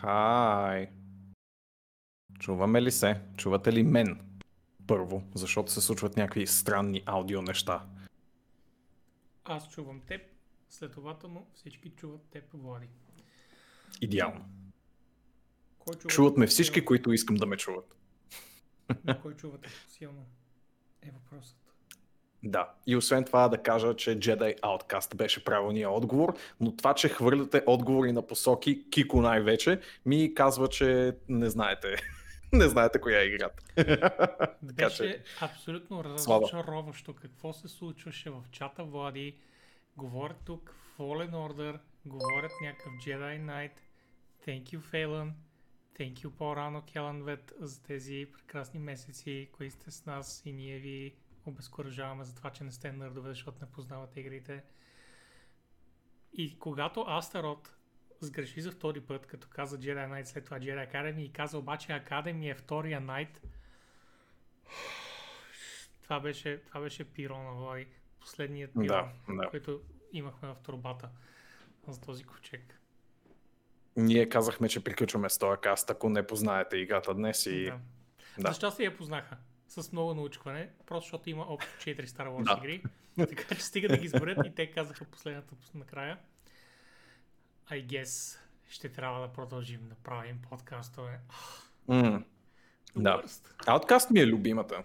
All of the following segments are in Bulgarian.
Хай. Чуваме ли се? Чувате ли мен? Първо, защото се случват някакви странни аудио неща. Аз чувам теб, следователно всички чуват теб, Влади. Идеално. Кой чува Чуват ме всички, които искам да ме чуват. Кой чува силно? Е въпросът. Да. И освен това да кажа, че Jedi Outcast беше правилният отговор, но това, че хвърляте отговори на посоки, Кико най-вече, ми казва, че не знаете. не знаете коя е играта. така че, Беше абсолютно разочароващо какво се случваше в чата, Влади. Говорят тук Fallen Order, говорят някакъв Jedi Knight. Thank you, Phelan. Thank you по-рано, Келанвет, за тези прекрасни месеци, които сте с нас и ние ви обезкуражаваме за това, че не сте нърдове, защото не познавате игрите. И когато Астарот сгреши за втори път, като каза Jedi Knight, след това Jedi Academy и каза обаче Academy е втория Knight, това беше, това беше пирона, Влади. Последният пирон, да, да. който имахме в турбата за този ковчег. Ние казахме, че приключваме с този каст, ако не познаете играта днес и... Да. Да. За щастие я познаха. С много научване, просто защото има общо 4 Star Wars Да. игри. Така че стига да ги изберат и те казаха последната пос- накрая. I guess ще трябва да продължим да правим подкастове. М, Да. Outcast ми е любимата.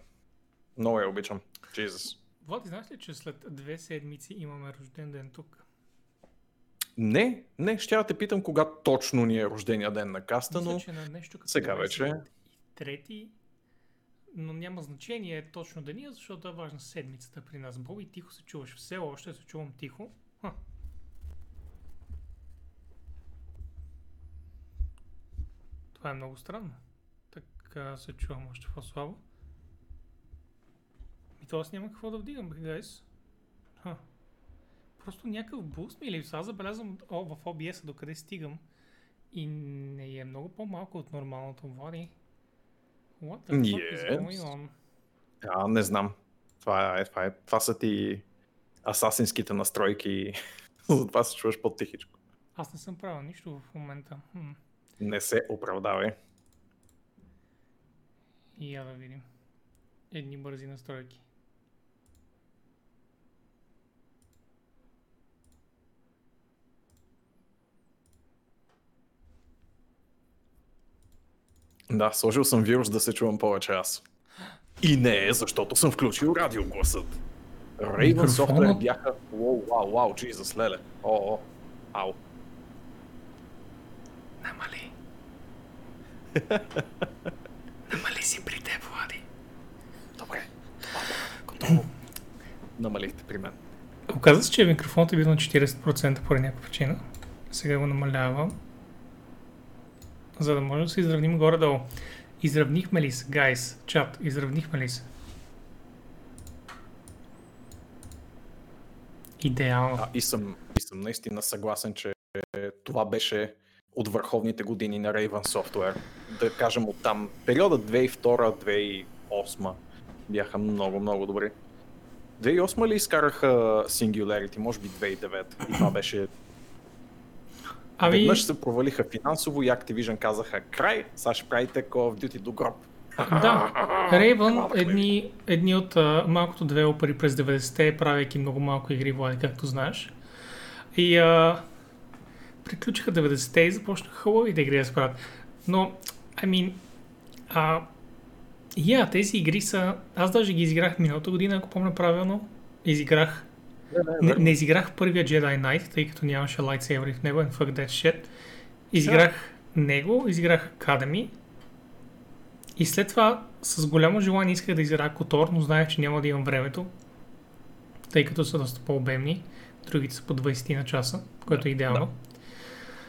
Много я обичам. Jesus. Влади, знаеш ли, че след две седмици имаме рожден ден тук? Не, не, ще я те питам кога точно ни е рождения ден на каста, Мисля, но на нещо като сега вече. трети, но няма значение точно деня, защото е важна седмицата при нас. Боби, тихо се чуваш. Все още се чувам тихо. Ха. Това е много странно. Така се чувам още по-слабо. И то аз няма какво да вдигам, бе. Ха. Просто някакъв буст ми липсва. Аз забелязвам о, в OBS докъде стигам. И не е много по-малко от нормалното, Влади. What the fuck is going on? А, не знам. Това, е, това, е, това са ти асасинските настройки. Затова се чуваш по-тихичко. Аз не съм правил нищо в момента. Хм. Не се оправдавай. И я да видим. Едни бързи настройки. Да, сложил съм вирус да се чувам повече аз. И не е, защото съм включил радиогласът. Raven? Software бяха... Уау, вау, вау, Jesus, леле. О, о, ау. Намали. Намали си при теб, Влади. Добре. Готово. Намалихте при мен. Оказва се, че микрофонът е бил на 40% поради някаква причина. Сега го намалявам. За да може да се изравним горе-долу. Изравнихме ли се, гайс? Чат, изравнихме ли се? Идеално. А, и, съм, и съм наистина съгласен, че това беше от върховните години на Raven Software. Да кажем от там. Периода 2002-2008 бяха много, много добри. 2008 ли изкараха Singularity? Може би 2009. И това беше... Ами, Веднъж се провалиха финансово и Activision казаха край, сега ще правите Call of Duty до гроб. Да, Raven, едни, едни от а, малкото девелопери през 90-те, правейки много малко игри, Влади, както знаеш. И а, приключиха 90-те и започнаха хубавите игри да се правят. Но, I mean, а, yeah, тези игри са... Аз даже ги изиграх миналата година, ако помня правилно. Изиграх не, не изиграх първия Jedi Knight, тъй като нямаше лайтсейвери в него, and fuck that shit. Изиграх него, изиграх Academy. И след това с голямо желание исках да изиграя Котор, но знаех, че няма да имам времето, тъй като са доста по-обемни. Другите са по 20 на часа, което е идеално.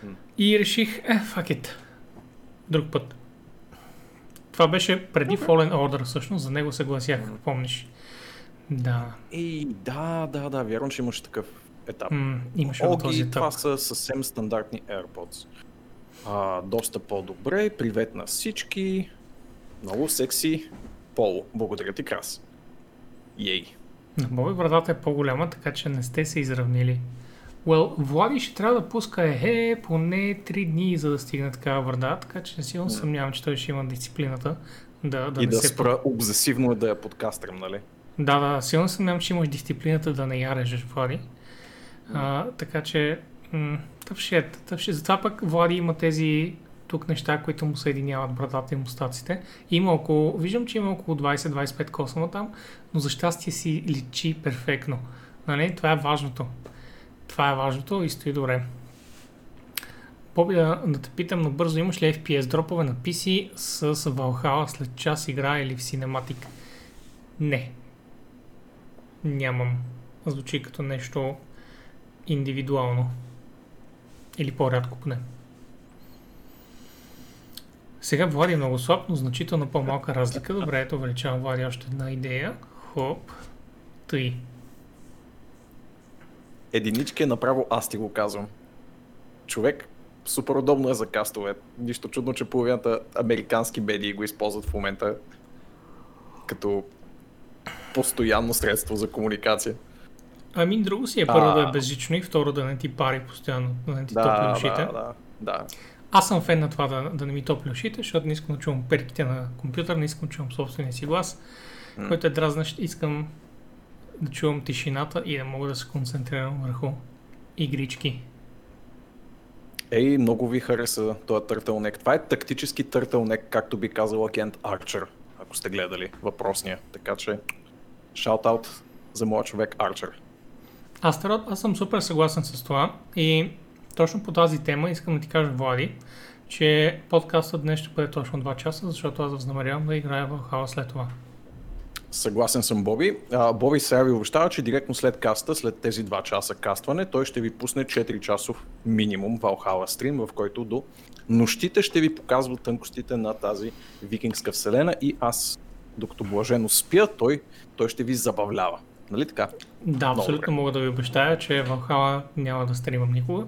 М. И реших, е, fuck it. Друг път. Това беше преди Fallen Order, всъщност, за него съгласях, помниш. Да. Ей, да, да, да, вярвам, че имаше такъв етап. М, имаше Оги, този това етап. са съвсем стандартни AirPods. А, доста по-добре, привет на всички. Много секси. Поло, благодаря ти, Крас. Ей. На Боби брадата е по-голяма, така че не сте се изравнили. Well, Влади ще трябва да пуска ехе поне 3 дни, за да стигне такава върда, така че силно съмнявам, че той ще има дисциплината да, да и не да се... спра обзесивно да я подкастрам, нали? Да, да, силно съмнявам, че имаш дисциплината да не я режеш, Влади. А, така че, м- тъпшет. Затова пък Влади има тези тук неща, които му съединяват брадата и мустаците. Има около, виждам, че има около 20-25 косама там, но за щастие си личи перфектно. Нали? Това е важното. Това е важното и стои добре. Боби, да, да те питам набързо, имаш ли FPS дропове на PC с Valhalla след час игра или в Cinematic? Не. Нямам. Звучи като нещо индивидуално. Или по-рядко поне. Сега Влади е много слаб, но значително по-малка разлика. Добре, ето увеличавам Влади още една идея. Хоп. Тъй. Единички е направо аз ти го казвам. Човек супер удобно е за кастове. Нищо чудно, че половината американски медии го използват в момента като постоянно средство за комуникация. Ами друго си е първо да е безжично и второ да не ти пари постоянно, да не ти топли Да, ушите. да, да, да. Аз съм фен на това да, да не ми топли ушите, защото не искам да чувам перките на компютър, не искам да чувам собствения си глас, М. който е дразнащ. Искам да чувам тишината и да мога да се концентрирам върху игрички. Ей, много ви хареса този търтълнек. Това е тактически търтълнек, както би казал агент Арчер, ако сте гледали въпросния. Така че, шаут-аут за моя човек Арчер. Аз, аз съм супер съгласен с това и точно по тази тема искам да ти кажа, Влади, че подкастът днес ще бъде точно 2 часа, защото аз възнамерявам да играя в Хала след това. Съгласен съм, Боби. А, Боби сега ви обещава, че директно след каста, след тези 2 часа кастване, той ще ви пусне 4 часов минимум Valhalla стрим, в който до нощите ще ви показва тънкостите на тази викингска вселена и аз, докато блажено спя, той, той ще ви забавлява. Нали така? Да, абсолютно добре. мога да ви обещая, че в Хала няма да стримам никога,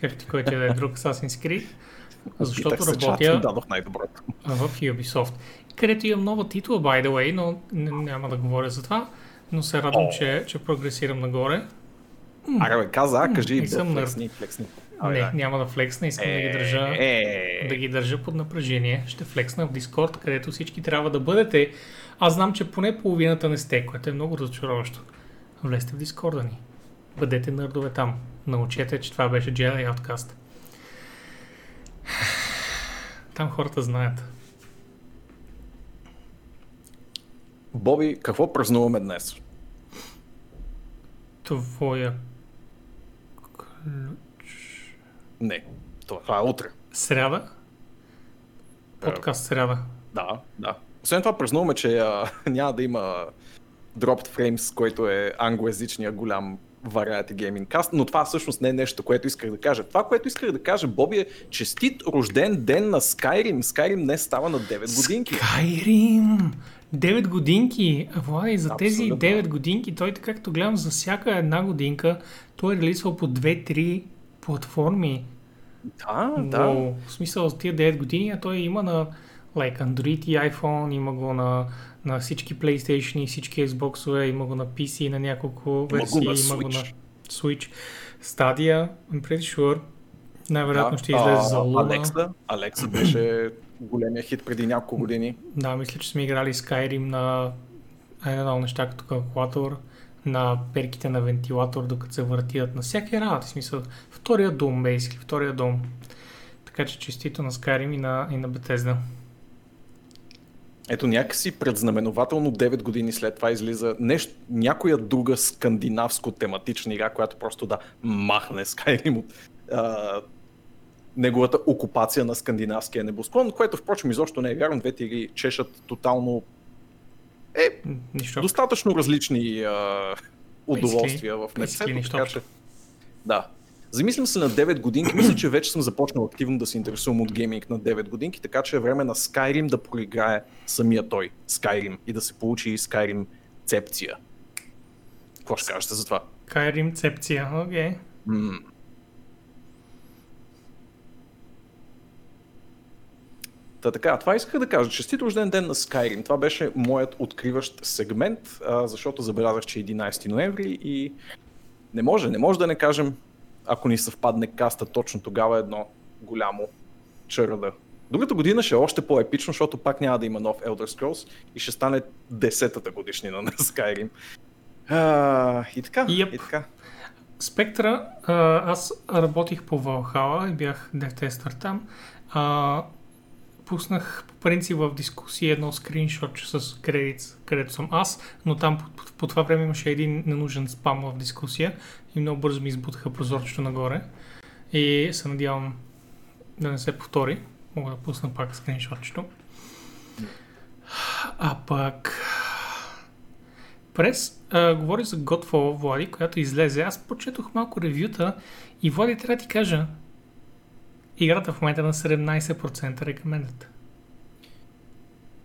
както и който и да е друг Assassin's Creed, защото се, работя дадох най-доброто. в Ubisoft, където имам нова титла, by the way, но няма да говоря за това, но се радвам, О. че, че прогресирам нагоре. Аре бе, каза, кажи, да, съм нърд. флексни, флексни. не, няма да флексна, искам да ги държа Е, да ги държа под напрежение. Ще флексна в Discord, където всички трябва да бъдете. Аз знам, че поне половината не сте, което е много разочароващо. Влезте в Discord ни. Бъдете нърдове там. Научете, че това беше Jedi Outcast. Там хората знаят. Боби, какво празнуваме днес? Твоя. Не, това, това е утре. Сряда? Подкаст сряда. Да, да. Освен това празнуваме, че а, няма да има Dropped Frames, който е англоязичния голям Variety Gaming Cast, но това всъщност не е нещо, което исках да кажа. Това, което исках да кажа, Боби, е честит рожден ден на Skyrim. Skyrim днес става на 9 годинки. Скайрим! 9 годинки! Влади, за тези Абсолютно. 9 годинки, той както гледам за всяка една годинка, той е релизвал по 2-3 платформи. Да, да. Уау, в смисъл за тия 9 години, а той има на like, Android и iPhone, има го на, на всички PlayStation и всички Xbox, има го на PC на няколко версии, на има го на Switch. Stadia, I'm pretty sure, най-вероятно Да. ще излезе за А, Luna. Алекса, Алекса беше големия хит преди няколко години. Да, мисля, че сме играли Skyrim на едно неща като калкулатор, на перките на вентилатор, докато се въртят на всяки работа. В смисъл, втория дом, basically, втория дом. Така че честито на Skyrim и на, и на Bethesda. Ето някакси предзнаменователно 9 години след това излиза нещо, някоя друга скандинавско тематична игра, която просто да махне Skyrim от а, неговата окупация на скандинавския небосклон, което впрочем изобщо не е вярно. Двете игри чешат тотално е, Нищо. достатъчно различни а, удоволствия в basically нищо така че да. Замислям се на 9 годинки, мисля, че вече съм започнал активно да се интересувам от гейминг на 9 годинки, така че е време на Skyrim да проиграе самия той, Skyrim, и да се получи Skyrim цепция. Какво ще кажете за това? Skyrim цепция, окей. М. Та така, това исках да кажа. Честит рожден ден на Skyrim. Това беше моят откриващ сегмент, а, защото забелязах, че е 11 ноември и не може, не може да не кажем ако ни съвпадне каста точно тогава е едно голямо чарада. Другата година ще е още по-епично, защото пак няма да има нов Elder Scrolls и ще стане десетата годишнина на Skyrim. А, и така, Yep. и така. Спектра, аз работих по Valhalla и бях дев-тестър там. А, пуснах по принцип в дискусия едно скриншот с кредит, където съм аз, но там по, по, по това време имаше един ненужен спам в дискусия и много бързо ми избутаха прозорчето нагоре. И се надявам да не се повтори. Мога да пусна пак скриншотчето. А пък... През а, говори за Godfall, Влади, която излезе. Аз почетох малко ревюта и Влади трябва да ти кажа, играта в момента е на 17% рекомендът.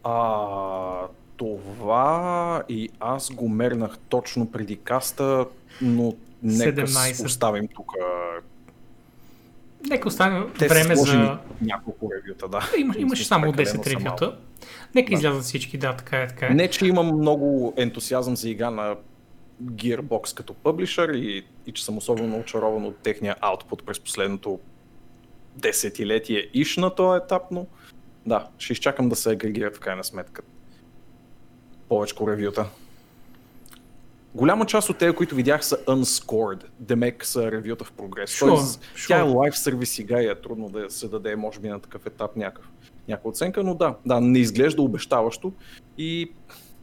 А, това и аз го мернах точно преди каста, но нека 17. оставим тук. Нека остане Те време за... няколко ревюта, да. Имаш, имаш само прекалено 10 са ревюта. Нека Да. излязат всички, да, така е, така е. Не, че имам много ентусиазъм за игра на Gearbox като пъблишър и, и че съм особено очарован от техния аутпут през последното десетилетие иш на този етап, но да, ще изчакам да се агрегират в крайна сметка повече ревюта. Голяма част от тези, които видях са unscored, демек са ревюта в прогрес. Sure, Тоест, тя е sure. лайв сервис сега и е трудно да се даде, може би, на такъв етап някакъв, някаква оценка, но да, да, не изглежда обещаващо и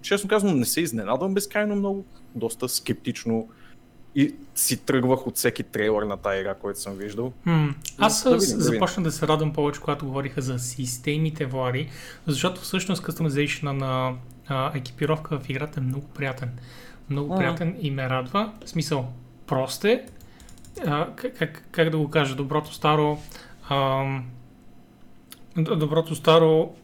честно казвам не се изненадвам безкрайно много, доста скептично и си тръгвах от всеки трейлър на тази игра, който съм виждал. М, Аз Да да видим, да започна да се радвам повече, когато говориха за системите Влади, защото всъщност customization на а, екипировка в играта е много приятен. Много приятен и ме радва. В смисъл, прост е. А, как, как, как да го кажа, доброто старо... д- доброто старо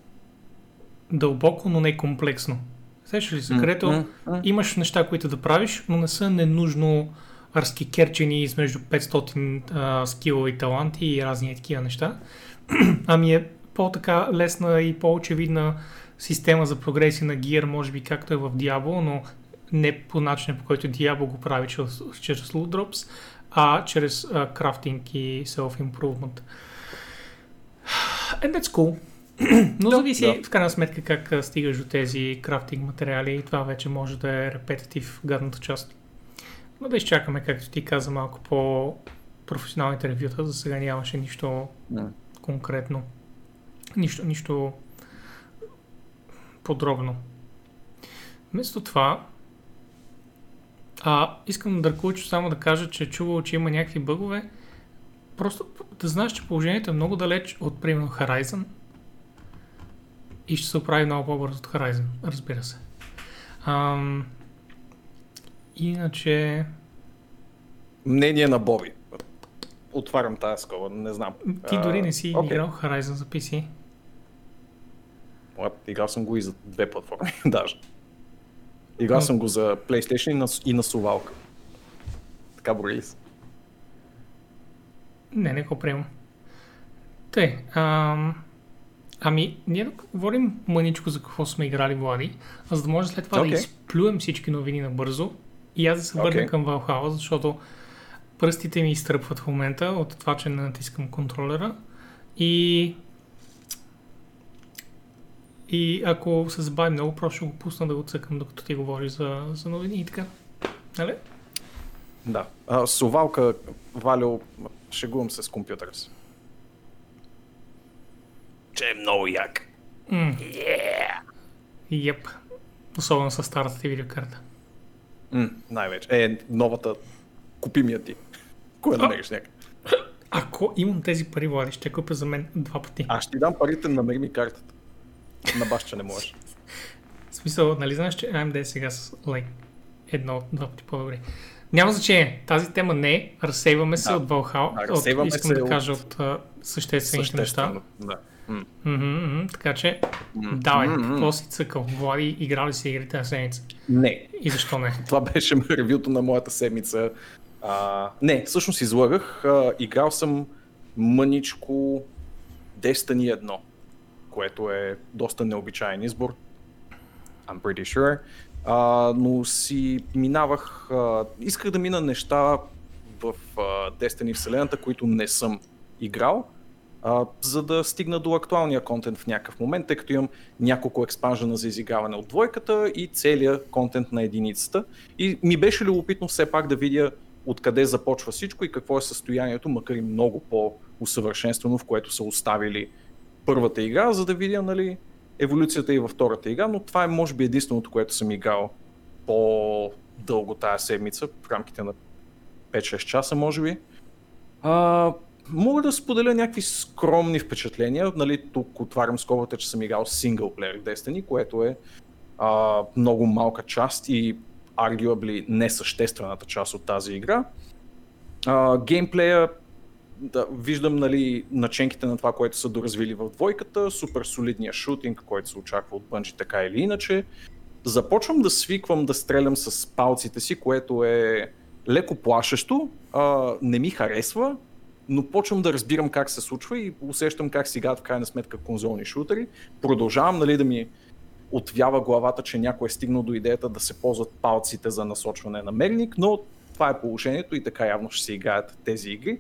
дълбоко, но не комплексно. Сещаш ли се, където имаш неща, които да правиш, но не са ненужно разкикерчени измежду 500 а, скилови таланти и разни такива неща. ами е по-така лесна и по-очевидна система за прогресия на гир, може би както е в Diablo, но не по начина по който Diablo го прави чрез, чрез loot drops, а чрез а, крафтинг и self-improvement. And that's cool. Но Да, зависи да. в крайна сметка как стигаш до тези крафтинг материали и това вече може да е репетитив гадната част. Но да изчакаме, както ти каза, малко по професионалните ревюта. За сега нямаше нищо М. конкретно. Нищо, нищо подробно. Вместо това, а, искам да ръководчо само да кажа, че чувал, че има някакви бъгове. Просто да знаеш, че положението е много далеч от, примерно, Horizon и ще се оправи много по-бързо от Horizon, разбира се. Ам, иначе, Мнение на Боби. Отварям тази скоба, не знам. ти дори не си окей. играл Horizon за PC. Играл съм го и за две платформи, даже. Играл съм го за PlayStation и на, и на сувалка. Така брои ли се? Не, не го приемам. Тъй, ам, ами, ние да говорим мъничко за какво сме играли, Влади, за да може след това Окей. да изплюем всички новини набързо и аз да се върна Окей. към Valhalla, защото пръстите ми изтръпват в момента от това, че не натискам контролера и и ако се забави много, просто ще го пусна да го цъкам, докато ти говориш за, за новини и така. Нали? Да. А, сувалка, Валю, шегувам се с компютъра си. Че е много як. Йеп. Особено с старата ти видеокарта. М, най-вече. Е, новата, купи ми я ти. Кое намериш някак? Ако имам тези пари, Влади, ще купя за мен два пъти. Аз ще ти дам парите, намери ми картата. На баш, че не можеш. В смисъл, нали знаеш, че AMD сега с like, едно, два пъти по-добри. Няма значение. Тази тема не е. Разсейваме се Да. от Valhalla. Да, от, искам се да от кажа от а, съществените неща. Да. Мгм, така че, м, давай, м. какво си цъкал? Влади, играли си игрите на седмица? Не, И защо не? това беше ревюто на моята седмица. А, не, всъщност излагах. А, играл съм мъничко Destiny 1, което е доста необичайен избор. I'm pretty sure. А, но си минавах... А, исках да мина неща в а, Destiny вселената, които не съм играл, за да стигна до актуалния контент в някакъв момент, тъй като имам няколко експанжена за изиграване от двойката и целият контент на единицата. И ми беше любопитно все пак да видя откъде започва всичко и какво е състоянието, макар и много по-усъвършенствено, в което са оставили първата игра, за да видя нали, еволюцията и във втората игра, но това е може би единственото, което съм играл по-дълго тая седмица, в рамките на 5-6 часа, може би. А, мога да споделя някакви скромни впечатления. Нали, тук отварям скобата, че съм играл синглплеер Destiny, което е а, много малка част и arguably несъществената част от тази игра. А, геймплея да, виждам нали, наченките на това, което са доразвили в двойката, супер солидния шутинг, който се очаква от Bungie така или иначе. Започвам да свиквам да стрелям с палците си, което е леко плашещо, а, не ми харесва, но почвам да разбирам как се случва и усещам как играят в крайна сметка конзолни шутери. Продължавам нали, да ми отвява главата, че някой е стигнал до идеята да се ползват палците за насочване на мерник, но това е положението и така явно ще се играят тези игри.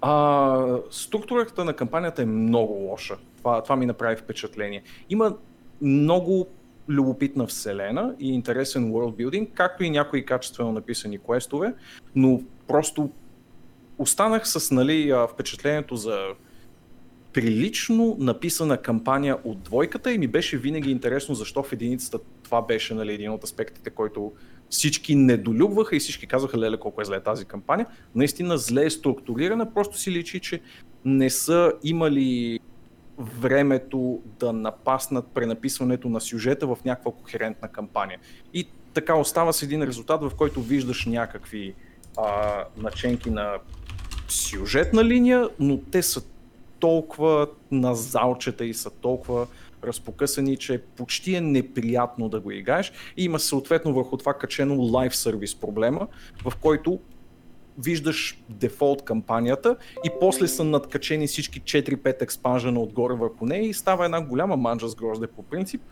А, структурата на кампанията е много лоша. Това, това ми направи впечатление. Има много любопитна вселена и интересен world както и някои качествено написани квестове, но просто останах с нали, впечатлението за прилично написана кампания от двойката и ми беше винаги интересно защо в единицата това беше нали, един от аспектите, който всички недолюбваха и всички казваха, леле, колко е зле тази кампания. Наистина зле е структурирана, просто си личи, че не са имали времето да напаснат пренаписването на сюжета в някаква кохерентна кампания. И така остава с един резултат, в който виждаш някакви а, наченки на сюжетна линия, но те са толкова на залчета и са толкова разпокъсани, че почти е неприятно да го играеш. И има съответно върху това качено лайв сервис проблема, в който виждаш дефолт кампанията и после са надкачени всички 4-5 експанжена отгоре върху нея и става една голяма манджа с грозде по принцип,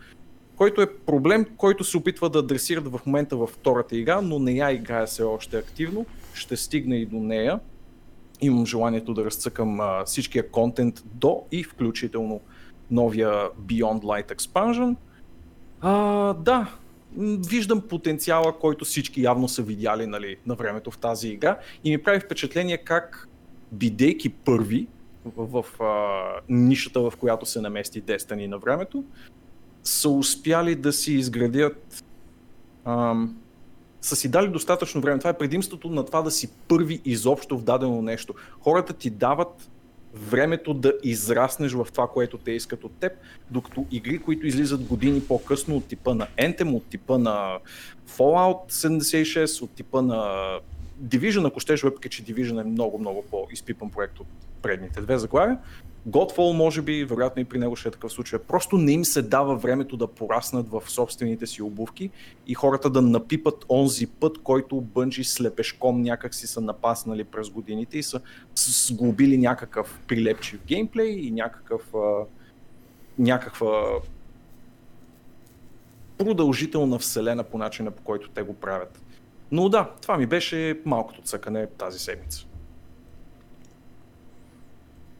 който е проблем, който се опитва да адресират в момента във втората игра, но не я играя все още активно. Ще стигне и до нея. Имам желанието да разцъкам а, всичкия контент до и включително новия Beyond Light Expansion. А, да, виждам потенциала, който всички явно са видяли нали, на времето в тази игра и ми прави впечатление как, бидейки първи в, в а, нишата, в която се намести Destiny на времето, са успяли да си изградят ам, са си дали достатъчно време. Това е предимството на това да си първи изобщо в дадено нещо. Хората ти дават времето да израснеш в това, което те искат от теб, докато игри, които излизат години по-късно от типа на Anthem, от типа на Fallout 76, от типа на Division, ако щеш, въпреки че Division е много, много по-изпипан проект от предните две заглавия, Godfall може би, вероятно и при него ще е такъв случай. Просто не им се дава времето да пораснат в собствените си обувки и хората да напипат онзи път, който бънжи слепешком някак си са напаснали през годините и са сглобили някакъв прилепчив геймплей и някакъв, а, някаква продължителна вселена по начина по който те го правят. Но да, това ми беше малкото цъкане тази седмица.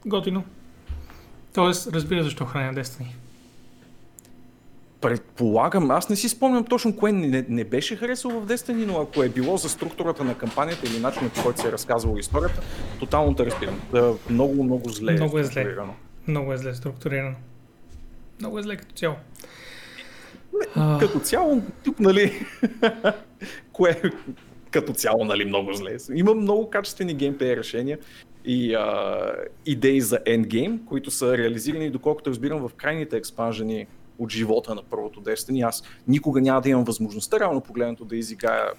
Готино. Тоест, разбира защо храня Destiny. Предполагам, аз не си спомням точно кое не, не беше харесало в Destiny, но ако е било за структурата на кампанията или начинът по който се е разказвала историята, тотално те разбирам. Много, много зле много е зле. Много е зле структурирано. Много е зле като цяло. Не, като цяло, тук, нали, кое като цяло, нали, много зле. Има много качествени геймплей решения и а, идеи за endgame, които са реализирани, доколкото разбирам, в крайните експанжени от живота на първото Destiny. Аз никога няма да имам възможността, реално погледнато, да изиграя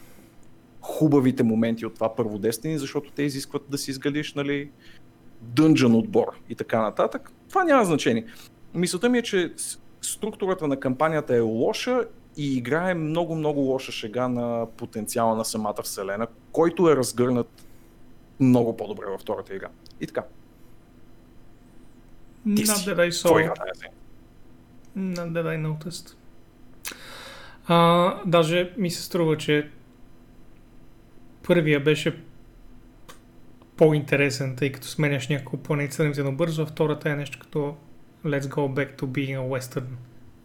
хубавите моменти от това първо Destiny, защото те изискват да си изградиш, нали, дънжън отбор и така нататък. Това няма значение. Мисълта ми е, че структурата на кампанията е лоша и играе много-много лоша шега на потенциала на самата вселена, който е разгърнат много по-добре във втората игра. И така. Ти Not that I saw. Not that I noticed. А, даже ми се струва, че първия беше по-интересен, тъй като сменяш няколко планети сравнително бързо, а втората е нещо като Let's go back to being a western,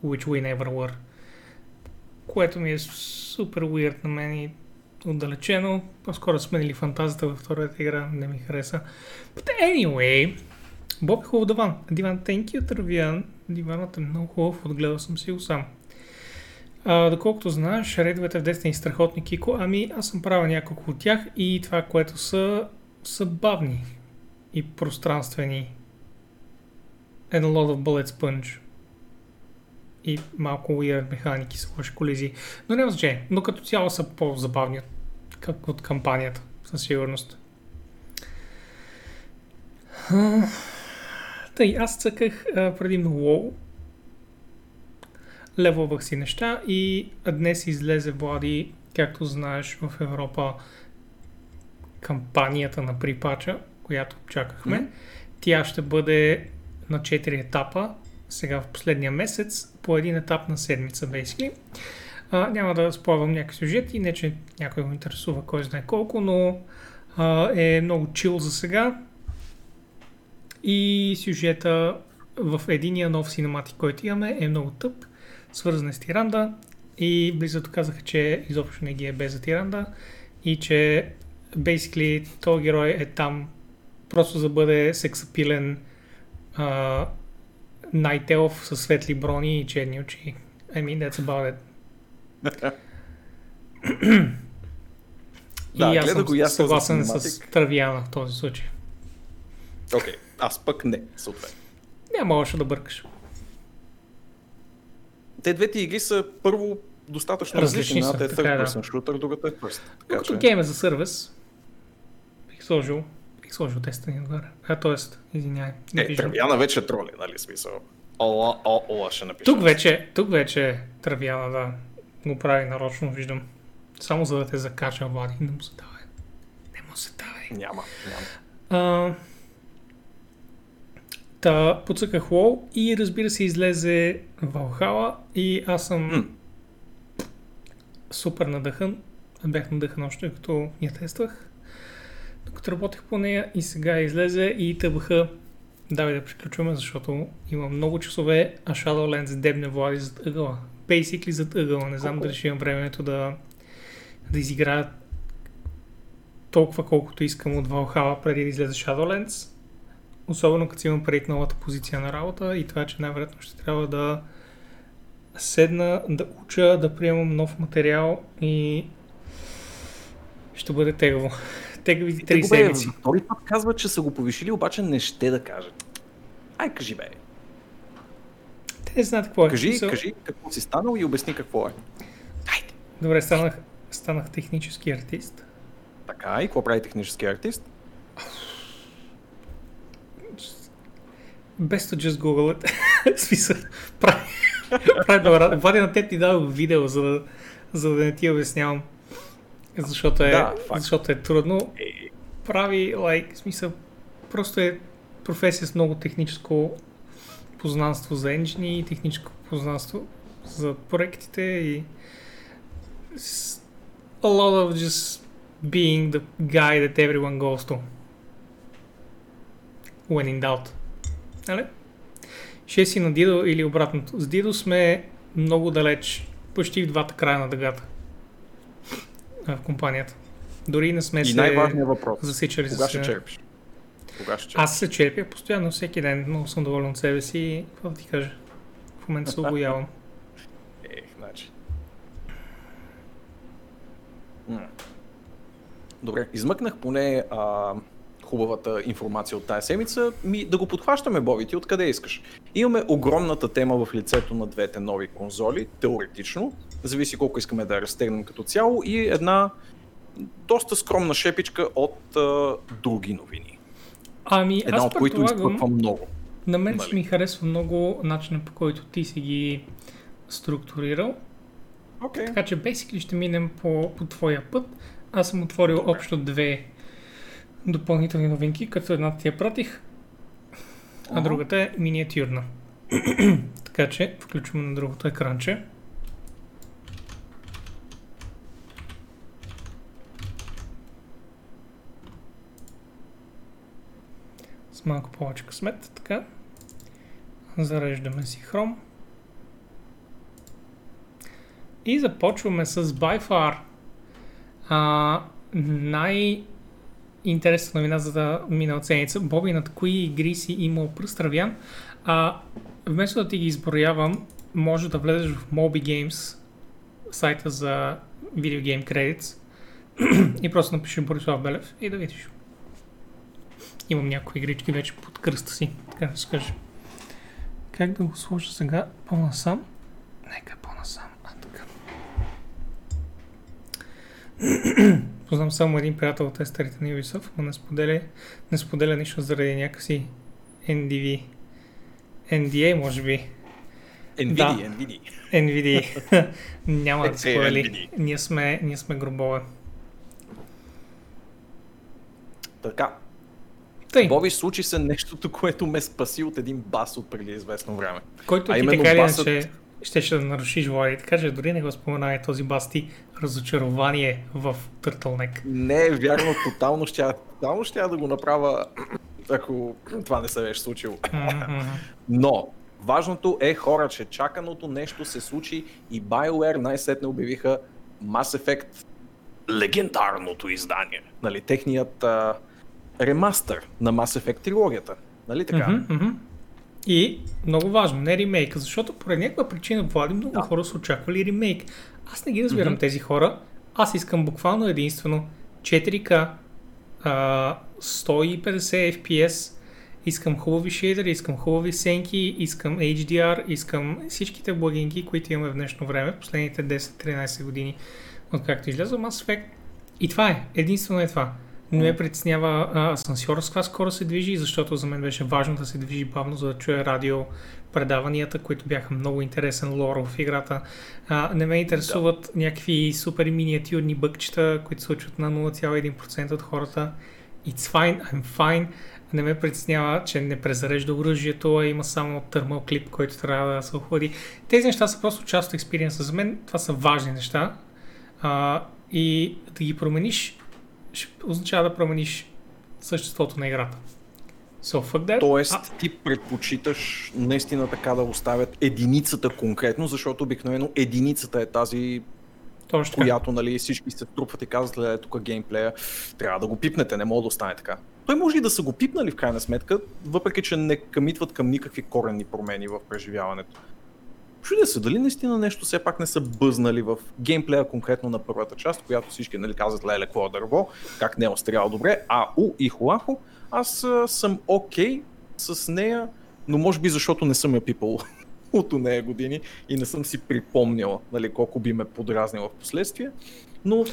which we never were. Което ми е супер weird на мен и отдалечено. По-скоро сменили фантазията във втората игра, не ми хареса. But anyway, Боб е хубав диван. Диван, thank you, Тървиян. Диванът е много хубав, отгледал съм си го сам. А, доколкото знаеш, редовете в Destiny страхотни, Кико. Ами, аз съм правил няколко от тях и това, което са, са бавни и пространствени. And a lot of bullet sponge. И малко weird механики с лоши колизии. Но няма значение. Но като цяло са по-забавни от, от кампанията, със сигурност. Тъй, аз цъках а, предимно WoW. Левовах си неща и днес излезе Влади, както знаеш, в Европа кампанията на припача, която чакахме. Mm-hmm. Тя ще бъде на 4 етапа, сега в последния месец, по един етап на седмица, basically. А, няма да спойвам някакви сюжети, не че някой го интересува кой знае колко, но а, е много чил за сега. И сюжета в единия нов синематик, който имаме, е много тъп, свързан е с Тиранда и близото казаха, че изобщо не ги е без за Тиранда и че basically този герой е там просто за да бъде сексапилен uh, Night Elf със светли брони и черни очи. I mean, that's about it. и Да, аз съм го и аз съгласен с. Травяна в този случай. Окей, аз пък не, съответно. Няма още да бъркаш. Те двете игри са първо достатъчно Различни Едната е е, third да. person shooter, другата е first. Докато че... гейм е за сервис, бих сложил, бих сложил Destiny отгоре. А, т.е. извиняй, не Е. Травяна вече е троли, нали смисъл. Ола, о, ола ще напиша. Тук вече, тук вече Травяна да го прави нарочно, виждам. Само за да те закача, Влади. Не му се давай. Не му се давай. Няма, няма. А, та, подсъках WoW и разбира се излезе Valhalla и аз съм М. супер надъхан. Бях надъхан още като я тествах. Докато работех по нея и сега излезе и тъбаха давай да приключваме, защото има много часове, а Shadowlands дебне Влади зад ъгъла. Basically зад ъгъла. Не знам Колко? дали ще имам времето да, да изиграя толкова колкото искам от Valhalla преди да излезе Shadowlands. Особено като имам предвид новата позиция на работа и това, че най-вероятно ще трябва да седна, да уча, да приемам нов материал и ще бъде тегаво. Те бе, седмици. втори път казват, че са го повишили, обаче не ще да кажат. Ай, кажи бе. Те не знаят какво е. Кажи, Смисъл- кажи какво си станал и обясни какво е. Добре, станах, станах технически артист. Така, и какво прави технически артист? Без to just Google it. Смисъл, прави, прави добра. Влади на теб ти дадох видео, за да, за да не ти обяснявам. Защото е, Да, факт. защото е трудно. Е, Прави, like, в смисъл, просто е професия с много техническо познанство за енджини техническо познанство за проектите и a lot of just being the guy that everyone goes to when in doubt. Нали? Ще си на Дидо или обратното. С Дидо сме много далеч, почти в двата края на дъгата в компанията. Дори не сме и се най-важният въпрос. засичали Кога ще черпиш? Кога ще черпиш? Аз се черпя постоянно, всеки ден. Много съм доволен от себе си и какво ти кажа. В момента се обоявам. Ех, значи. Добре, измъкнах поне а, хубавата информация от тази седмица. Ми, да го подхващаме, Боби, ти откъде искаш? Имаме огромната тема в лицето на двете нови конзоли, теоретично. Зависи колко искаме да я разтегнем като цяло и една доста скромна шепичка от а, други новини. Ами, Една аз от които изпъква много. на мен ще Нали? ми харесва много начинът по който ти си ги структурирал. Окей. Така че basically ще минем по, по твоя път. Аз съм отворил Добре. общо две допълнителни новинки, като едната ти я пратих, а другата е миниатюрна. така че включваме на другото екранче. малко повече късмет. Така. Зареждаме си Chrome. И започваме с by far а, най- интересна новина за да мина седмица. Боби, над кои игри си имал пръст Равян? А, вместо да ти ги изброявам, може да влезеш в Moby Games, сайта за Video Game и просто напишеш Борислав Белев и да видиш. Имам някои игрички вече под кръста си, така да се каже. Как да го сложа сега по-насам? Нека по-насам. А, така. Познам само един приятел от тестерите на Ubisoft, но не споделя, не споделя нищо заради някакси NDV. NDA, може би. NVIDIA, Да. NVIDIA. NVIDIA. Няма да Е, сподели. Ние сме, ние сме гробове. Така. Тъй, Боби, случи се нещото, което ме спаси от един бас от преди известно време. който а ти така басът- иначе щеше да нарушиш Влади. Така че дори не го споменай този бас ти разочарование в Turtleneck. Не вярно, тотално ще, тотално ще да го направя, ако това не се беше случило. Но, важното е хора, че чаканото нещо се случи и BioWare най-сетне обявиха Mass Effect легендарното издание. Нали, техният а, ремастър на Mass Effect трилогията. Нали така? Мгм, мгм. И много важно, не ремейка, защото поради някаква причина, Влади, много Да. хора са очаквали ремейк. Аз не ги разбирам Мгм. тези хора. Аз искам буквално единствено 4K, а, 150 FPS, искам хубави шейдери, искам хубави сенки, искам HDR, искам всичките благинки, които имаме в днешно време, в последните 10-13 години, откакто изляза Mass Effect. И това е, единствено е това. Не ме притеснява а, асансьора с каква скоро се движи, защото за мен беше важно да се движи бавно, за да чуя радио предаванията, които бяха много интересен лор в играта. А, не ме интересуват някакви супер миниатюрни бъкчета, които се случват на 0,1% от хората. It's fine, I'm fine. Не ме притеснява, че не презарежда оръжието, а има само търмал клип, който трябва да се охлади. Тези неща са просто част от експириенса. За мен това са важни неща. А, и да ги промениш, означава да промениш съществото на играта. So fuck that. Тоест, А, ти предпочиташ наистина така да оставят единицата конкретно, защото обикновено единицата е тази, точно която нали, всички се трупват и казват, ле, тук геймплея, трябва да го пипнете, не мога да остане така. Той може и да са го пипнали в крайна сметка, въпреки че не къмитват към никакви коренни промени в преживяването. Чудя се, дали наистина нещо все пак не са бъзнали в геймплея конкретно на първата част, която всички нали, казват, леле, какво е дърво, как не е острелял добре, а у и хуахо, аз съм окей с нея, но може би защото не съм я пипал от нея години и не съм си припомнял нали, колко би ме подразнила в последствие. Но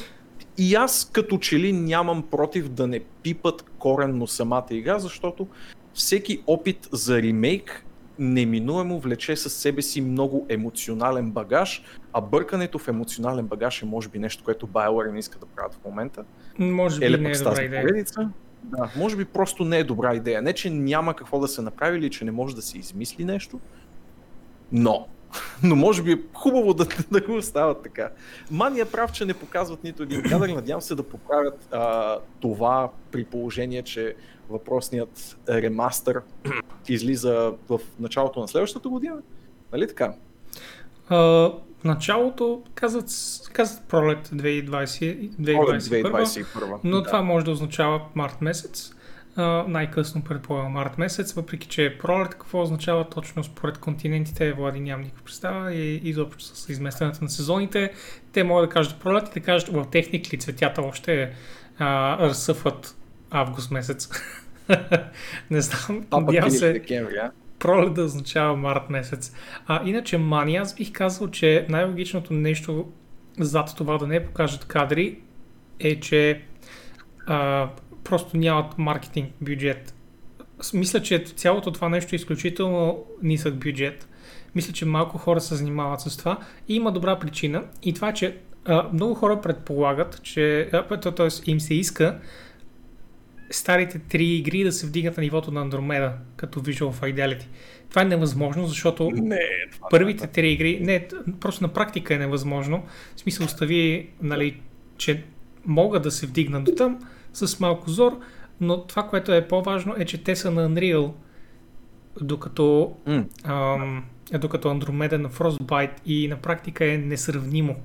и аз като че ли нямам против да не пипат коренно самата игра, защото всеки опит за ремейк неминуемо влече със себе си много емоционален багаж, а бъркането в емоционален багаж е може би нещо, което BioWare не иска да правят в момента. Може би Еле не е добра идея. поредица. Да, може би просто не е добра идея. Не, че няма какво да се направи или че не може да се измисли нещо, но, но може би е хубаво да, да го остават така. Мани е прав, че не показват нито един кадър. Надявам се да поправят а, това при положение, че въпросният ремастър излиза в началото на следващата година. Нали така? А, в началото казват, казват пролет 2020, Пролет 2021, 2021. но да. това може да означава март месец. Най-късно предполагам март месец, въпреки че е пролет, какво означава точно според континентите, Влади нямам никаква представа и изобщо с изместването на сезоните. Те могат да кажат пролет и да кажат в техник ли цветята още а, разсъфват август месец. Не знам, надявам се декември, а? пролет да означава март месец. А, иначе мани, аз бих казал, че най-логичното нещо зад това да не покажат кадри е, че а, просто нямат маркетинг бюджет. Мисля, че цялото това нещо е изключително нисък бюджет. Мисля, че малко хора се занимават с това и има добра причина. И това е, че а, много хора предполагат, че т.е. им се иска старите три игри да се вдигнат на нивото на Andromeda като Visual Fidelity. Това е невъзможно, защото Не, това първите три игри, не, просто на практика е невъзможно. В смисъл остави, нали, че могат да се вдигнат до там с малко зор, но това, което е по-важно е, че те са на Unreal, докато, М. ам, докато Andromeda на Frostbite и на практика е несравнимо.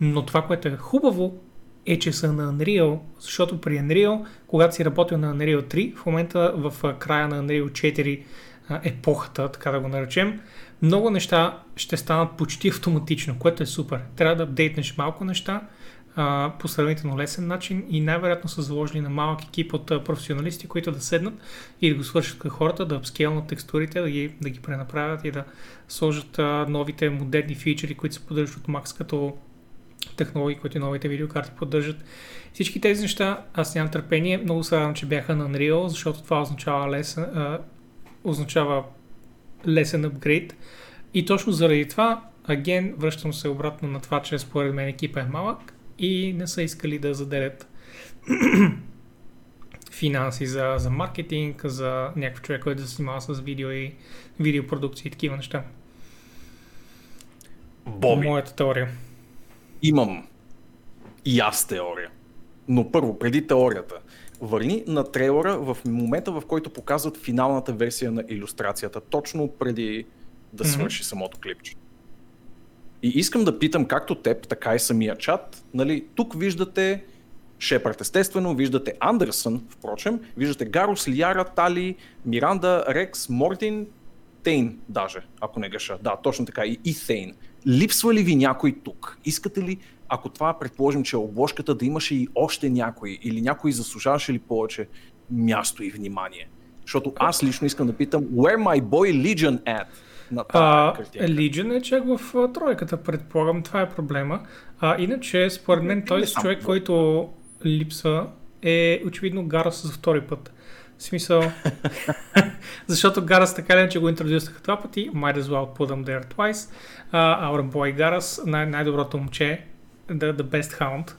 Но това, което е хубаво, е, че са на Unreal, защото при Unreal, когато си работил на Unreal 3, в момента в края на Unreal 4 а, епохата, така да го наречем, много неща ще станат почти автоматично, което е супер. Трябва да апдейтнеш малко неща по сравнително лесен начин и най-вероятно са заложени на малък екип от професионалисти, които да седнат и да го свършат към хората, да апскейлнат текстурите, да ги, да ги пренаправят и да сложат новите модерни фичери, които се поддържат от Max, като технологии, които новите видеокарти поддържат. Всички тези неща аз нямам търпение. Много се радвам, че бяха на Unreal, защото това означава лесен, означава лесен апгрейд. И точно заради това, аген, връщам се обратно на това, че според мен екипа е малък и не са искали да заделят финанси за, за маркетинг, за някакъв човек, който да се занимава с видео и видеопродукции и такива неща. Боби, Моята теория. имам и аз теория. Но първо, преди теорията, върни на трейлера в момента, в който показват финалната версия на иллюстрацията, точно преди да свърши самото клипче. И искам да питам както теб, така и самия чат. Нали, тук виждате Шепард, естествено, виждате Андерсън, впрочем, виждате Гарус, Лиара, Тали, Миранда, Рекс, Мортин, Тейн даже, ако не греша. Да, точно така, и, и Тейн. Липсва ли ви някой тук? Искате ли, ако това предположим, че е обложката, да имаше и още някой, или някой заслужаваше ли повече място и внимание? Защото аз лично искам да питам, where my boy Legion at? На А. Legion е чак в а, тройката, предполагам. Това е проблема. А, иначе, според мен, той Не с човек, който липсва, е очевидно Гарас за втори път. В смисъл, защото Гарас така ли, че го интродюснаха два пъти, might as well put them there twice. Uh, our boy Гарас, най- най-доброто момче, the, the best hound,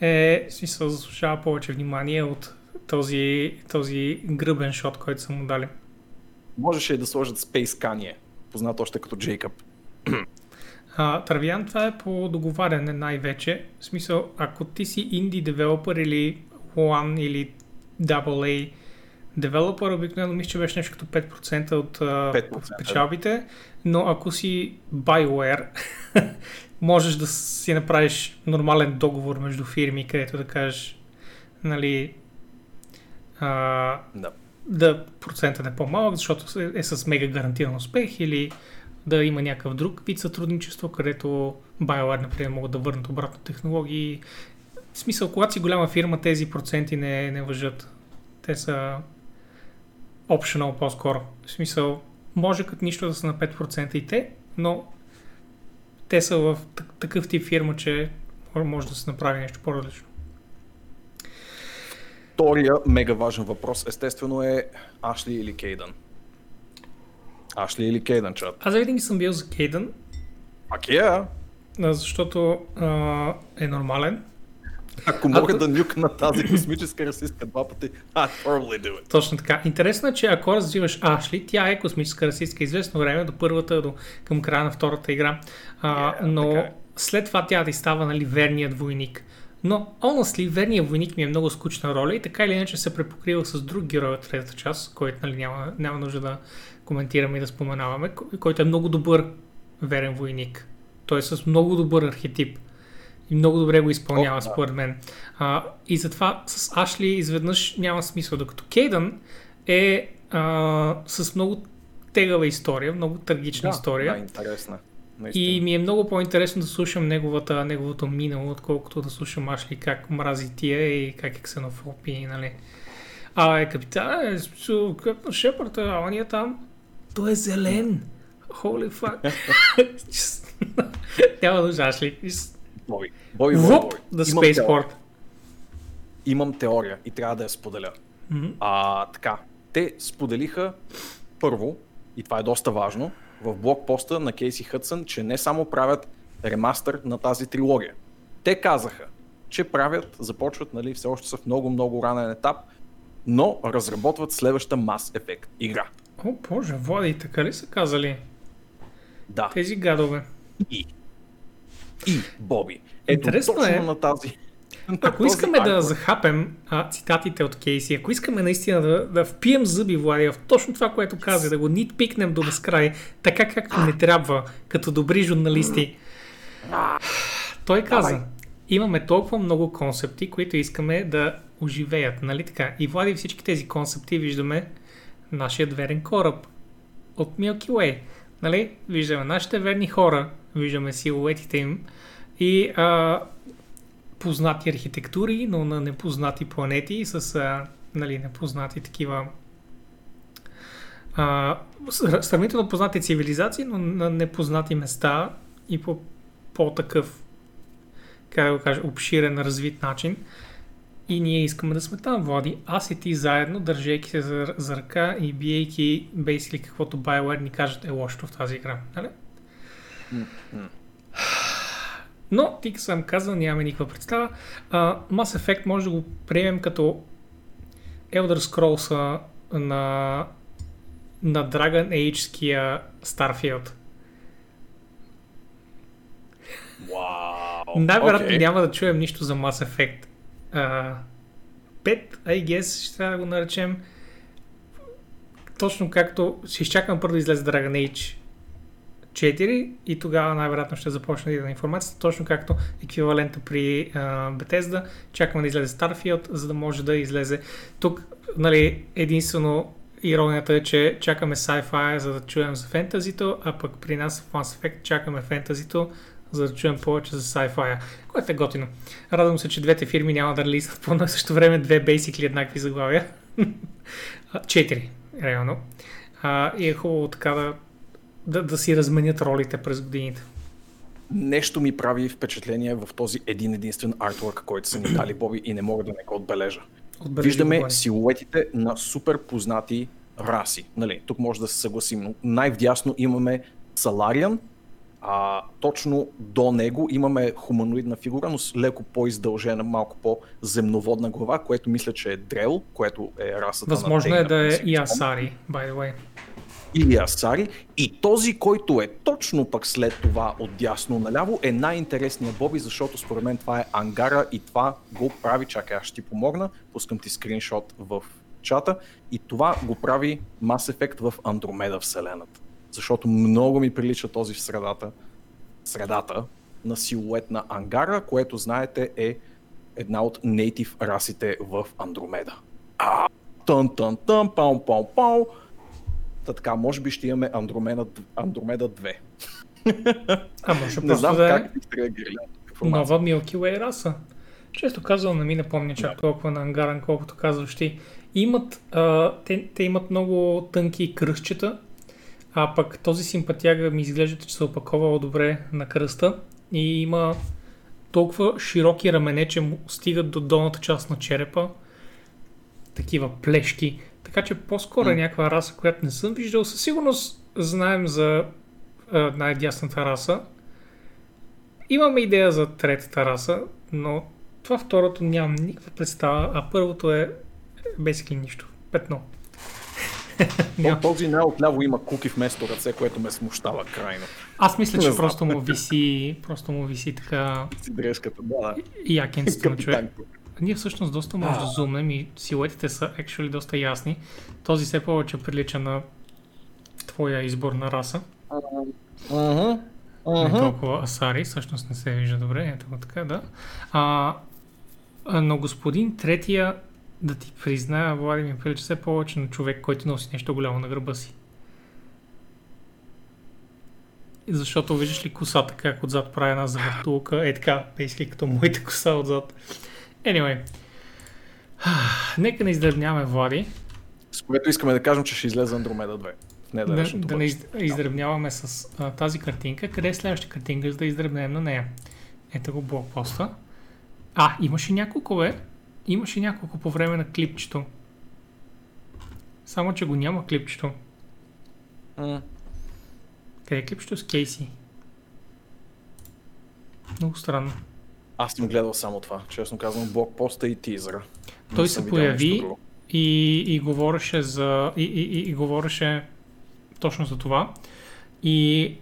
е, в смисъл, заслужава повече внимание от този, този гръбен шот, който са му дали. Можеше и да сложат Space Kanye, познат още като Джейкъб. А, Травян, това е по договаряне най-вече. В смисъл, ако ти си инди девелопър или One или AA девелопър, обикновено мисля, че беше нещо като 5% от а, 5%, печалбите, но ако си BioWare, можеш да си направиш нормален договор между фирми, където да кажеш, нали, а, Да. Да процентът е по-малък, защото е, с мега гарантиран успех или да има някакъв друг вид сътрудничество, където BioWare, например, могат да върнат обратно технологии. В смисъл, когато си голяма фирма, тези проценти не, не въжат. Те са optional по-скоро. В смисъл, може като нищо да са на 5% и те, но те са в так- такъв тип фирма, че може да се направи нещо по-различно. Втория мега важен въпрос, естествено е Ашли или Кейдън. Ашли или Кейдън, чат. Аз винаги съм бил за Кейдън, Пак е, а? а, защото а, е нормален. Ако мога Ако- да нюкна тази космическа расистка два пъти, I'd probably do it. Точно така. Интересно е, че ако развиваш Ашли, тя е космическа расистка известно време, до първата, до, към края на втората игра. А, Yeah, но така е. след това тя да става нали, верният войник. Но, honestly, верният войник ми е много скучна роля и така или иначе се препокрива с друг герой от третата част, който нали, няма, няма нужда да коментираме и да споменаваме, кой- който е много добър верен войник. Той е с много добър архетип. И много добре го изпълнява, О, да. според мен. А, и затова с Ашли изведнъж няма смисъл, докато Кейдън е а, с много тегава история, много трагична история. Да, интересна. Наистина. И ми е много по-интересно да слушам неговата, неговото минало, отколкото да слушам Ашли как мрази тия и как е ксенофоб и нали. А е капитан, е на Шепарта, а ония там, той е зелен. Holy fuck. Няма нужда Ашли. Бой, бой, бой, бой. the spaceport. Имам теория и трябва да я споделя. Мгм. А, така, те споделиха първо, и това е доста важно, в блокпоста на Кейси Хътсън, че не само правят ремастър на тази трилогия. Те казаха, че правят, започват, нали, все още са в много-много ранен етап, но разработват следваща Mass Effect игра. О, боже, Влади, така ли са казали? Да. Тези гадове. И. И, Боби. Ето, Интересно точно е. на тази. Ако искаме да захапем а, цитатите от Кейси, ако искаме наистина да, да впием зъби, Влади, в точно това, което каза, да го нитпикнем до безкрай, така както не трябва, като добри журналисти, той каза, имаме толкова много концепти, които искаме да оживеят, нали така? И Влади всички тези концепти виждаме нашия верен кораб от Milky Way. Нали? Виждаме нашите верни хора, виждаме силуетите им и а, познати архитектури, но на непознати планети с а, нали, непознати такива а, сравнително познати цивилизации, но на непознати места и по по-такъв как да го кажа, обширен, развит начин. И ние искаме да сме там, Влади. Аз и ти заедно, държейки се за, за ръка и биейки бейсили каквото BioWare ни кажат е лошото в тази игра. Нали? Mm-hmm. Но, ти съм казал, нямаме никаква представа. Uh, Mass Effect може да го приемем като Elder Scrolls на, на Dragon Age-ския Starfield. Wow. Най-вероятно okay. няма да чуем нищо за Mass Effect. Uh, 5, I guess, ще трябва да го наречем. Точно както ще изчакам първо да излезе Dragon Age 4 и тогава най-вероятно ще започне да информацията, точно както еквивалента при uh, Bethesda. Чакаме да излезе Starfield, за да може да излезе тук. Нали, единствено иронията е, че чакаме sci-fi, за да чуем за фентазито, а пък при нас в Mass Effect чакаме фентазито, за да чуем повече за sci-fi, което е готино. Радвам се, че двете фирми няма да релизнат по на също време две basically еднакви заглавия. Четири, реално. А, и е хубаво така да, да, да си разменят ролите през годините. Нещо ми прави впечатление в този един единствен артворк, който са ни дали Боби и не мога да не го отбележа. Отбележи Виждаме го, силуетите на супер познати раси. Нали, тук може да се съгласим, но най-вдясно имаме Салариан, а, точно до него имаме хуманоидна фигура, но с леко по-издължена, малко по-земноводна глава, което мисля, че е Дрел, което е расата Възможно на е да е и Асари, by the way. Или Асари. И този, който е точно пък след това от дясно наляво, е най-интересният Боби, защото според мен това е ангара и това го прави, чакай, аз ще ти помогна, пускам ти скриншот в чата, и това го прави Mass Effect в Андромеда вселената защото много ми прилича този в средата, средата на силует на ангара, което знаете е една от нейтив расите в Андромеда. А, тън, тън, тън, пау, пау, пау. Та така, може би ще имаме Андромеда, Андромеда 2. А може Не знам да как е бихте реагирали. Нова Milky Way раса. Често казвам, не ми напомня чак да. толкова на ангаран, колкото казваш ти. Имат, а, те, те имат много тънки кръстчета, а пък този симпатяга ми изглежда, че се опаковал добре на кръста и има толкова широки рамене, че му стигат до долната част на черепа. Такива плешки. Така че по-скоро е някаква раса, която не съм виждал. Със сигурност знаем за най-дясната раса. Имаме идея за третата раса, но това второто нямам никаква представа, а първото е basically нищо. Петно. От този най-отляво има куки вместо ръце, което ме смущава крайно. Аз мисля, че просто му виси, просто му виси така... Си дрежката, да. Якенството на човек. Ние всъщност доста може да зумнем и силуетите са actually доста ясни. Този все повече прилича на твоя избор на раса. Uh-huh. Uh-huh. Не толкова Асари, всъщност не се вижда добре, ето го така, да. А, но господин третия да ти призная, Влади ми прилича все повече на човек, който носи нещо голямо на гърба си. Защото виждаш ли косата как отзад прави една завъртулка, е така, пейски като моите коса отзад. Anyway, нека не издръбняваме Влади. С което искаме да кажем, че ще излезе Андромеда 2. Не да, да не издръбняваме с а, тази картинка. Къде е следващата картинка, за да издръбнем на нея? Ето го блокпоста. А, имаше няколко, бе. Имаше няколко по време на клипчето. Само, че го няма клипчето. Mm. Къде е клипчето с Кейси? Много странно. Аз съм гледал само това. Честно казвам, блокпоста и тизъра. Той се появи и, и говореше за... И, и, и, и говореше точно за това. И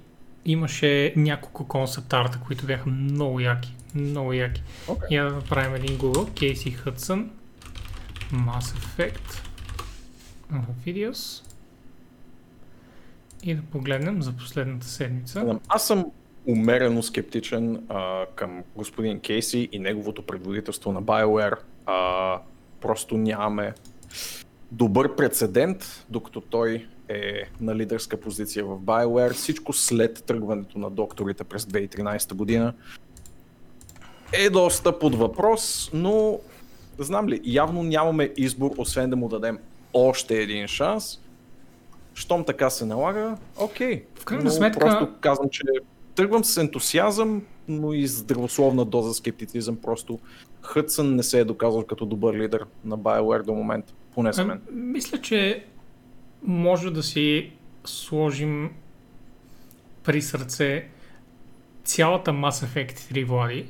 имаше няколко концепт арта, които бяха много яки. Много яки. Okay. Я да направим един Google. Кейси Хътсън. Mass Effect. Videos. И да погледнем за последната седмица. Аз съм умерено скептичен а, към господин Кейси и неговото предводителство на BioWare. А, просто нямаме добър прецедент, докато той е на лидерска позиция в BioWare. Всичко след тръгването на докторите през 2013 година е доста под въпрос, но знам ли, явно нямаме избор, освен да му дадем още един шанс. Щом така се налага, окей. В крайна сметка- Просто казвам, че тръгвам с ентусиазъм, но и здравословна доза скептицизъм. Просто Хътсън не се е доказал като добър лидер на BioWare до момента. Поне за мен. Ами, Мисля, че може да си сложим при сърце цялата Mass Effect 3 Влади,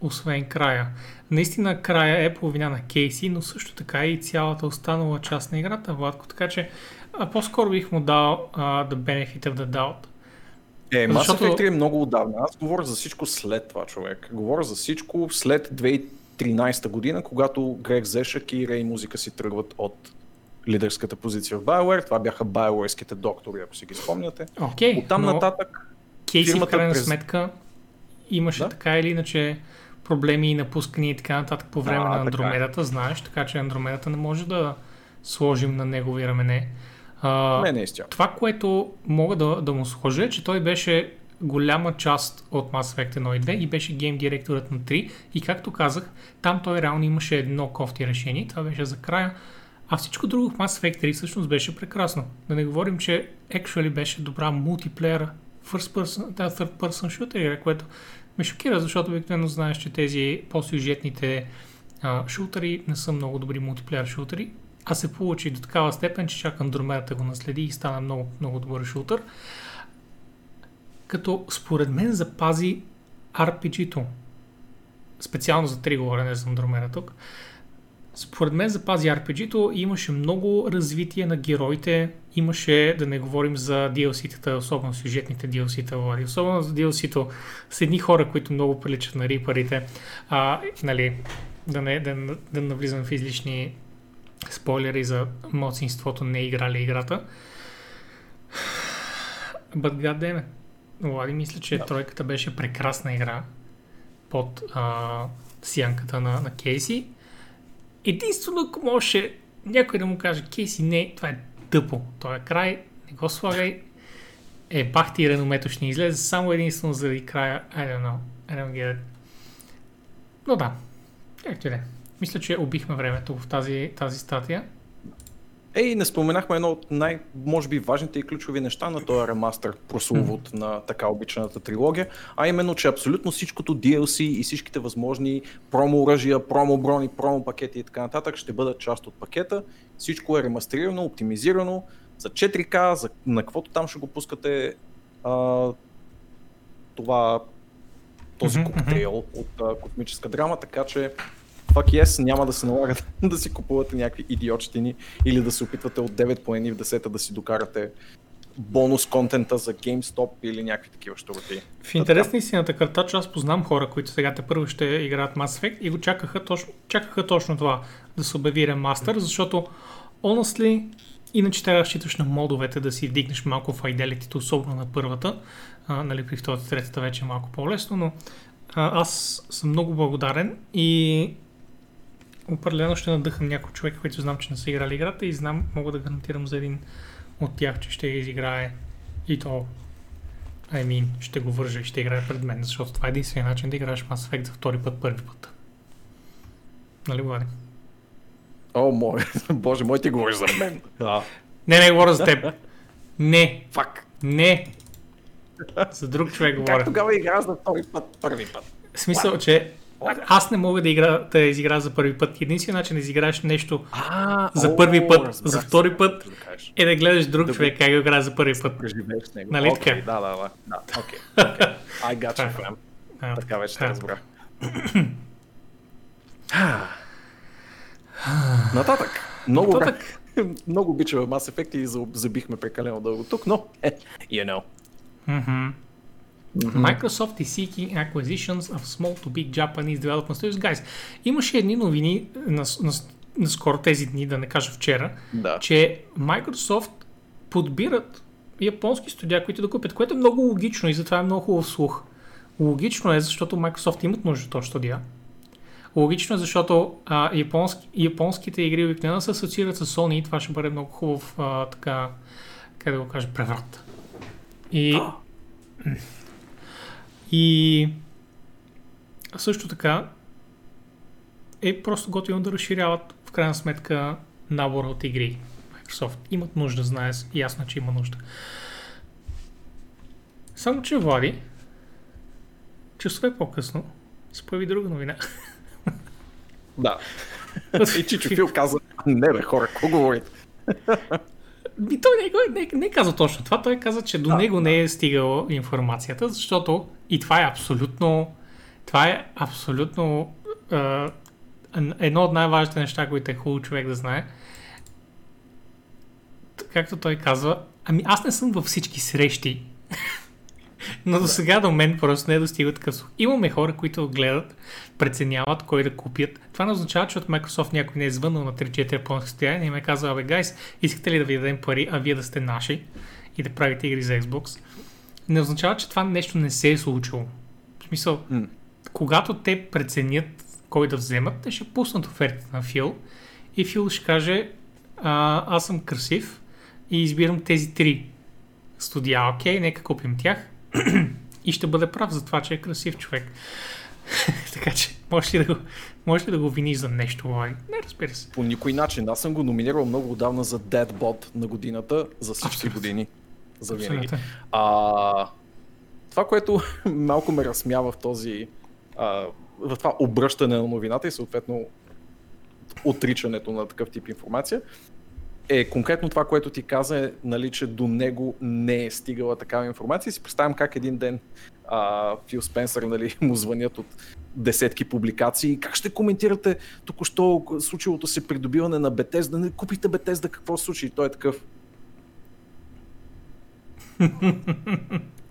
освен края. Наистина края е половина на Кейси, но също така и цялата останала част на играта, Владко. Така че а, по-скоро бих му дал а, the benefit of the doubt. Е, Mass Защото- Effect 3 е много отдавна. Аз говоря за всичко след това, човек. Говоря за всичко след 2013 година, когато Грег Зешък и Рей Музика си тръгват от лидерската позиция в BioWare. Това бяха BioWare-ските доктори, ако си ги спомняте. Окей, Оттам но нататък Кейси в крайна през- сметка имаше Да. така или иначе проблеми и напускания и така нататък по време А, на така е. Андромедата, знаеш, така че Андромедата не може да сложим на негови рамене. А, не, не изцяло. това, което мога да, да му сложа е, че той беше голяма част от Mass Effect 1 и 2 и беше гейм директорът на 3 и както казах, там той реално имаше едно кофти решение, това беше за края, а всичко друго в Mass Effect 3 всъщност беше прекрасно. Да не говорим, че actually беше добра мултиплеера first person, да, third person shooter което ме шокира, защото обикновено знаеш, че тези по-сюжетните а, шутери не са много добри мултиплеер шутери, а се получи до такава степен, че чак Андромедата го наследи и стана много, много добър шутър. Като според мен запази RPG-то. Специално за 3 говоря, не за Андромеда тук. Според мен запази RPG-то имаше много развитие на героите. Имаше, да не говорим за DLC-тата, особено сюжетните DLC-та. Особено за DLC-то с едни хора, които много приличат на рипарите. А, нали, да не, да, да навлизам в излишни спойлери за младсинството не играли играта. But goddammit. Влади, мисля, че Да. тройката беше прекрасна игра под а, сянката на, на Кейси. Единствено, ако може някой да му каже, Кейси, не, това е тъпо. Той е край, не го слагай. Е, бах ти реномето ще ни излезе само единствено заради края. I don't know. I don't get it. Но да, както и да е. Мисля, че убихме времето в тази, тази статия. Ей, не споменахме едно от най, може би, важните и ключови неща на този ремастър, прословут на така обичаната трилогия, а именно, че абсолютно всичкото DLC и всичките възможни промо оръжия, промо брони, промо пакети и така нататък ще бъдат част от пакета. Всичко е ремастерирано, оптимизирано за 4K, за, на каквото там ще го пускате а, това, този коктейл от а, космическа драма, така че fuck yes, няма да се налага да си купувате някакви идиотщини или да се опитвате от 9 планини в 10 да си докарате бонус контента за GameStop или някакви такива щуроти. В интерес на истината картач, аз познам хора, които сега те първо ще играят Mass Effect и го чакаха точно, чакаха точно това, да се обяви ремастър, защото honestly, иначе трябва да разчиташ на модовете да си вдигнеш малко fidelity особено на първата, а, нали, при втората, третата вече е малко по-лесно, но а, аз съм много благодарен и определено ще надъхам някой човек, който знам, че не са играли играта и знам, мога да гарантирам за един от тях, че ще я изиграе и то I mean, ще го вържа и ще играе пред мен, защото това е единствения начин да играеш Mass Effect за втори път, първи път. Нали, Влади? О, мой, боже мой, ти говориш за мен. Не, не говоря за теб. Не, фак. не. За друг човек Как говоря. тогава игра за втори път, първи път? В смисъл, че а- аз не мога да, игра, да изигра за първи път. Единственият начин да изиграеш нещо А, за о, първи път, разбрах за втори път да е да гледаш друг Да човек как го играе за първи път. С него. Нали така? Да, да, да. да. Окей. окей. I got you, Така. fam. А, Така вече те разбра. Нататък. Много, Нататък. много обичаме Mass Effect и за- забихме прекалено дълго тук, но you know. Мгм. Microsoft is seeking acquisitions of small to big Japanese development studios. Guys, имаше едни новини на, на, на скоро тези дни, да не кажа вчера, Да. че Microsoft подбират японски студия, които да купят, което е много логично и затова е много хубав слух. Логично е, защото Microsoft имат нужда от този студия. Логично е, защото а, японски, японските игри обикновено се асоциират с Sony и това ще бъде много хубав, а, така, как да го кажа, преврат. И, и също така е просто готино да разширяват в крайна сметка набора от игри. Microsoft имат нужда, знае, ясно, че има нужда. Само, че Влади, часове по-късно, се появи друга новина. Да. И Чичо Фил каза, не бе хора, какво говорите? И той не, не, не каза точно това, той каза, че до Да, него да. не е стигала информацията, защото и това е абсолютно, това е абсолютно а, едно от най-важните неща, които е хубаво човек да знае. Както той казва, ами аз не съм във всички срещи, но до сега до мен просто не е достига такъв слух. Имаме хора, които гледат, преценяват кой да купят. Това не означава, че от Microsoft някой не е звъннал на 3-4 японски стояния и ме казал, абе, гайс, искате ли да ви дадем пари, а вие да сте наши и да правите игри за Xbox. Не означава, че това нещо не се е случило. В смисъл, М. когато те преценят кой да вземат, те ще пуснат офертата на Фил и Фил ще каже, а, аз съм красив и избирам тези три студия, окей, нека купим тях и ще бъде прав за това, че е красив човек. така че, можеш ли да го, можеш ли да го виниш за нещо, Влади? Не, разбира се. По никой начин. Аз съм го номинирал много отдавна за Deadbot на годината, за всички Абсолютно. години. За винаги. Абсолютно. А, това, което малко ме разсмява в този а, в това обръщане на новината и съответно отричането на такъв тип информация, е конкретно това, което ти каза, е, нали, че до него не е стигала такава информация. И си представям как един ден а, Фил Спенсър нали, му звънят от десетки публикации. Как ще коментирате току-що случилото се придобиване на Бетезда? Не купите Бетезда, какво се случи? И той е такъв.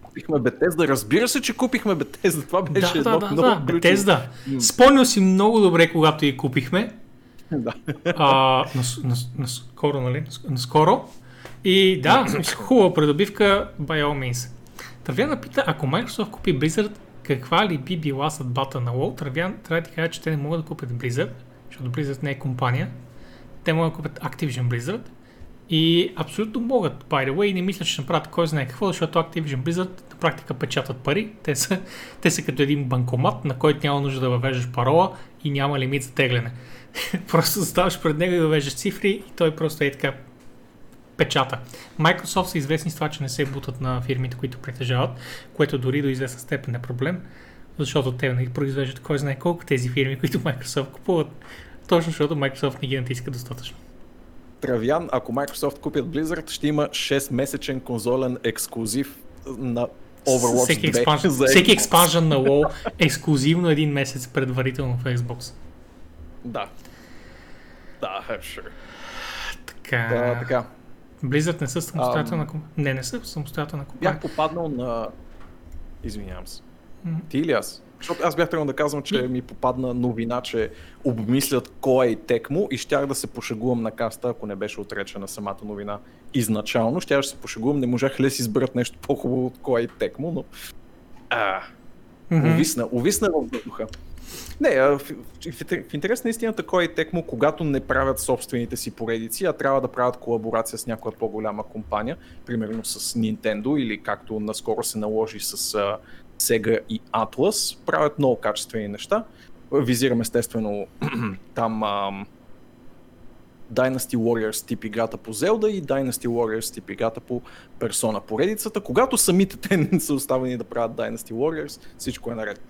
Купихме Бетезда. Разбира се, че купихме Бетезда. Това беше Да, едно да, да, много да. Бетезда. Спомнил си много добре, когато я купихме. Да. А, на, на, на, скоро, нали? Наскоро. И да, хубава придобивка, by all means. Тървяна пита, ако Microsoft купи Blizzard, каква ли би била съдбата на WoW? Тървян трябва да ти кажа, че те не могат да купят Blizzard, защото Blizzard не е компания. Те могат да купят Activision Blizzard. И абсолютно могат, by the way, не мисля, че ще направят кой знае какво, защото Activision Blizzard на практика печатат пари. Те са, те са като един банкомат, на който няма нужда да въвеждаш парола и няма лимит за тегляне. просто заставаш пред него и въвеждаш цифри и той просто е така печата. Microsoft са известни с това, че не се бутат на фирмите, които притежават, което дори до известна степен е проблем, защото те не произвеждат кой знае колко тези фирми, които Microsoft купуват. Точно защото Microsoft не ги натиска достатъчно. Травян, ако Microsoft купят Blizzard, ще има 6-месечен конзолен ексклюзив на Overwatch всеки 2 експанжен, всеки експанжен на WoW ексклюзивно един месец предварително в Xbox. Да. Да, sure. Така, Да, така. Blizzard не са самостоятелна компания. Не, не са самостоятелна компания. Бях попаднал на... Извинявам се. Ти или аз? Защото аз бях трябвало да казвам, че ми попадна новина, че обмислят кой е Текмо и щях да се пошегувам на каста, ако не беше отречена самата новина изначално. Щях да се пошегувам, не можах ли да си изберат нещо по-хубаво от кой е Текмо, но... А, Мгм. увисна, увисна в въздуха. Не, в, в, в, интерес на истината, кой е Текмо, когато не правят собствените си поредици, а трябва да правят колаборация с някоя по-голяма компания, примерно с Nintendo или както наскоро се наложи с а, Sega и Atlas, правят много качествени неща. Визирам естествено там ам, Dynasty Warriors тип играта по Zelda и Dynasty Warriors тип играта по Persona поредицата. Когато самите те не са оставени да правят Dynasty Warriors, всичко е наред.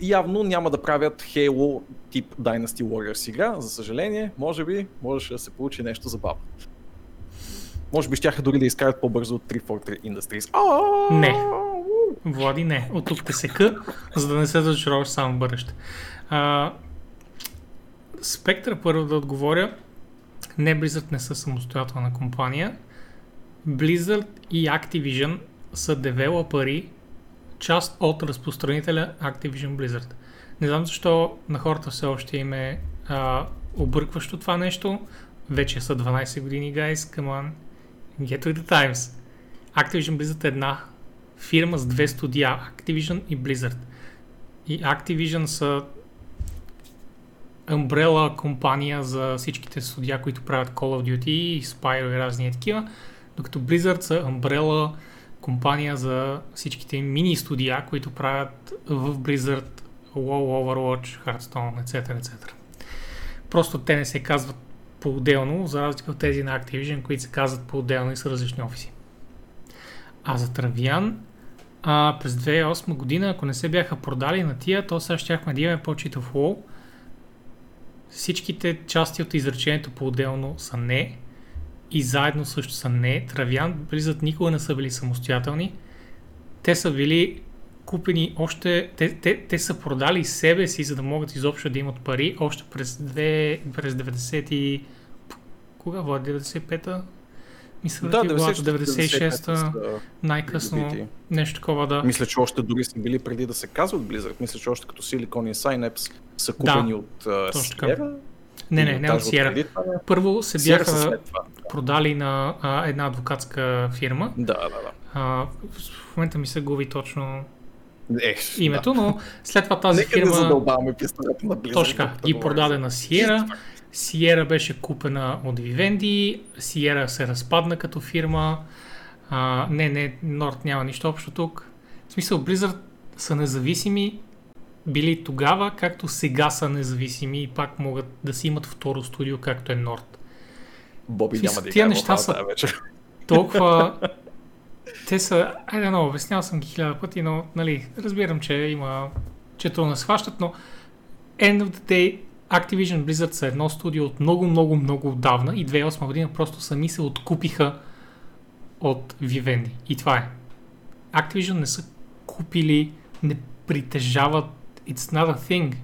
Явно няма да правят Halo тип Dynasty Warriors игра, за съжаление. Може би, можеше да се получи нещо забавно. Може би щяха дори да изкарат по-бързо от 343 Industries. Не. Влади, не. От тук те сека, за да не се разочароваш само бъдеще. Спектър първо да отговоря. Не, Blizzard не са самостоятелна компания. Blizzard и Activision са девелопери част от разпространителя Activision Blizzard. Не знам защо на хората все още им е а, объркващо това нещо. Вече са 12 години, guys. Come on. Get with the times. Activision Blizzard е една фирма с две студия. Activision и Blizzard. И Activision са umbrella компания за всичките студия, които правят Call of Duty и Spyro и разни такива, докато Blizzard са umbrella компания за всичките мини студия, които правят в Blizzard WoW, Overwatch, Hearthstone, etc. etc. Просто те не се казват по-отделно, за разлика от тези на Activision, които се казват по-отделно и са различни офиси. А за Травиан, а, през 2008 година, ако не се бяха продали на тия, то сега щяхме да имаме по-читав WoW, Всичките части от изречението по-отделно са не и заедно също са не. Травян, Близът никога не са били самостоятелни. Те са били купени още, те, те, те са продали себе си, за да могат изобщо да имат пари, още през, 2, през 90 и... Кога в 95-та? Мисля, да, 96-та, най-късно, нещо такова, да. Мисля, че още дори са били преди да се казват Blizzard. Мисля, че още като Silicon и Synapse са купени да, от uh, Sierra. Не, не, не от Sierra. Първо се бяха продали на а, една адвокатска фирма. Да, да, да. А, в момента ми се губи точно Ех, името, да. но след това тази Нека фирма... Задълбаваме пистолета на Blizzard. Точно и продаде на Sierra. Sierra беше купена от Vivendi, Sierra се разпадна като фирма. А, не, не, Nord няма нищо общо тук. В смисъл, Blizzard са независими, били тогава, както сега са независими и пак могат да си имат второ студио, както е Nord. Боби няма да Тия неща са толкова... Те са... Айде, но, обяснял съм ги хиляда пъти, но, нали, разбирам, че има... че трудно се хващат, но end of the day Activision Blizzard са едно студио от много, много, много отдавна и 2008 година просто сами се откупиха от Vivendi. И това е. Activision не са купили, не притежават It's not a thing.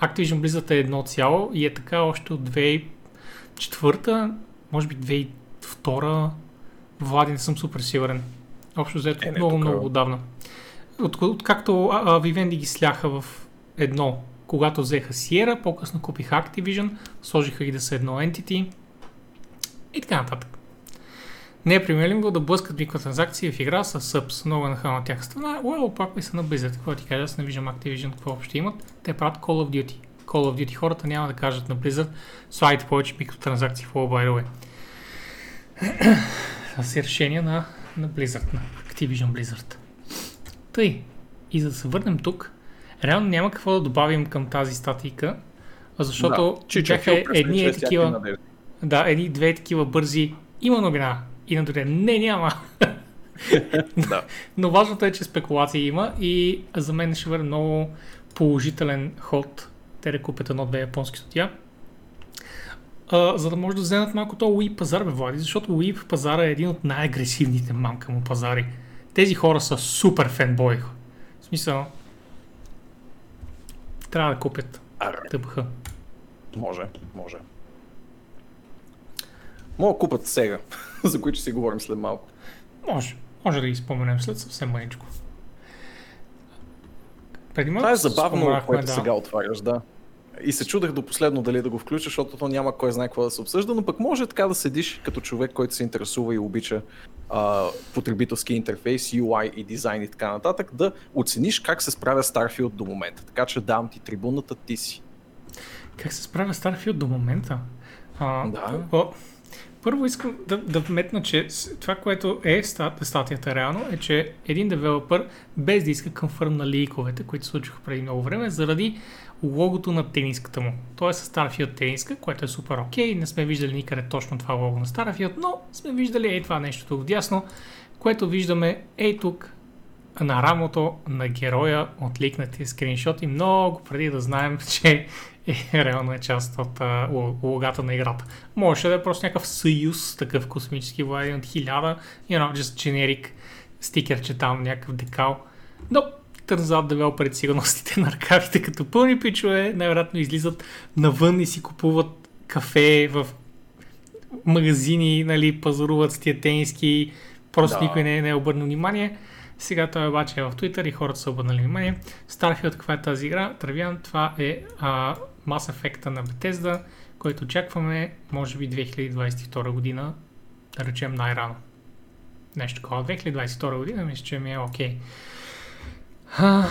Activision Blizzard е едно цяло и е така още от 2004, може би 2002, Влади не съм супер сигурен. Общо взето е, много, много отдавна. От, откакто Vivendi ги сляха в едно когато взеха Sierra, по-късно купиха Activision, сложиха ги да са едно entity и така нататък. Не е примерливо да блъскат микротранзакции в игра с Subs. Много на на тях страна. Уел, пак ми са на Blizzard. Какво ти кажа, аз не виждам Activision какво общо имат. Те правят Call of Duty. Call of Duty хората няма да кажат на Blizzard, слайдите повече микротранзакции в way. С решение на, на Blizzard, на Activision Blizzard. Тъй, и за да се върнем тук, Реално няма какво да добавим към тази статика, защото да, бяха едни е такива, да, едни две такива бързи, има новина и на друга не, няма. да. Но важното е, че спекулации има и за мен ще бъде много положителен ход те да купят едно-две японски студия. Uh, за да може да вземат малко то Wii пазар, бе, Влади, защото Wii пазара е един от най-агресивните мамка му пазари. Тези хора са супер фенбой. В смисъл, трябва да купят ТБХ. Може, може. Мога да купат сега, за които ще си говорим след малко. Може. Може да ги споменем след съвсем маничко. Преди малко Това е забавно, което да. сега отваряш, да. И се чудех до последно дали да го включа, защото то няма кой знае какво да се обсъжда, но пък може така да седиш като човек, който се интересува и обича а, потребителски интерфейс, UI и дизайн и така нататък, да оцениш как се справя Starfield до момента. Така че давам ти трибуната, ти си. Как се справя Starfield до момента? А, да. О, първо искам да, да вметна, че това, което е статията реално, е, че един девелопър, без да иска конфърм на ликовете, които случиха преди много време, заради логото на тениската му. Той е с Starfield тениска, което е супер окей. Не сме виждали никъде точно това лого на Starfield, но сме виждали ей това нещо тук дясно, което виждаме ей тук на рамото на героя от ликнати скриншоти много преди да знаем, че е, реално е част от а, логата на играта. Може да е просто някакъв съюз, такъв космически владен от хиляда, you know, just generic стикерче там, някакъв декал. Но тързат да пред сигурностите на ръкавите като пълни пичове, най-вероятно излизат навън и си купуват кафе в магазини, нали, пазаруват с тия тениски, просто да. никой не, не е обърнал внимание. Сега той обаче е в Twitter и хората са обърнали внимание. Starfield, каква е тази игра? Травян, това е а, Mass Effect на Bethesda, който очакваме, може би 2022 година, да речем най-рано. Нещо такова. 2022 година, мисля, че ми е окей. Okay.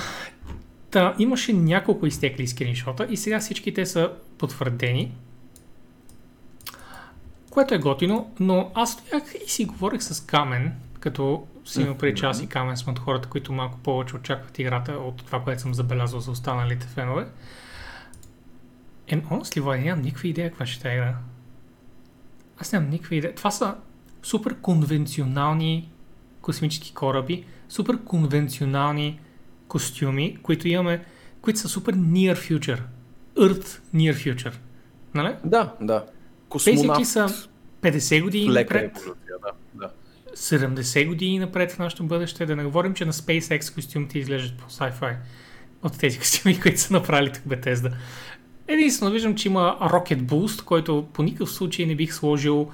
Та, имаше няколко изтекли скриншота и сега всички те са потвърдени. Което е готино, но аз стоях и си говорих с Камен, като си има преди час и Камен сме от хората, които малко повече очакват играта от това, което съм забелязал за останалите фенове. And honestly, Влади, нямам никаква идея каква ще е игра. Аз нямам никаква идея. Това са супер конвенционални космически кораби, супер конвенционални костюми, които имаме, които са супер near future. Earth near future. Нали? Да, да. Космонавт. са 50 години напред. еволюция, да, да. 70 години напред в нашето бъдеще. Да не говорим, че на SpaceX костюмите изглеждат по sci-fi от тези костюми, които са направили тук Bethesda. Единствено виждам, че има Rocket Boost, който по никакъв случай не бих сложил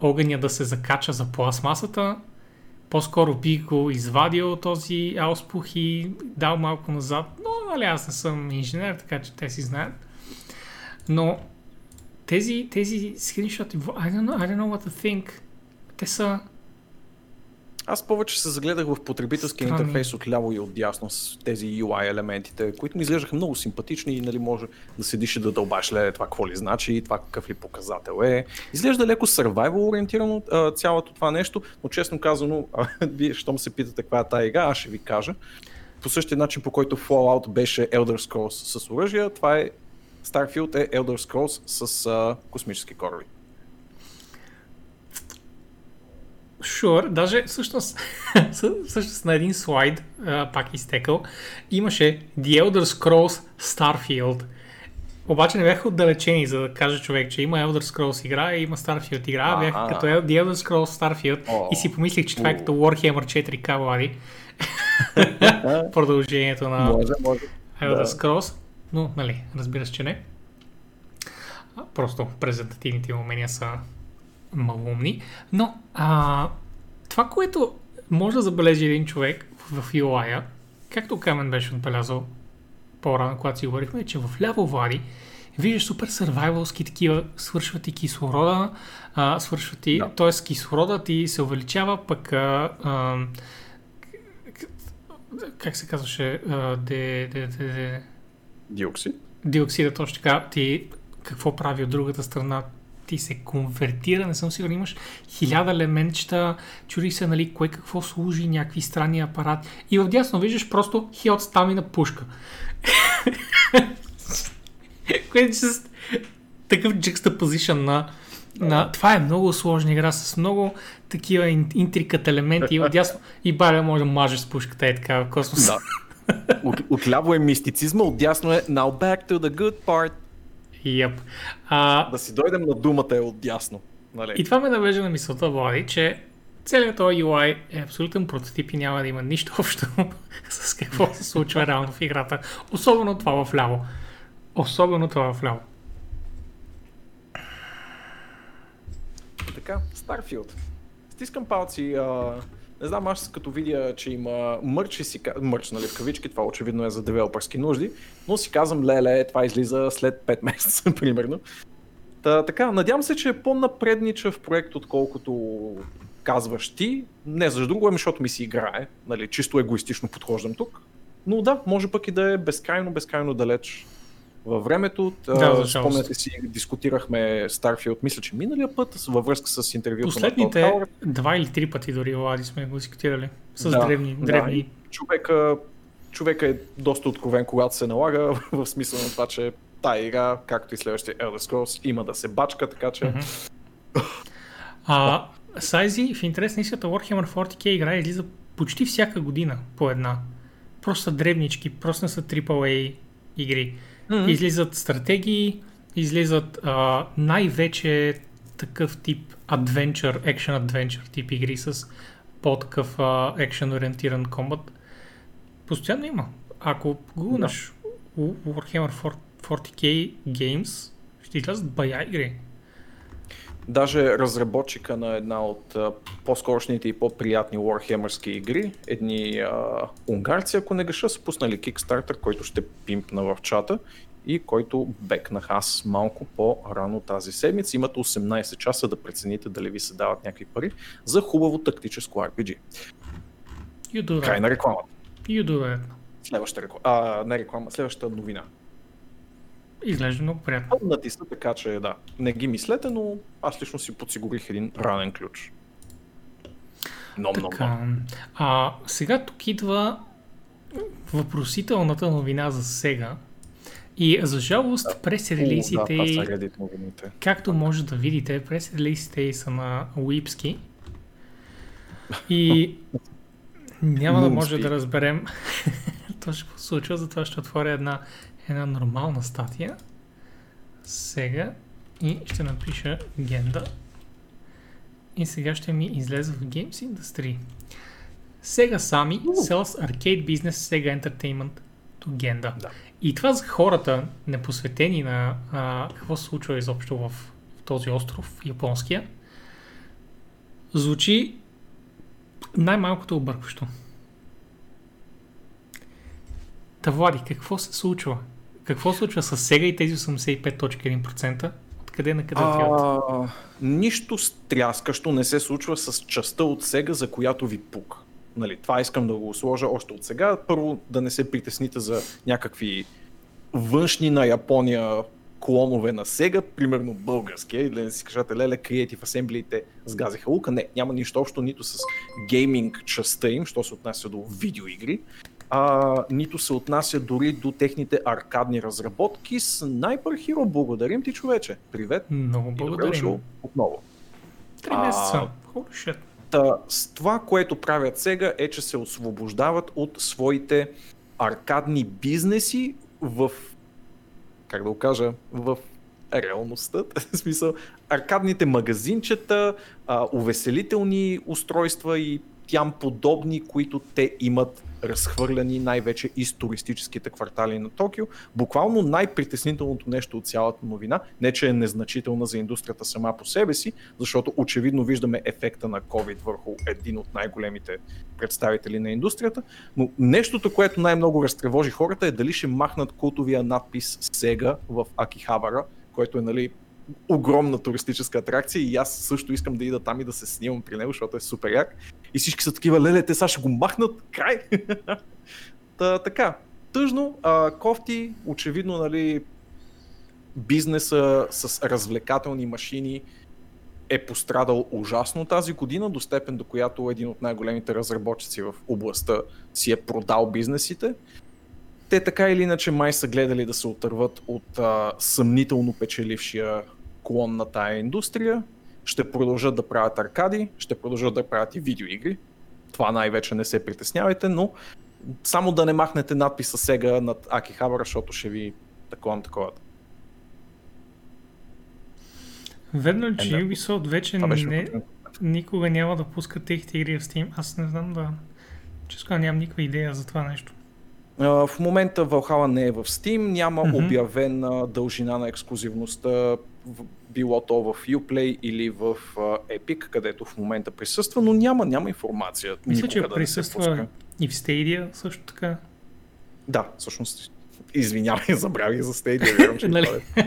огъня да се закача за пластмасата. По-скоро бих го извадил този ауспух и дал малко назад. Но, нали, аз не съм инженер, така че те си знаят. Но тези, тези скриншоти, I don't know, I don't know what to think. Те са Аз повече се загледах в потребителския Странни. интерфейс от ляво и от дясно с тези UI елементите, които ми изглеждаха много симпатични и нали, може да седиш и да дълбаш ле това какво ли значи, това какъв ли показател е. Изглежда леко survival ориентирано цялото това нещо, но честно казано, вие щом се питате каква е тази игра, аз ще ви кажа. По същия начин, по който Fallout беше Elder Scrolls с оръжия, това е Starfield е Elder Scrolls с а, космически кораби. Sure, даже всъщност, всъщност на един слайд, а, пак изтекал, имаше The Elder Scrolls Starfield. Обаче не бяха отдалечени, за да каже човек, че има Elder Scrolls игра и има Starfield игра, а бяха като The Elder Scrolls Starfield и си помислих, че това е като Warhammer 4K, Влади. Продължението на Може, може. Elder Да. Scrolls, но, нали, разбира се, че не. Просто презентативните умения са малумни. Но а, това, което може да забележи един човек в UI-а, както Камен беше отбелязал по-рано, когато си говорихме, е, че в ляво влади виждаш супер сървайвалски такива, свършват и кислорода, а, свършват и, Да. т.е. кислорода ти се увеличава, пък а, а, как се казваше, а, де, де, де, де, Диоксид. диоксида, точно така, ти какво прави от другата страна, ти се конвертира, не съм сигурен, имаш хиляда елементчета, чури се, нали, кое какво служи, някакви странни апарати. И в дясно виждаш просто хиот стамина пушка. Което е такъв juxtaposition на, на... Това е много сложна игра с много такива ин- интрикат елементи и отдясно и баря може да мажеш с пушката е така в космоса. Да. От, отляво е мистицизма, отдясно е Now back to the good part. Yep. А, Да си дойдем на думата е отдясно. Нали? И това ме навежда на мисълта, Влади, че целият този UI е абсолютен прототип и няма да има нищо общо с какво се случва реално в играта. Особено това в ляво. Особено това в ляво. Така, Starfield. Стискам палци. А, не знам, аз като видя, че има мърч и си мърч, нали, в кавички, това очевидно е за девелопърски нужди, но си казвам, леле, това излиза след 5 месеца, примерно. Та, така, надявам се, че е по-напредничав проект, отколкото казваш ти. Не за друго, ами защото ми си играе. Нали, чисто егоистично подхождам тук. Но да, може пък и да е безкрайно, безкрайно далеч във времето. Да, Да, спомняте си, дискутирахме Starfield, мисля, че миналия път, във връзка с интервюто на Todd Последните два или три пъти дори, Влади, сме го дискутирали. С Да, древни, да, древни. и човека, човека е доста откровен, когато се налага, в смисъл на това, че тая игра, както и следващия Elder Scrolls, има да се бачка, така че... А, Сайзи, в интерес на истината, Warhammer 40k игра излиза почти всяка година по една. Просто са древнички, просто не са AAA игри. Мгм. Излизат стратегии, излизат а, най-вече такъв тип adventure, action adventure тип игри с по-такъв action ориентиран комбат. Постоянно има. Ако гугнаш Warhammer 40k Games, ще излязат бая игри. Даже разработчика на една от по-скорошните и по-приятни Warhammerски игри, едни а, унгарци, ако не греша, са пуснали Kickstarter, който ще пимпна в чата и който бекнах аз малко по-рано тази седмица. Имате 18 часа да прецените дали ви се дават някакви пари за хубаво тактическо RPG. Край на рекламата. That. Следващата реклама. А, не реклама, следващата новина. Изглежда много приятно. Натисна, така че да, не ги мислете, но аз лично си подсигурих един ранен ключ. Ном, Така, ном. а, сега тук идва въпросителната новина за сега. И за жалост, да, са Reddit новините. както може да видите, през релизите са на Уипски. И няма да може да разберем точно какво се случва, затова ще отворя една, една нормална статия. Сега и ще напиша Генда. И сега ще ми излезе в Games Industry. Sega Sami sells arcade business Sega Entertainment to Genda. Да. И това за хората, непосветени на а, какво се случва изобщо в, в този остров, японския, звучи най-малкото объркващо. Та Влади, какво се случва? Какво случва с сега и тези 85.1%? Откъде на къде? А, нищо стряскащо не се случва с частта от сега, за която ви пук. Нали, това искам да го сложа още от сега. Първо да не се притесните за някакви външни на Япония клонове на Сега, примерно българския, или да не си кажете, леле, Creative Assembly те сгазиха лука. Не, няма нищо общо нито с гейминг частта им, що се отнася до видеоигри, а, нито се отнася дори до техните аркадни разработки. Sniper Hero, благодарим ти, човече. Привет Много благодарим. отново. Три А, месеца. Shit. Та, това, което правят сега е, че се освобождават от своите аркадни бизнеси в, как да го кажа, в реалността, в смисъл, аркадните магазинчета, а, увеселителни устройства и тям подобни, които те имат разхвърляни най-вече из туристическите квартали на Токио. Буквално най-притеснителното нещо от цялата новина, не че е незначителна за индустрията сама по себе си, защото очевидно виждаме ефекта на COVID върху един от най-големите представители на индустрията, но нещото, което най-много разтревожи хората е дали ще махнат култовия надпис Сега в Акихабара, който е нали, огромна туристическа атракция и аз също искам да ида там и да се снимам при него, защото е супер як. И всички са такива, леле, те сега ще го махнат, край! Та, така, тъжно, а, кофти, очевидно, нали, бизнеса с развлекателни машини е пострадал ужасно тази година, до степен до която един от най-големите разработчици в областта си е продал бизнесите. Те така или иначе май са гледали да се отърват от а, съмнително печелившия клон на тая индустрия. Ще продължат да правят аркади, ще продължат да правят и видеоигри. Това най-вече не се притеснявайте, но само да не махнете надписа сега над Акихабара, защото ще ви такова такова. Верно ли, че Е, да. Ubisoft вече не, никога няма да пускат техните игри в Steam? Аз не знам да... Често нямам никаква идея за това нещо. В момента Valhalla не е в Steam, няма Мгм. обявена дължина на ексклюзивността, било то в Uplay или в Epic, където в момента присъства, но няма, няма информация. Мисля, че да се присъства и в Stadia също така. Да, всъщност. Извинявай, забравих за Stadia. вярвам, че Нали? е.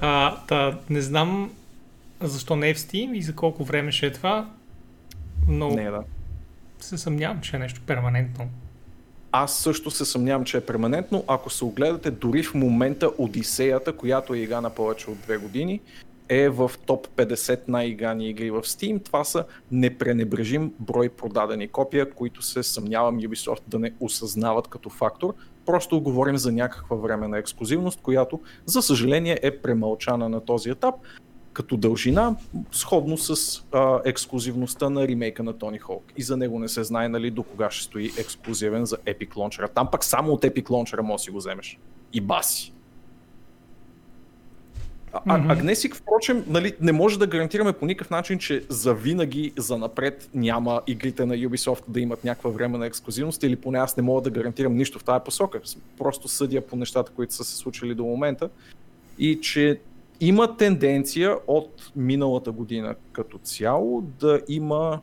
А, та, не знам защо не е в Steam и за колко време ще е това, но Не, да. се съмнявам, че е нещо перманентно. Аз също се съмнявам, че е перманентно. Ако се огледате дори в момента Одисеята, която е игра на повече от две години, е в топ 50 най-играни игри в Steam. Това са непренебрежим брой продадени копия, които се съмнявам Ubisoft да не осъзнават като фактор. Просто говорим за някаква временна ексклюзивност, която за съжаление е премълчана на този етап като дължина, сходно с а, ексклюзивността на ремейка на Тони Хоук. И за него не се знае нали, до кога ще стои ексклюзивен за Epic Launcher. Там пък само от Epic Launcher може да си го вземеш. И баси. А, Мгм. Агнесик, впрочем, нали, не може да гарантираме по никакъв начин, че за винаги, за напред няма игрите на Ubisoft да имат някаква временна ексклюзивност или поне аз не мога да гарантирам нищо в тази посока. Просто съдя по нещата, които са се случили до момента и че има тенденция от миналата година като цяло да има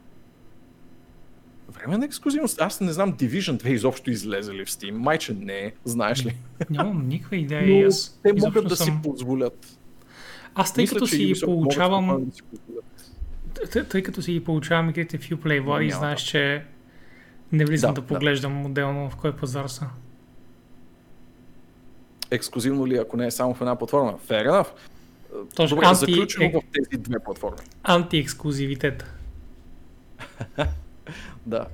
Временна ексклюзивност. Аз не знам Division 2 изобщо излезе ли в Steam. Майче не знаеш ли. Нямам никаква идея. Но аз те могат да съм... си позволят. Аз тъй Мисля, като си могат получавам да си. Тъй, тъй като си ги получавам игрите в Uplay Няма знаеш, че не влизам да, Да, да да. поглеждам отделно в кой пазар са. Ексклюзивно ли, ако не е само в една платформа? Fair enough. Точно, Добре, анти- заключено в тези две платформи. Антиексклюзивитет. Да.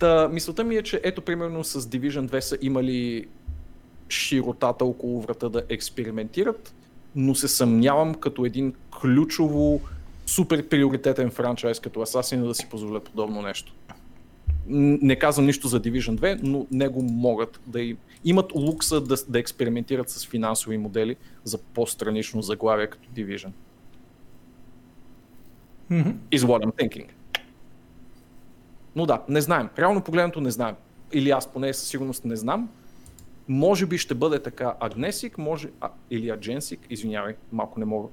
Та, мисълта ми е, че ето примерно с Division 2 са имали широтата около врата да експериментират, но се съмнявам като един ключово супер приоритетен франчайз като Assassin да си позволят подобно нещо. Не казвам нищо за Division 2, но него могат да им, имат лукса да, да експериментират с финансови модели за по-странично заглавие като Division. Мгм. Is what I'm thinking. Но да, не знаем. Реално погледнато не знаем. Или аз поне със сигурност не знам. Може би ще бъде така Агнесик, може... А, или Адженсик, извинявай, малко не мога.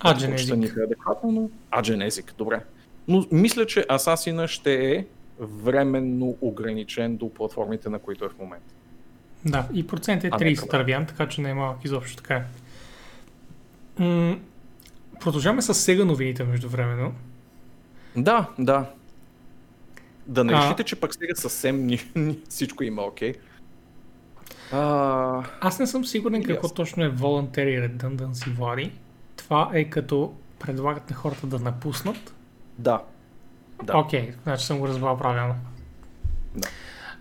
А, да прочета Genetic. никъде адекватно, но... Адженезик, добре. Но мисля, че Асасина ще е временно ограничен до платформите, на които е в момента. Да, и процент е А, не, 30 проблем. тървян, така че не е малък изобщо така. е. М- продължаваме с сега новините междувременно. Да, да. Да не А. решите, че пък сега съвсем ни, ни, всичко има окей. А, Аз не съм сигурен какво Ясно. точно е voluntary redundancy, Влади. Това е като предлагат на хората да напуснат. да. Да. Окей, значи съм го разбрал правилно. Да.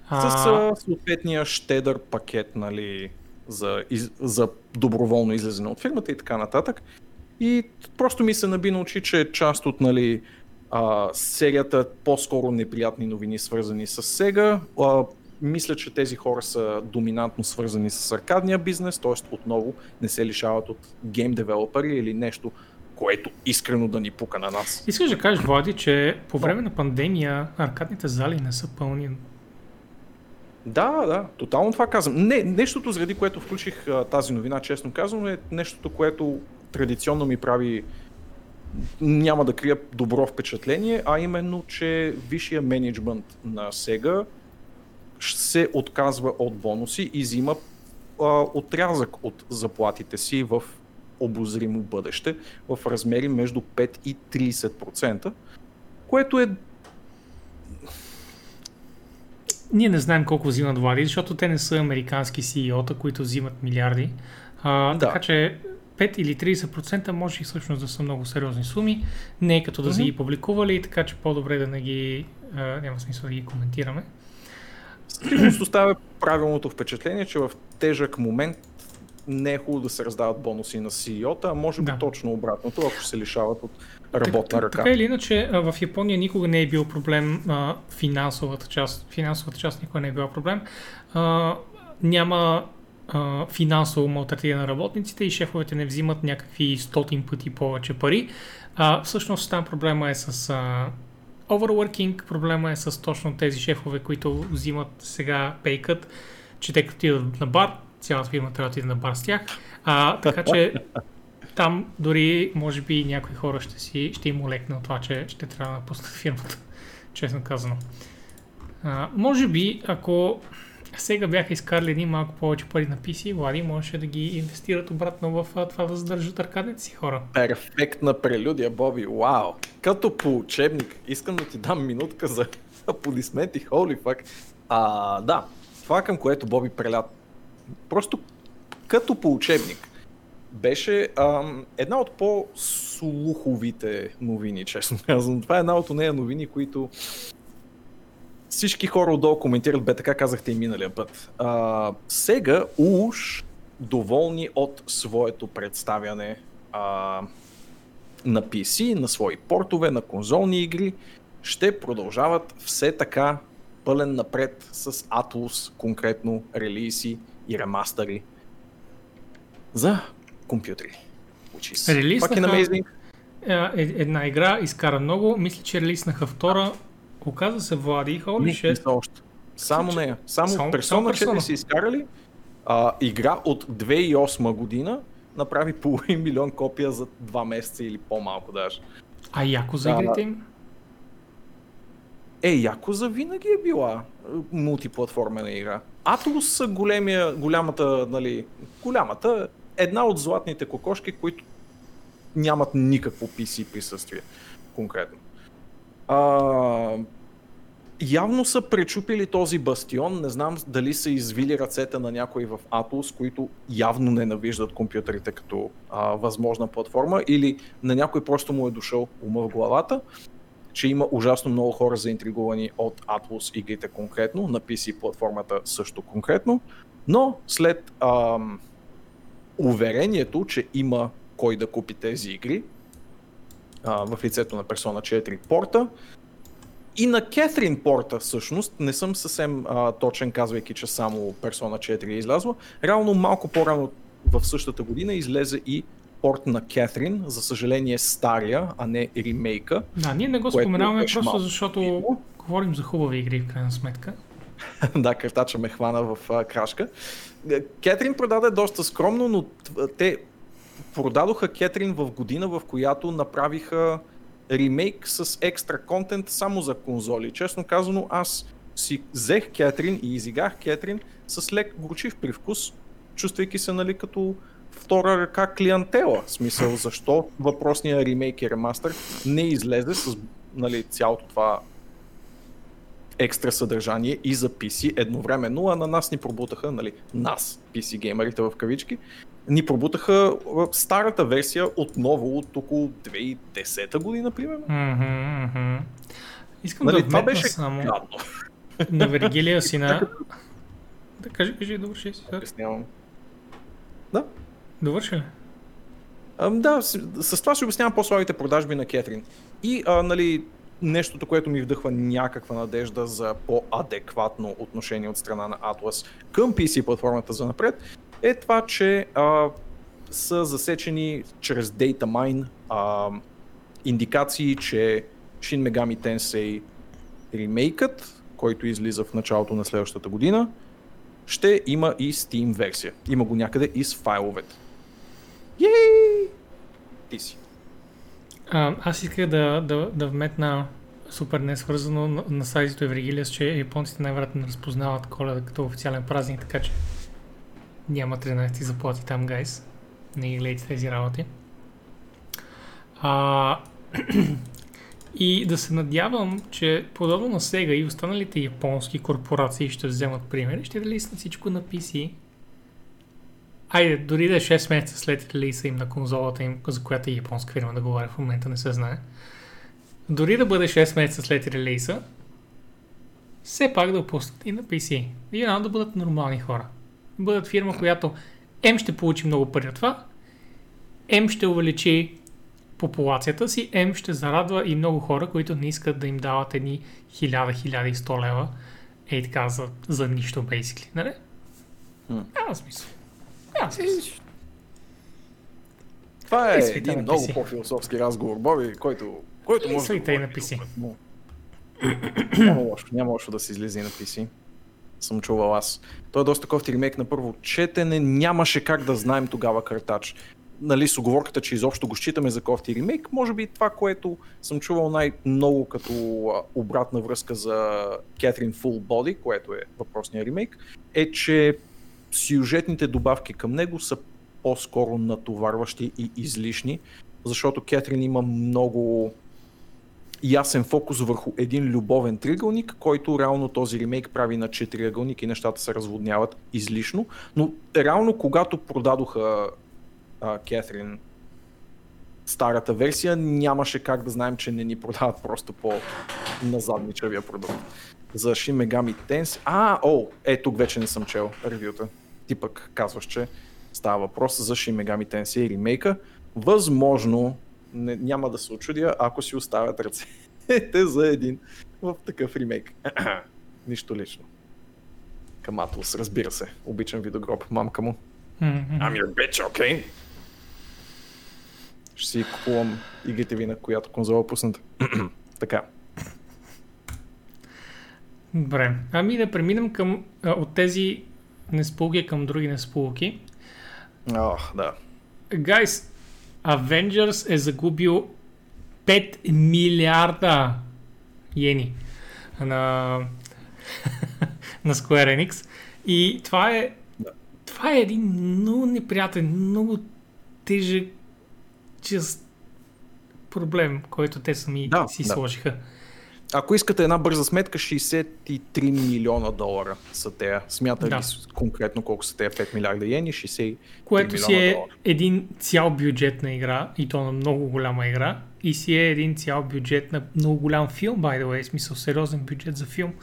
А, С а, съответния щедър пакет, нали, за, из, за доброволно излезене от фирмата и така нататък. И просто ми се наби на очи, че част от нали, а, серията по-скоро неприятни новини, свързани с Sega. А, мисля, че тези хора са доминантно свързани с аркадния бизнес, т.е. отново не се лишават от гейм девелопери или нещо, което искрено да ни пука на нас. Искаш да кажеш, Влади, че по време на пандемия аркадните зали не са пълни. Да, да, тотално това казвам. Не, нещото, заради което включих а, тази новина, честно казвам, е нещото, което традиционно ми прави няма да крия добро впечатление, а именно, че висшия менеджмент на Sega се отказва от бонуси и взима а, отрязък от заплатите си в обозримо бъдеще в размери между 5 и 30%, което е Ние не знаем колко взимат Влади, защото те не са американски CEO-та, които взимат милиарди. А, Да. Така че 5 или 30% може и всъщност да са много сериозни суми. Не е като да са ги публикували, така че по-добре да не ги... А, няма смисъл да ги коментираме. Сигурност оставя правилното впечатление, че в тежък момент не е хубаво да се раздават бонуси на CEO-та, а може би Да. точно обратното, ако се лишават от работна ръка. Така или иначе, в Япония никога не е бил проблем а, финансовата част. Финансовата част никога не е била проблем. А, няма а, финансово малтретиране на работниците и шефовете не взимат някакви стотин пъти повече пари. А, всъщност там проблема е с а, overworking, проблема е с точно тези шефове, които взимат сега пейкът, че те като отидат на бар, цялата фирма трябва да отиде на бар с тях. А, така че там дори може би някои хора ще, си, ще им олекне от това, че ще трябва да напуснат фирмата, честно казано. А, може би, ако сега бяха изкарали един малко повече пари на PC, Влади можеше да ги инвестират обратно в това да задържат аркадните си хора. Перфектна прелюдия, Боби, вау! Като по учебник, искам да ти дам минутка за аплодисменти, holy fuck. А, да, това към което Боби преля просто като по учебник беше ам, една от по-слуховите новини, честно казвам. Това е една от нея новини, които всички хора отдолу коментират, бе така казахте и миналия път. А, сега уж доволни от своето представяне а, на PC, на свои портове, на конзолни игри, ще продължават все така пълен напред с Atlus, конкретно релизи и ремастъри за компютри. Fucking amazing. Е, е- една игра изкара много, мисля, че релиснаха втора. Оказа се, Влади, holy Не, не shit. са още. Само нея. Само, само- 4 Persona. са изкарали а, игра от 2008 година направи половин милион копия за два месеца или по-малко даже. А яко за игрите им? Е, Якоза винаги е била мултиплатформена игра. Са големия, голямата, нали, голямата, една от златните кокошки, които нямат никакво PC присъствие конкретно. А, явно са пречупили този бастион. Не знам дали са извили ръцете на някой в Atlus, които явно ненавиждат компютрите като а, възможна платформа, или на някой просто му е дошъл ума в главата, че има ужасно много хора заинтригувани от Atlus игрите конкретно, на PC платформата също конкретно, но след ам, уверението, че има кой да купи тези игри, а, в лицето на Persona 4 порта, и на Кетрин Порта всъщност, не съм съвсем а, точен казвайки, че само Persona 4 е излязла, реално малко по-рано в същата година излезе и порт на Кетрин, за съжаление стария, а не ремейка. Да, ние не го споменаваме просто малко. защото видно. говорим за хубави игри в крайна сметка. да, картача ме хвана в а, крашка. Кетрин продаде доста скромно, но те продадоха Кетрин в година, в която направиха ремейк с екстра контент само за конзоли. Честно казано, аз си взех Кетрин и изигах Кетрин с лек горчив привкус, чувствайки се нали като втора ръка клиентела. В смисъл, защо въпросния ремейк и ремастър не излезе с нали, цялото това екстра съдържание и за PC едновременно, а на нас ни пробутаха, нали, нас, PC геймерите в кавички, ни пробутаха старата версия отново от около 2010 година, примерно. Mm-hmm, mm-hmm. Искам нали, да това беше само гадно. на Вергилия си на... Да, кажи, кажи, довърши си. Обяснявам. Да. Довърши ли? А, да, с, с това си обяснявам по-слабите продажби на Кетрин. И, а, нали, нещото, което ми вдъхва някаква надежда за по-адекватно отношение от страна на Atlas към PC платформата за напред, е това, че а, са засечени чрез Data Mine а, индикации, че Shin Megami Tensei ремейкът, който излиза в началото на следващата година, ще има и Steam версия. Има го някъде и с файловете. Йей! Ти си. А, аз исках да, да, да вметна супер несвързано на, на сайзито Евригилиас, че японците най-вероятно не разпознават коледа като официален празник, така че няма 13 заплати там, гайс. Не ги гледайте тези работи. А, и да се надявам, че подобно на Sega и останалите японски корпорации ще вземат примери, ще релиснат всичко на PC. Айде, дори да е 6 месеца след релиса им на конзолата им, за която е японска фирма да говоря в момента, не се знае. Дори да бъде 6 месеца след релиса, все пак да пуснат и на PC. И да бъдат нормални хора бъдат фирма, която М ще получи много пари от това, М ще увеличи популацията си, М ще зарадва и много хора, които не искат да им дават едни 1000-1100 лева, ей така, за, за нищо, basically, нали? Няма смисъл. Няма смисъл. Това е, е един много по-философски разговор, Боби, който, който може да... и на PC. няма лошо, няма лошо да се излезе на PC съм чувал аз. Той е доста кофти ремейк на първо четене, нямаше как да знаем тогава картач. Нали, с оговорката, че изобщо го считаме за кофти ремейк, може би това, което съм чувал най-много като обратна връзка за Catherine Full Body, което е въпросния ремейк, е, че сюжетните добавки към него са по-скоро натоварващи и излишни, защото Кетрин има много ясен фокус върху един любовен триъгълник, който реално този ремейк прави на четириъгълник и нещата се разводняват излишно. Но реално когато продадоха а, Кетрин старата версия, нямаше как да знаем, че не ни продават просто по назадничавия продукт. За Shin Megami Tensei... А, о, е, тук вече не съм чел ревюта. Ти пък казваш, че става въпрос за Shin Megami Tensei ремейка. Възможно не, няма да се очудя, ако си оставят ръцете за един в такъв ремейк. Нищо лично. Към Atlus, разбира се. Обичам видогроб, мамка му. I'm your bitch, okay? Ще си купувам игрите ви на която конзола пусната. така. Добре. Ами да преминем към от тези несполуки към други несполуки. Ох, да. Гайс, Avengers е загубил 5 милиарда йени на, на Square Enix. И това е, това е един много неприятен, много тежък just проблем, който те сами Да, си да. сложиха. Ако искате една бърза сметка, 63 милиона долара са те. Смята Да. конкретно колко са те 5 милиарда йени? 63 Което си е долара. един цял бюджет на игра, и то на много голяма игра, и си е един цял бюджет на много голям филм, by the way, смисъл сериозен бюджет за филм.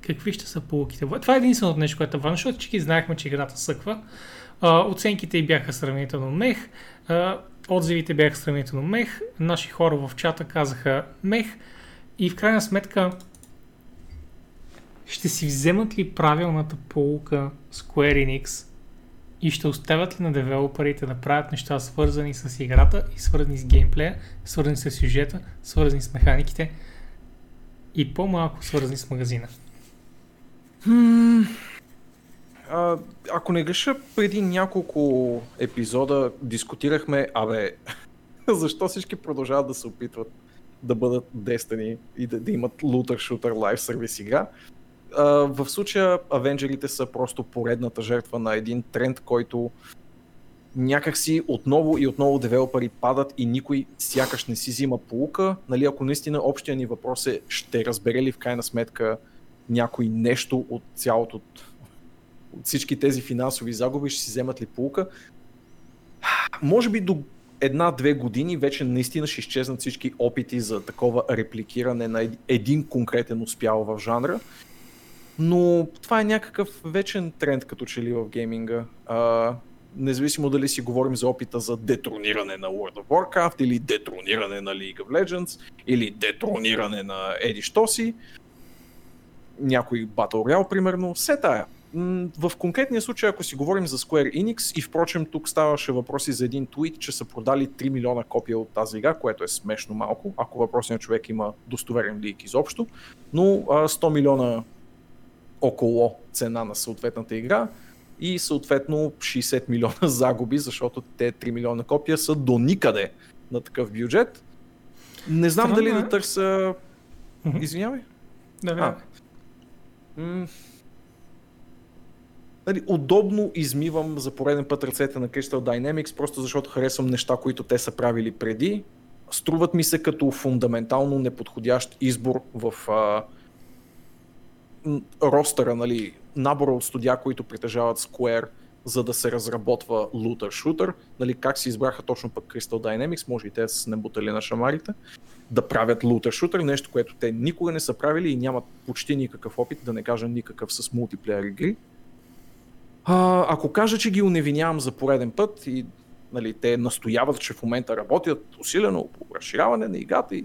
Какви ще са полуките? Това е единственото нещо, което е важно, защото всички знаехме, че играта съква. А, оценките й бяха сравнително мех, а, отзивите бяха сравнително мех, наши хора в чата казаха мех. И в крайна сметка ще си вземат ли правилната полука Square Enix и ще оставят ли на девелоперите да правят неща свързани с играта и свързани с геймплея, свързани с сюжета, свързани с механиките и по-малко свързани с магазина. А, ако не греша, преди няколко епизода дискутирахме, абе, защо всички продължават да се опитват да бъдат Destiny и да, да имат looter-shooter live сервис игра. А, в случая Авенджерите са просто поредната жертва на един тренд, който някакси отново и отново девелопери падат и никой сякаш не си взима полука. Нали, ако наистина общия ни въпрос е, ще разбере ли в крайна сметка някой нещо от цялото от всички тези финансови загуби ще си вземат ли полука. Може би до една-две години вече наистина ще изчезнат всички опити за такова репликиране на ед- един конкретен успял в жанра. Но това е някакъв вечен тренд като че ли в гейминга. А, независимо дали си говорим за опита за детрониране на World of Warcraft или детрониране на League of Legends или детрониране на Еди Штоси, някой Battle Royale примерно, все тая. В конкретния случай, ако си говорим за Square Enix, и впрочем тук ставаше въпроси за един твит, че са продали 3 милиона копия от тази игра, което е смешно малко, ако въпросният човек има достоверен лик изобщо, но а, 100 милиона около цена на съответната игра и съответно 60 милиона загуби, защото те 3 милиона копия са до никъде на такъв бюджет. Не знам Странно дали е. да търся... Извинявай. Да, да. Нали, удобно измивам за пореден път ръцете на Crystal Dynamics, просто защото харесвам неща, които те са правили преди. Струват ми се като фундаментално неподходящ избор в а, ростъра, нали, набора от студия, които притежават Square, за да се разработва лутър-шутър. Нали, как си избраха точно пък Crystal Dynamics, може и те са не бутали на шамарите, да правят лутър-шутър, нещо, което те никога не са правили и нямат почти никакъв опит, да не кажа никакъв с мултиплеер игри. А, ако кажа, че ги уневинявам за пореден път и нали, те настояват, че в момента работят усилено по разширяване на играта и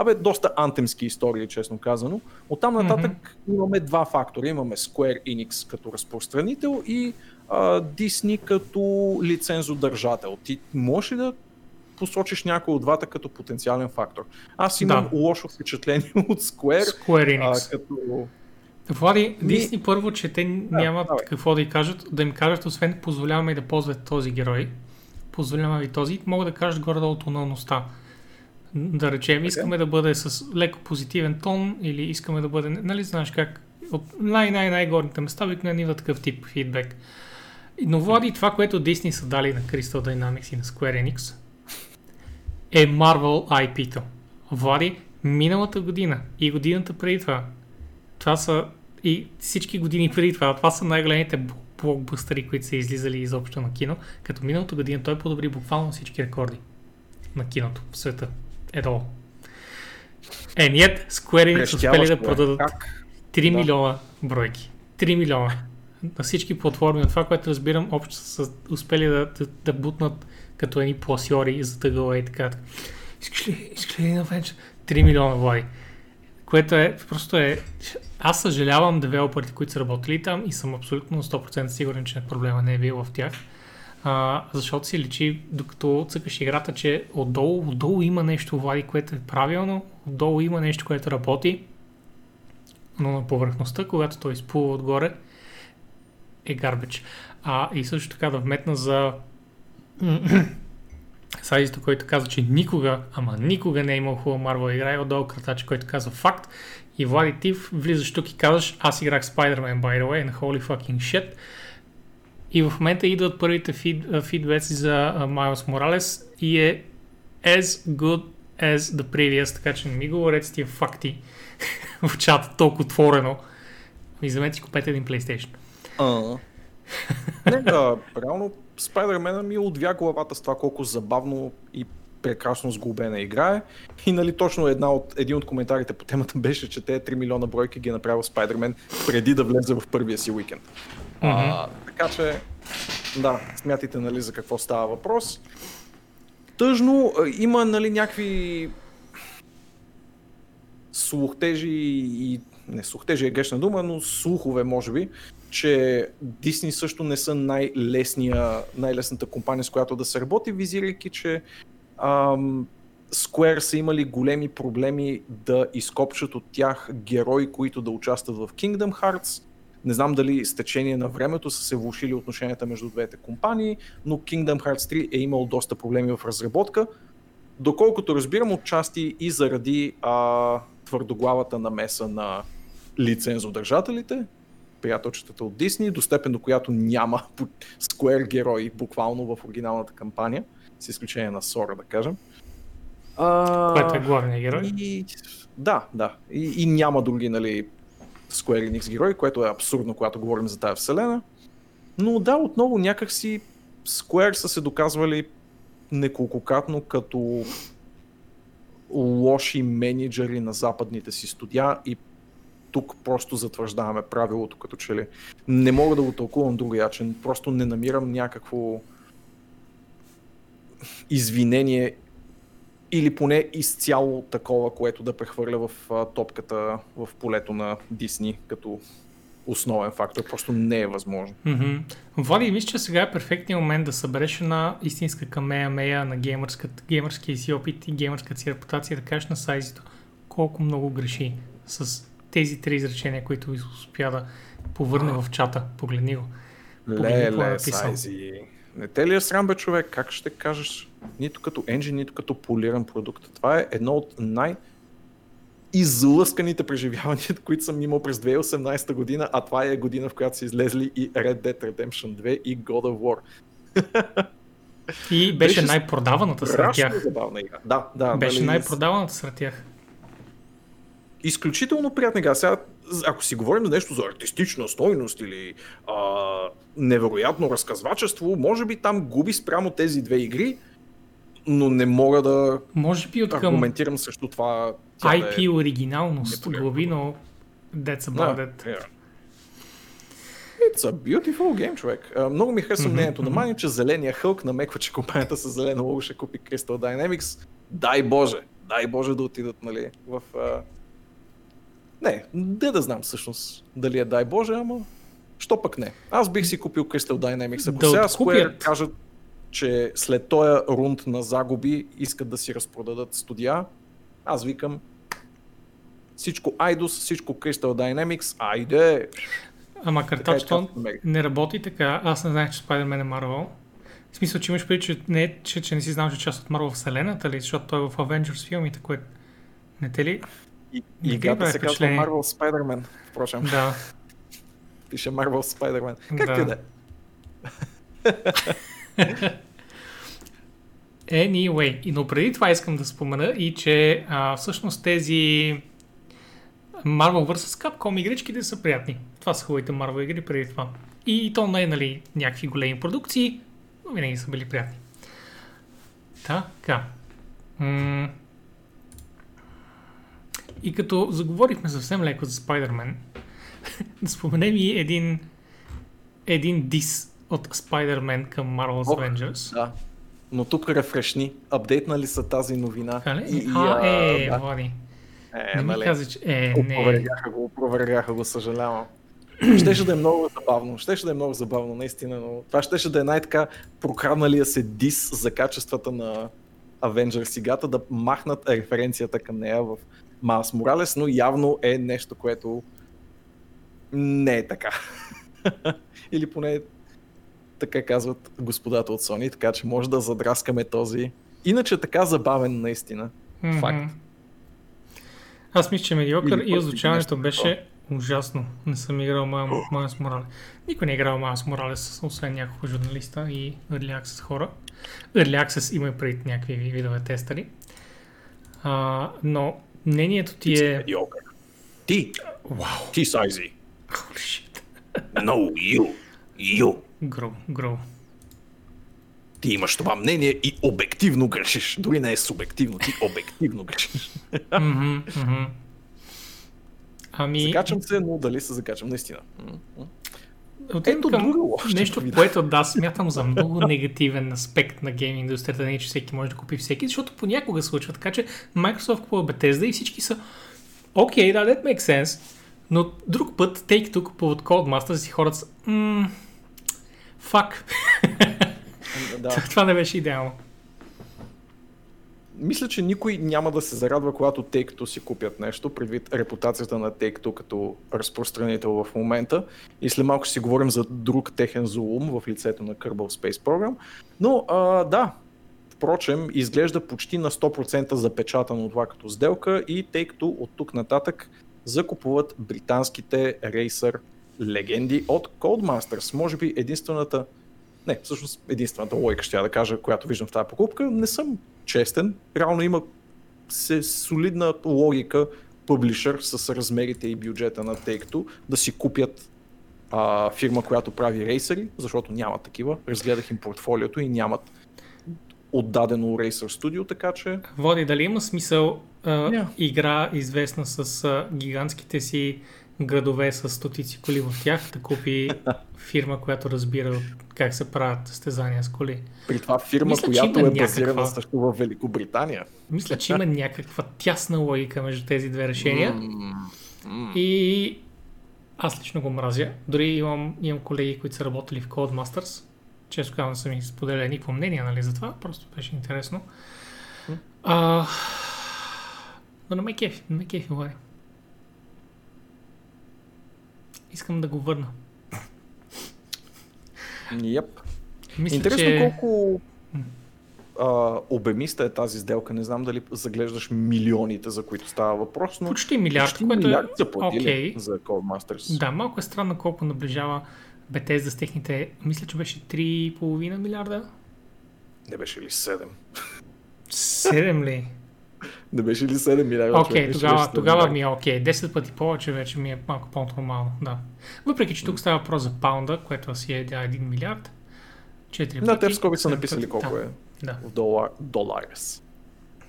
Абе, доста антемски истории, честно казано. Оттам нататък mm-hmm. имаме два фактора. Имаме Square Enix като разпространител и а, Disney като лицензодържател. Ти можеш ли да посочиш някой от двата като потенциален фактор? Аз имам Да. лошо впечатление от Square, Square Enix. а, като... Влади, Дисни първо, че те нямат давай. какво да й кажат, да им кажат, освен позволяваме да ползват този герой, позволяваме ви този, могат да кажат горе-долу тоналността. Да речем, искаме да бъде с леко позитивен тон или искаме да бъде, нали знаеш как, от най-най-най-горните места обикновено идва такъв тип фидбек. Но Влади, това, което Disney са дали на Crystal Dynamics и на Square Enix, е Marvel IP-то. Влади, миналата година и годината преди това, това са и всички години преди това, това са най-големите бл- блокбъстъри, които са излизали изобщо на кино, като миналата година той подобри буквално всички рекорди на киното в света. Едно. And yet, Square Enix успели да е. продадат Как? 3 Да. милиона бройки. 3 милиона. На всички платформи. На това, което разбирам, общо са успели да, да, да бутнат като едни пласьори за тъгъла и така. Искаш ли, искаш ли един Avenger? 3 милиона влади. Което е, просто е... Аз съжалявам девелоперите, които са работили там и съм абсолютно на 100% сигурен, че проблема не е бил в тях. А, защото си личи, докато цъкаш играта, че отдолу, отдолу има нещо, Влади, което е правилно, отдолу има нещо, което работи, но на повърхността, когато той изплува отгоре, е гарбич. А, и също така да вметна за Сайзито, който казва, че никога, ама никога не е имал хубава Марвел игра и отдолу кратач, който казва факт. И Влади ти влизаш тук и казваш, аз играх Spider-Man by the way and holy fucking shit. И в момента идват първите фид, фидбеци за Miles Morales и е as good as the previous, така че не ми говорете тия факти в чата толкова отворено. И за мен си купете един PlayStation. Uh. не, да, реално Spider-Man ми отвя главата с това колко забавно и прекрасно сглобена игра е. И нали точно една от, един от коментарите по темата беше, че те 3 милиона бройки ги е направил Spider-Man преди да влезе в първия си уикенд. Mm-hmm. А, така че, да, смятайте нали за какво става въпрос. Тъжно, има нали някакви слухтежи и не слухтежи е грешна дума, но слухове може би, че Disney също не са най-лесния, най-лесната компания, с която да се работи, визирайки, че ам, Square са имали големи проблеми да изкопчат от тях герои, които да участват в Kingdom Hearts. Не знам дали с течение на времето са се влушили отношенията между двете компании, но Kingdom Hearts 3 е имал доста проблеми в разработка. Доколкото разбирам, отчасти и заради а, твърдоглавата намеса на лицензодържателите, приятелчетата от Disney, до степен до която няма Square герои буквално в оригиналната кампания, с изключение на Сора, да кажем. А, Което е главният герой. И, да, да. И, и няма други, нали, Square Enix герои, което е абсурдно, когато говорим за тази вселена. Но да, отново някакси Square са се доказвали неколкократно като лоши менеджери на западните си студия и тук просто затвърждаваме правилото, като че ли. Не мога да го тълкувам друг начин, просто не намирам някакво извинение или поне изцяло такова, което да прехвърля в топката в полето на Дисни като основен фактор. Просто не е възможно. Mm-hmm. Влади, мисля, че сега е перфектният момент да събереш една истинска камея-мея на геймърския си опит и геймърската си репутация да кажеш на сайзито колко много греши с тези три изречения, които успя да повърне в чата. Погледни го. Погледни ле, ле, сайзи. Не те ли е срам, бе, човек? Как ще кажеш? Нито като енджин, нито като полиран продукт. Това е едно от най- излъсканите преживявания, които съм имал през 2018 година, а това е година, в която са излезли и Red Dead Redemption 2 и God of War. И беше, беше най-продаваната сред тях. Забавна игра. Да, да. Беше нали... най-продаваната сред тях изключително приятна игра. Сега, ако си говорим за нещо за артистична стойност или а, невероятно разказвачество, може би там губи спрямо тези две игри, но не мога да може би от към аргументирам също това. IP е оригиналност губи, но that's about да, it. Yeah. It's a beautiful game, човек. Uh, много ми харесва mm-hmm, мнението mm-hmm. на Мани, че зеления хълк намеква, че компанията с зелено лого ще купи Crystal Dynamics. Дай Боже, дай Боже да отидат нали, в uh, не, не да знам всъщност дали е дай Боже, ама що пък не. Аз бих си купил Crystal Dynamics. Ако да сега Square кажат, че след този рунд на загуби искат да си разпродадат студия, аз викам всичко IDOS, всичко Crystal Dynamics, айде! Ама карточето не работи така. Аз не знаех, че Spider-Man е Marvel. В смисъл, че имаш преди, че не, че, че не си знал, че е част от Marvel вселената ли, защото той е в Avengers филмите, което не те ли и, и играта се казва Marvel Spider-Man, впрочем. Да. Пише Marvel Spider-Man. Как да. да е? Anyway, но преди това искам да спомена и, че а, всъщност тези Marvel vs. Capcom игричките са приятни. Това са хубавите Marvel игри преди това. И, и то не е нали, някакви големи продукции, но винаги са били приятни. Така. М- и като заговорихме съвсем леко за Spider-Man, да споменем и един, един дис от Spider-Man към Marvel's Ох, Avengers. Да. Но тук рефрешни. Апдейтнали са тази новина. А, и, и, а, е, да. Влади. Е, не нали? ми каза, че... Е, опровергаха го, опровергаха го, съжалявам. щеше да е много забавно, щеше да е много забавно, наистина, но това щеше да е най-така прокрадналия се дис за качествата на Avengers сегата, да махнат референцията към нея в Малс Моралес, но явно е нещо, което не е така. Или поне така казват господата от Sony, така че може да задраскаме този. Иначе така забавен наистина. Мгм. Факт. Аз мисля, че медиокър Или и озвучаването беше ужасно. Не съм играл Майас Моралес. Никой не е играл Майас Моралес, освен няколко журналиста и Early Access хора. Early Access има и пред някакви видове тестъри. А, но мнението ти е... медиокър. Ти, Вау, ти Сайзи. No, you. You. Гроу, гроу. Ти имаш това мнение и обективно грешиш. Дори не е субективно, ти обективно грешиш. Мгм. Ами, Закачам се, но дали се закачам наистина? М. отивам ето към друго нещо, видео. което да, смятам за много негативен аспект на гейм индустрията, не че всеки може да купи всеки, защото понякога случва така, че Microsoft купува Bethesda и всички са окей, да, that makes sense, но друг път Take-Two купуват Codemasters и хората са мм, фак, Да. това не беше идеално. Мисля, че никой няма да се зарадва, когато Take-Two си купят нещо, предвид репутацията на Take-Two като разпространител в момента. И след малко ще си говорим за друг техен зулум в лицето на Kerbal Space Program. Но а, да, впрочем, изглежда почти на 100% запечатано това като сделка и Take-Two от тук нататък закупуват британските рейсър легенди от Codemasters. Може би единствената не, всъщност единствената логика ще я да кажа, която виждам в тази покупка. Не съм честен. Реално има се солидна логика публишър с размерите и бюджета на Take-Two да си купят а, фирма, която прави рейсъри, защото няма такива. Разгледах им портфолиото и нямат отдадено рейсър студио, така че Води, дали има смисъл а, Ня. игра, известна с а, гигантските си градове с стотици коли в тях, да купи фирма, която разбира как се правят състезания с коли. при това фирма, Мисля, която е базирана някаква- също в Великобритания. Мисля, че има някаква тясна логика между тези две решения. И аз лично го мразя. Дори имам, имам колеги, които са работили в Codemasters. Често казвам, са ми споделяли никакво мнение нали, за това. Просто беше интересно. А, но не ме кефи, не ме кефи. Искам да го върна. Yep. Мисля, Интересно че... колко а, обемиста е тази сделка. Не знам дали заглеждаш милионите, за които става въпрос, но Почти милиард, почти което милиард е... са платили окей. за Codemasters. Да, малко е странно колко наближава Bethesda с техните... Мисля, че беше 3,5 милиарда. Не беше ли 7? 7 ли? Не беше ли 7 милиарда? Окей, че тогава, беше 7 тогава ми е окей. 10 пъти повече вече ми е малко по-нормално, да. Въпреки, че тук става въпрос за паунда, което си е 1 милиард. 4 пъти. На те в скоби са написали колко да. е Да. в долар, доларес.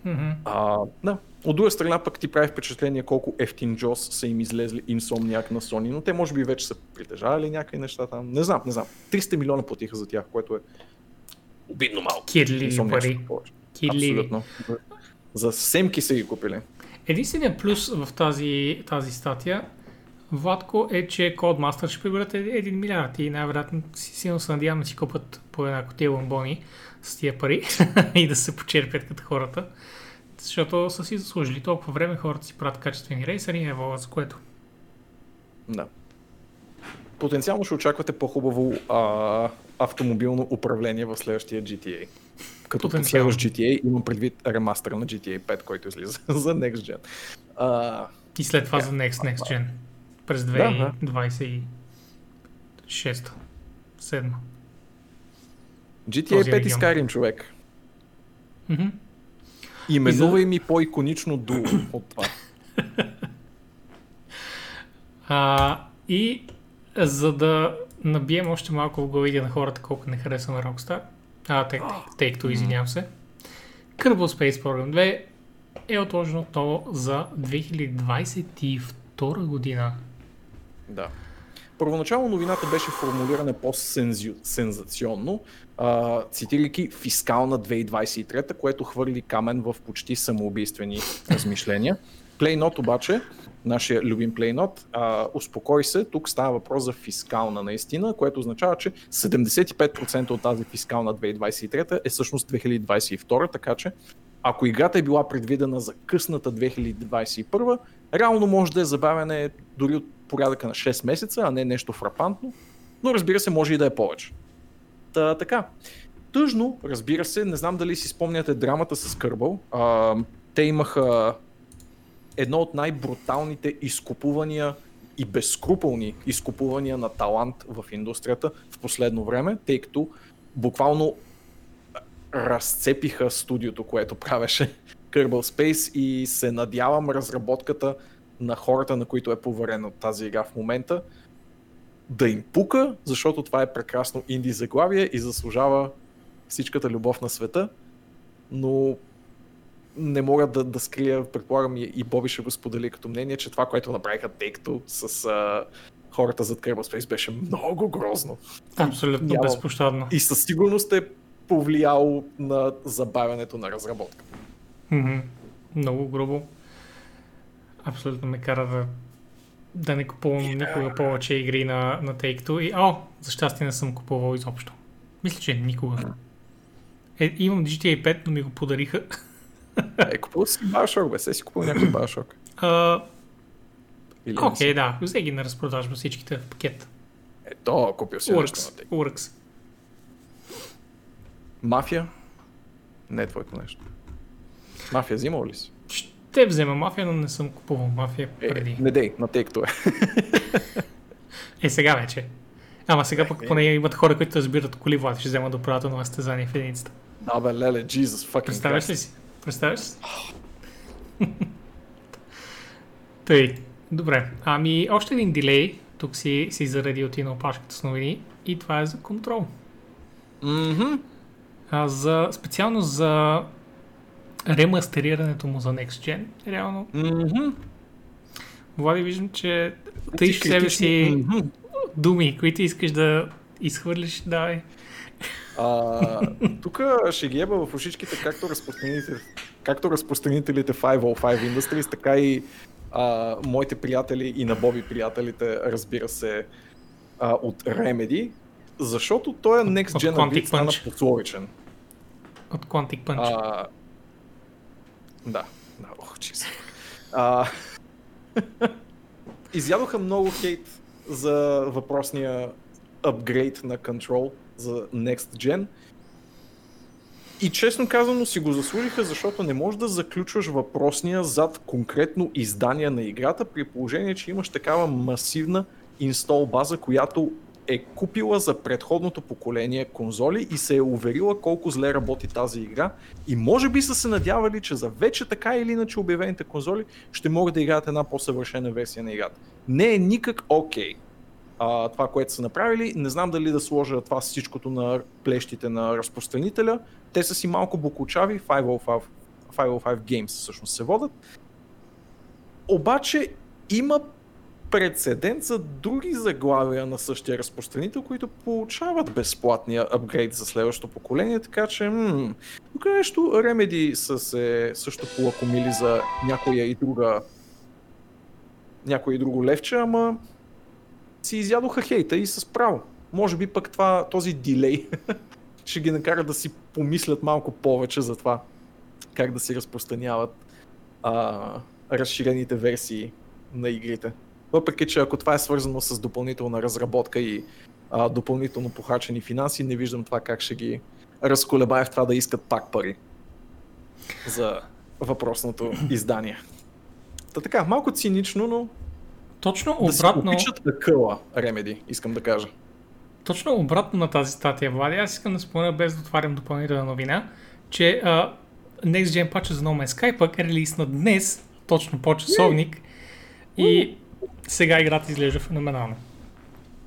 Мгм. А, да. От друга страна пък ти прави впечатление колко ефтин джос са им излезли Insomniac на Sony, но те може би вече са притежавали някакви неща там. Не знам, не знам. 300 милиона платиха за тях, което е обидно малко. Кирливи пари. Абсолютно. За семки са ги купили. Единственият плюс в тази, тази статия, Владко, е, че Codemaster ще приберат 1 милиард и най-вероятно си- силно се надявам да си купат по една котия бомбони с тия пари и да се почерпят като хората. Защото са си заслужили толкова време хората си правят качествени рейсъри, ево за което. Да. Потенциално ще очаквате по-хубаво а, автомобилно управление в следващия GTA. Като под Потенциално. следващ GTA имам предвид ремастъра на GTA 5, който излиза за Next Gen. А, И след това Така. за Next Next Gen. През Да, да. 2026 7 GTA Този 5 и. Skyrim, човек. Мгм. Именувай ми по-иконично дуо от това. А, и за да набием още малко в главите на хората колко не харесваме Rockstar, а, като извинявам се, Kerbal Space Program 2 е отложено отново за 2022 година. Да. Първоначално новината беше формулирана по-сензационно, цитирайки фискална 2023, което хвърли камен в почти самоубийствени размишления. Playnot обаче, нашия любим а, успокой се, тук става въпрос за фискална наистина, което означава, че 75% от тази фискална 2023 е всъщност 2022, така че ако играта е била предвидена за късната 2021, реално може да е забавяне дори от порядъка на 6 месеца, а не нещо фрапантно. но разбира се, може и да е повече. Та, така. Тъжно, разбира се, не знам дали си спомняте драмата с Кърбъл. А, те имаха едно от най-бруталните изкупувания и безскрупулни изкупувания на талант в индустрията в последно време, тъй като буквално разцепиха студиото, което правеше Kerbal Space и се надявам разработката на хората, на които е поверена тази игра в момента, да им пука, защото това е прекрасно инди заглавие и заслужава всичката любов на света, но не мога да, да скрия, предполагам и, и Боби ще го сподели като мнение, че това, което направиха Тейкто с а, хората зад Kerbal Space беше много грозно. Абсолютно Нямам... безпощадно. И със сигурност е повлияло на забавянето на разработка. Mm-hmm. Много грубо. Абсолютно ме кара да, да не купувам yeah. никога повече игри на, на Take-Two. И, о, за щастие не съм купувал изобщо. Мисля, че никога. Е, имам GTA 5, но ми го подариха. Е, купува си Bioshock, бе. Се си купува някой Bioshock. Окей, okay, да. Взе ги на разпродажба всичките в пакет. Ето, купил си Works, нещо Works. Мафия? Не е твоето нещо. Мафия взимал ли си? Ще взема мафия, но не съм купувал мафия е, преди. Не дей, на тъй като е. е, сега вече. Ама сега пък поне имат хора, които разбират коли, Влад, ще вземат да правят на състезание в единицата. Да, бе, леле, Jesus fucking Представяш ли си? Представяш ли? Тъй, добре. Ами, още един дилей. Тук си, си заради от на опашката с новини. И това е за контрол. Mm-hmm. А, за, специално за ремастерирането му за Next Gen, реално. Mm-hmm. Влади, виждам, че тъй в себе си mm-hmm. думи, които искаш да изхвърлиш, давай. Тук ще ги еба в ушичките както разпространителите, както разпространителите 505 Industries, така и а, моите приятели и на Боби приятелите, разбира се, а, от Remedy, защото той е Next Gen Update стана пословичен. От Quantic Punch. А, да, да, ох, чиз. А, изядоха много хейт за въпросния апгрейд на Control за Next Gen. И честно казано си го заслужиха, защото не можеш да заключваш въпросния зад конкретно издание на играта, при положение, че имаш такава масивна инстол база, която е купила за предходното поколение конзоли и се е уверила колко зле работи тази игра и може би са се надявали, че за вече така или иначе обявените конзоли ще могат да играят една по-съвършена версия на играта. Не е никак окей. Okay. Това, което са направили. Не знам дали да сложа това всичкото на плещите на разпространителя. Те са си малко бокучави, 505, 505 Games всъщност се водят. Обаче има прецедент за други заглавия на същия разпространител, които получават безплатния апгрейд за следващото поколение, така че м- тук нещо Remedy са се също полакомили за някоя и друга някой и друго левче, ама си изядоха хейта и с право. Може би пък това, този дилей ще ги накара да си помислят малко повече за това как да си разпространяват а, разширените версии на игрите. Въпреки, че ако това е свързано с допълнителна разработка и а, допълнително похарчени финанси, не виждам това как ще ги разколебае в това да искат пак пари за въпросното издание. Та така, малко цинично, но точно обратно... Да си на къла, Ремеди, искам да кажа. Точно обратно на тази статия, Влади, аз искам да спомена без да отварям допълнителна новина, че uh, Next Gen Patch за No Man's Sky пък е релиснат днес, точно по часовник, и сега играта изглежда феноменално.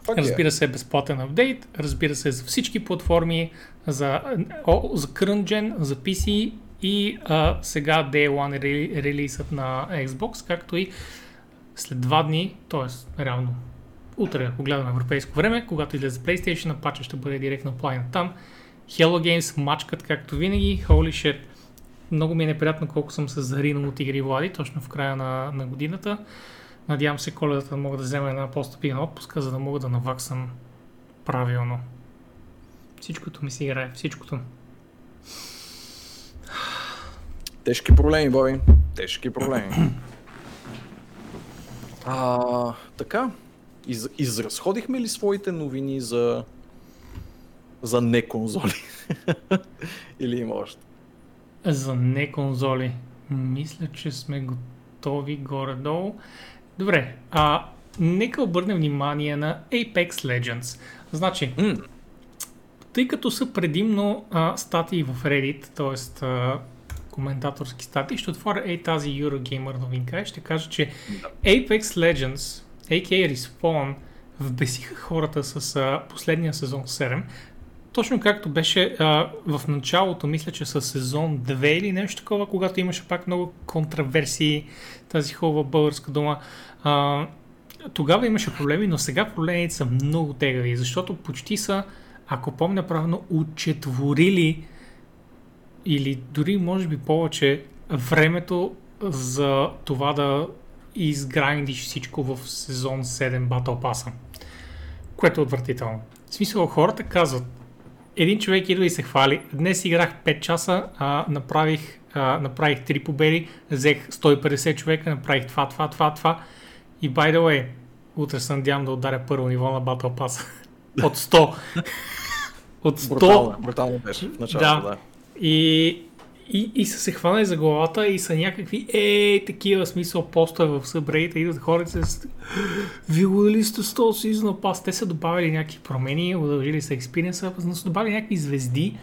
Фак разбира се, е безплатен апдейт, разбира се, за всички платформи, за, о, за current gen, за PC и а, сега Day One релизът на Xbox, както и след два дни, т.е. реално утре, ако гледаме европейско време, когато излезе PlayStation, пача ще бъде директно оплайнат там. Hello Games мачкат както винаги, holy shit. Много ми е неприятно колко съм се заринал от игри Влади, точно в края на, на годината. Надявам се коледата да мога да взема една по-стопина отпуска, за да мога да наваксам правилно. Всичкото ми си играе, всичкото. Тежки проблеми, Боби. Тежки проблеми. А, така, Из, изразходихме ли своите новини за, за не конзоли? Или има още? За не конзоли. Мисля, че сме готови горе-долу. Добре, а, нека обърнем внимание на Apex Legends. Значи, mm. тъй като са предимно а, статии в Reddit, т.е. коментаторски статии, ще отворя ей тази Eurogamer новинка и ще кажа, че Apex Legends, a.k.a. Respawn, вбесиха хората с а, последния сезон 7, точно както беше а, в началото, мисля, че с сезон 2 или нещо такова, когато имаше пак много контраверсии, тази хубава българска дума. А, тогава имаше проблеми, но сега проблемите са много тегави, защото почти са, ако помня правилно, учетворили или дори може би повече времето за това да изграйндиш всичко в сезон 7 Battle Pass. Което е отвратително. В смисъл, хората казват, един човек идва и се хвали. Днес играх 5 часа, а, направих, а, направих 3 победи, взех 150 човека, направих това, това, това, това. И by the way, утре се надявам да ударя първо ниво на Battle Pass. От 100. От 100. Брутално, брутално беше в началото, да. да. И, и, и са се хванали за главата и са някакви е, такива смисъл постове в събрейта, идват хората с вие ли сте 100 Season Pass? Те са добавили някакви промени, удължили са експириенса, но са добавили някакви звезди.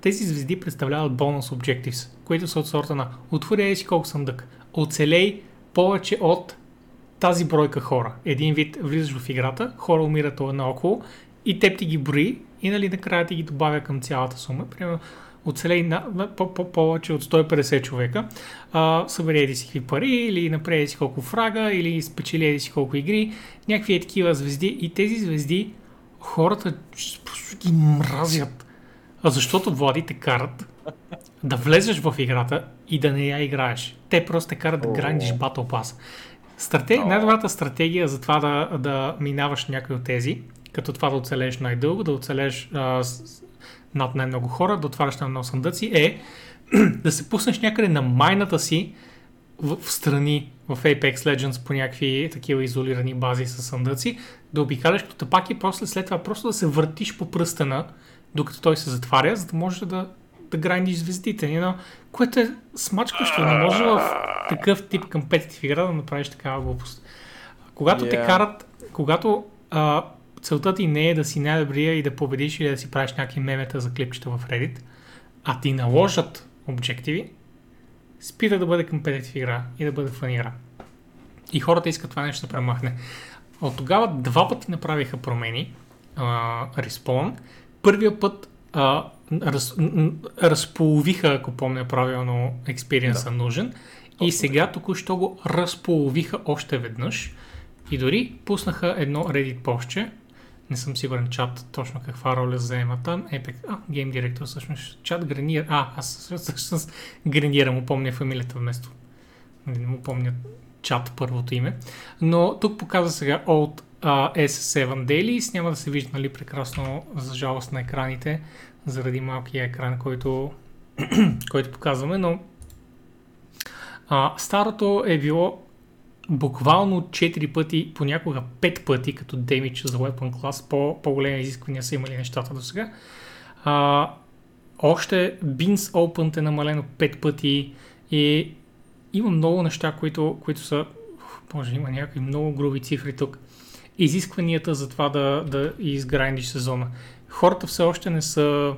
Тези звезди представляват бонус objectives, които са от сорта на отвори си колко съндък, оцелей повече от тази бройка хора. Един вид влизаш в играта, хора умират наоколо и теб ти ги брои и нали накрая ти ги добавя към цялата сума. Примерно оцелей на, на, по, по, повече от 150 човека, а, събере си какви пари, или направи си колко фрага, или спечели си колко игри, някакви е такива звезди. И тези звезди хората просто ги мразят. А защото Влади те карат да влезеш в играта и да не я играеш. Те просто те карат да грандиш Battle Pass. Стратег... Най-добрата стратегия за това да, да минаваш някой от тези, като това да оцелеш най-дълго, да а, с, над най-много хора, да отваряш на много съндъци, е да се пуснеш някъде на майната си в, в страни в Apex Legends по някакви такива изолирани бази с съндъци, да обикаляш като тъпак и после след това просто да се въртиш по пръстена, докато той се затваря, за да можеш да, да грандиш звездите. You Което е смачкащо. Не може в такъв тип компетитив игра да направиш такава глупост. Когато yeah. те карат, когато а, целта ти не е да си най-добрия и да победиш или да си правиш някакви мемета за клипчета в Reddit, а ти наложат обективи, спира да бъде компетитив игра и да бъде фан игра. И хората искат това нещо да премахне. От тогава два пъти направиха промени, респон. Първия път а, раз, разполовиха, ако помня правилно, експириенса да. нужен. И сега току-що го разполовиха още веднъж. И дори пуснаха едно Reddit постче, не съм сигурен чат точно каква роля заема там. Epic, а, Game Director всъщност. Чат гранира, а, аз всъщност гранира му помня фамилията вместо. Не му помня чат първото име. Но тук показва сега Old uh, S7 Dailies. Няма да се вижда нали, прекрасно за жалост на екраните, заради малкия екран, който, който показваме, но а, старото е било буквално 4 пъти, понякога 5 пъти, като демидж за Weapon Class, по, по-големи изисквания са имали нещата до сега. А, още Beans Open е намалено 5 пъти и има много неща, които, които са, може има някакви много груби цифри тук. Изискванията за това да, да изграйндиш сезона. Хората все още не са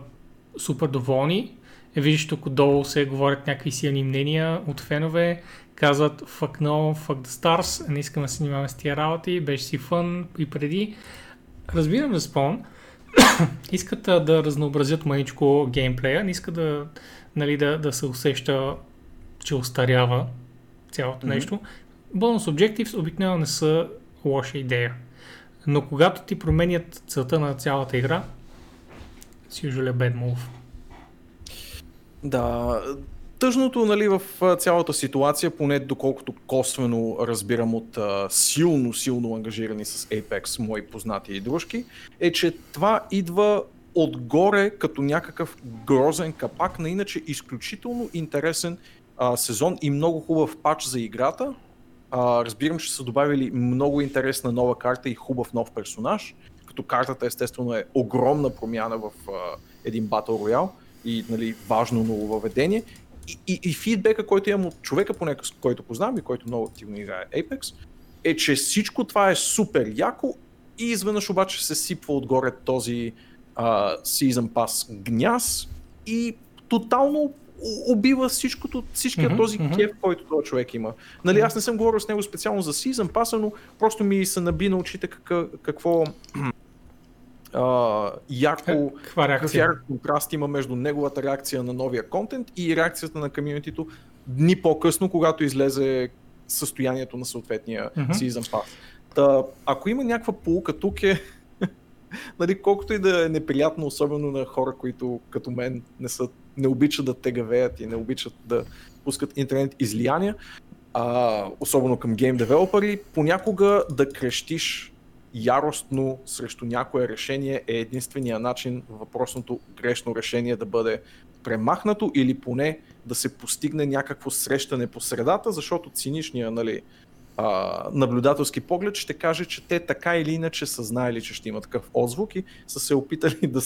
супер доволни. Виждаш тук отдолу се говорят някакви силни мнения от фенове казват fuck no, fuck the stars, не искаме да се занимаваме с тия работи, беше си фън и преди. Разбирам да спомням, искат да разнообразят маничко геймплея, не искат да, нали, да, да се усеща, че устарява цялото mm-hmm. нещо. Bonus Objectives обикновено не са лоша идея. Но когато ти променят целта на цялата игра, си usually a bad move. Да, Тъжното нали, в цялата ситуация, поне доколкото косвено разбирам от а, силно, силно ангажирани с Apex мои познати и дружки, е, че това идва отгоре като някакъв грозен капак на иначе изключително интересен а, сезон и много хубав пач за играта, А, разбирам, че са добавили много интересна нова карта и хубав нов персонаж, като картата естествено е огромна промяна в а, един Battle Royale и нали, важно ново въведение. И, и, и фидбека, който имам от човека, поне който познавам и който много активно играе Apex, е, че всичко това е супер яко и изведнъж обаче се сипва отгоре този а, Season Pass гняз и тотално убива всичкото, всичкият mm-hmm, този mm-hmm. кеф, който този човек има. Нали, аз не съм говорил с него специално за Season Pass, но просто ми се наби на очите как, какво а, ярко, реакция? ярък контраст има между неговата реакция на новия контент и реакцията на комьюнитито дни по-късно, когато излезе състоянието на съответния mm-hmm. Season Pass. Та, ако има някаква полука тук е нали, колкото и да е неприятно, особено на хора, които като мен не, са, не обичат да тегавеят и не обичат да пускат интернет излияния, а, особено към гейм девелопери, понякога да крещиш яростно срещу някое решение е единствения начин въпросното грешно решение да бъде премахнато или поне да се постигне някакво срещане по средата, защото циничния нали, а, наблюдателски поглед ще каже, че те така или иначе са знаели, че ще има такъв отзвук и са се опитали да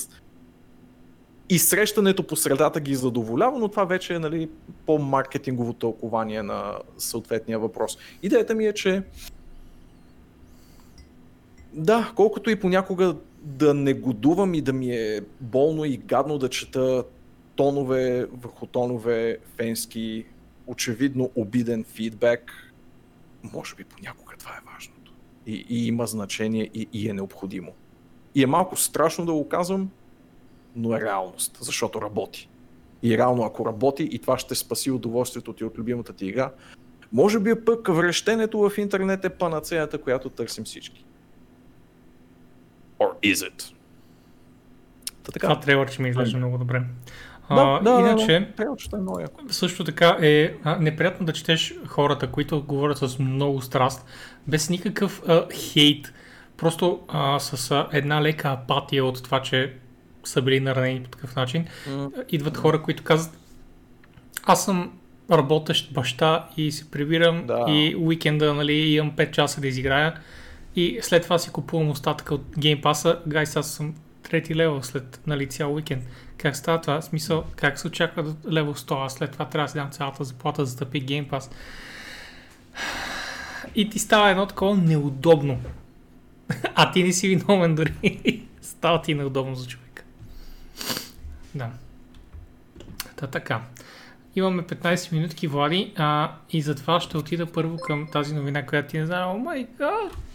и срещането по средата ги задоволява, но това вече е нали, по-маркетингово тълкование на съответния въпрос. Идеята ми е, че да, колкото и понякога да негодувам и да ми е болно и гадно да чета тонове върху тонове фенски, очевидно обиден фидбек, може би понякога това е важното. И, и има значение и, и е необходимо. И е малко страшно да го казвам, но е реалност, защото работи. И реално ако работи и това ще спаси удоволствието ти от любимата ти игра, може би пък връщенето в интернет е панацеята, която търсим всички. Or is it? Та така. Това трейлър, че ми изглежда много добре. Да, да, иначе, да, да, е много яко. също така е а, неприятно да четеш хората, които говорят с много страст, без никакъв а, хейт, просто а, с а, една лека апатия от това, че са били наранени по такъв начин. Mm. Идват хора, които казват, аз съм работещ баща и се прибирам да. и уикенда нали, имам 5 часа да изиграя и след това си купувам остатъка от Game Pass-а. Гайс, аз съм трети левел след нали, цял уикенд. Как става това? Смисъл, как се очаква до левел 100, а след това трябва да си дам цялата заплата за да стъпи Game Pass. И ти става едно такова неудобно. А ти не си виновен дори. става ти неудобно за човека. Да. Та така. Имаме 15 минутки, Влади, а, и затова ще отида първо към тази новина, която ти не знае. О май гад!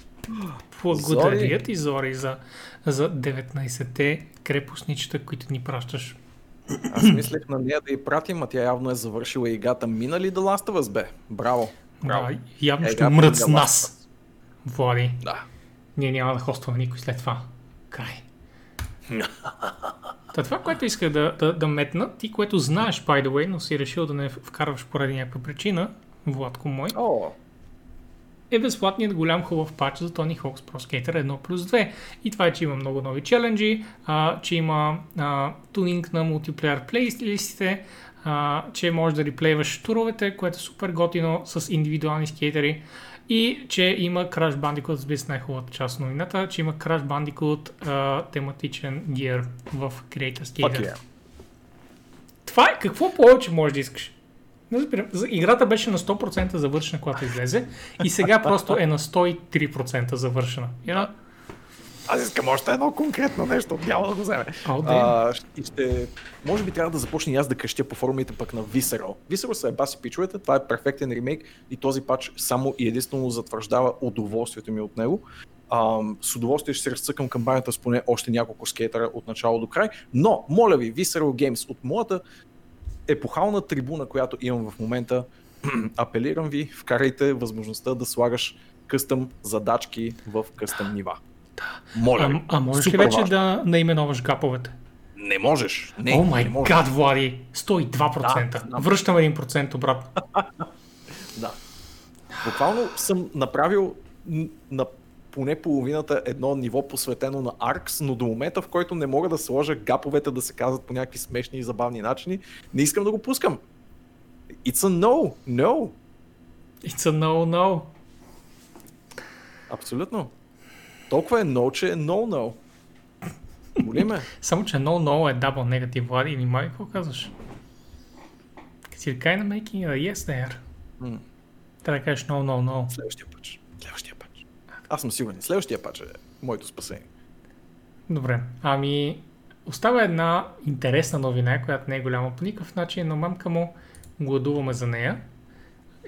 Благодаря ти, Зори, за, за 19-те крепостничета, които ни пращаш. Аз мислех на нея да я пратим, а тя явно е завършила играта. Мина ли да ласта въз бе? Браво. Браво. Да, явно ще умрат с нас. Влади. Да. Ние няма да хостваме никой след това. Край. Та това, което иска да, да, да метна, ти, което знаеш, by the way, но си решил да не вкарваш поради някаква причина, Владко мой, oh е безплатният голям хубав пач за Tony Hawk's Pro Skater 1 плюс 2. И това е, че има много нови челенджи, а, че има а, тунинг на мултиплеер плейлистите, а, че можеш да реплейваш туровете, което е супер готино с индивидуални скейтери и че има Crash Bandicoot, разбира се най-хубавата част на новината, че има Crash Bandicoot а, тематичен гир в Creator Skater. Okay. Това е какво повече можеш да искаш? Не разбирам. Играта беше на 100% завършена, когато излезе и сега просто е на 103% завършена. You know? Аз искам още едно конкретно нещо, няма да го вземе. Oh, а, ще, може би трябва да започне и аз да крещя по форумите пък на Visceral. Visceral са баси пичовете, това е перфектен ремейк и този пач само и единствено затвърждава удоволствието ми от него. Um, с удоволствие ще се разцъкам кампанията с поне още няколко скейтера от начало до край, но моля ви, Visceral Games от моята епохална трибуна, която имам в момента, апелирам ви, вкарайте възможността да слагаш къстъм задачки в къстъм нива. Да. Моля а, а можеш ли вече важно. да наименоваш гаповете? Не можеш. Не, О май гад, Влади! 102%. Да, да. Връщам 1% обратно. да. Буквално съм направил на поне половината едно ниво посветено на Аркс, но до момента, в който не мога да сложа гаповете да се казват по някакви смешни и забавни начини, не искам да го пускам. It's a no. No. It's a no, no. Абсолютно. Толкова е no, че е no-no. Боли ме. Само, че no-no е double негатив, Влади, и внимавай какво казваш. You're kind of making a yes there. М. Трябва да кажеш no, no, no. Следващия пач. Следващия. Аз съм сигурен. Следващия пач е моето спасение. Добре, ами остава една интересна новина, която не е голяма по никакъв начин, но мамка му гладуваме за нея.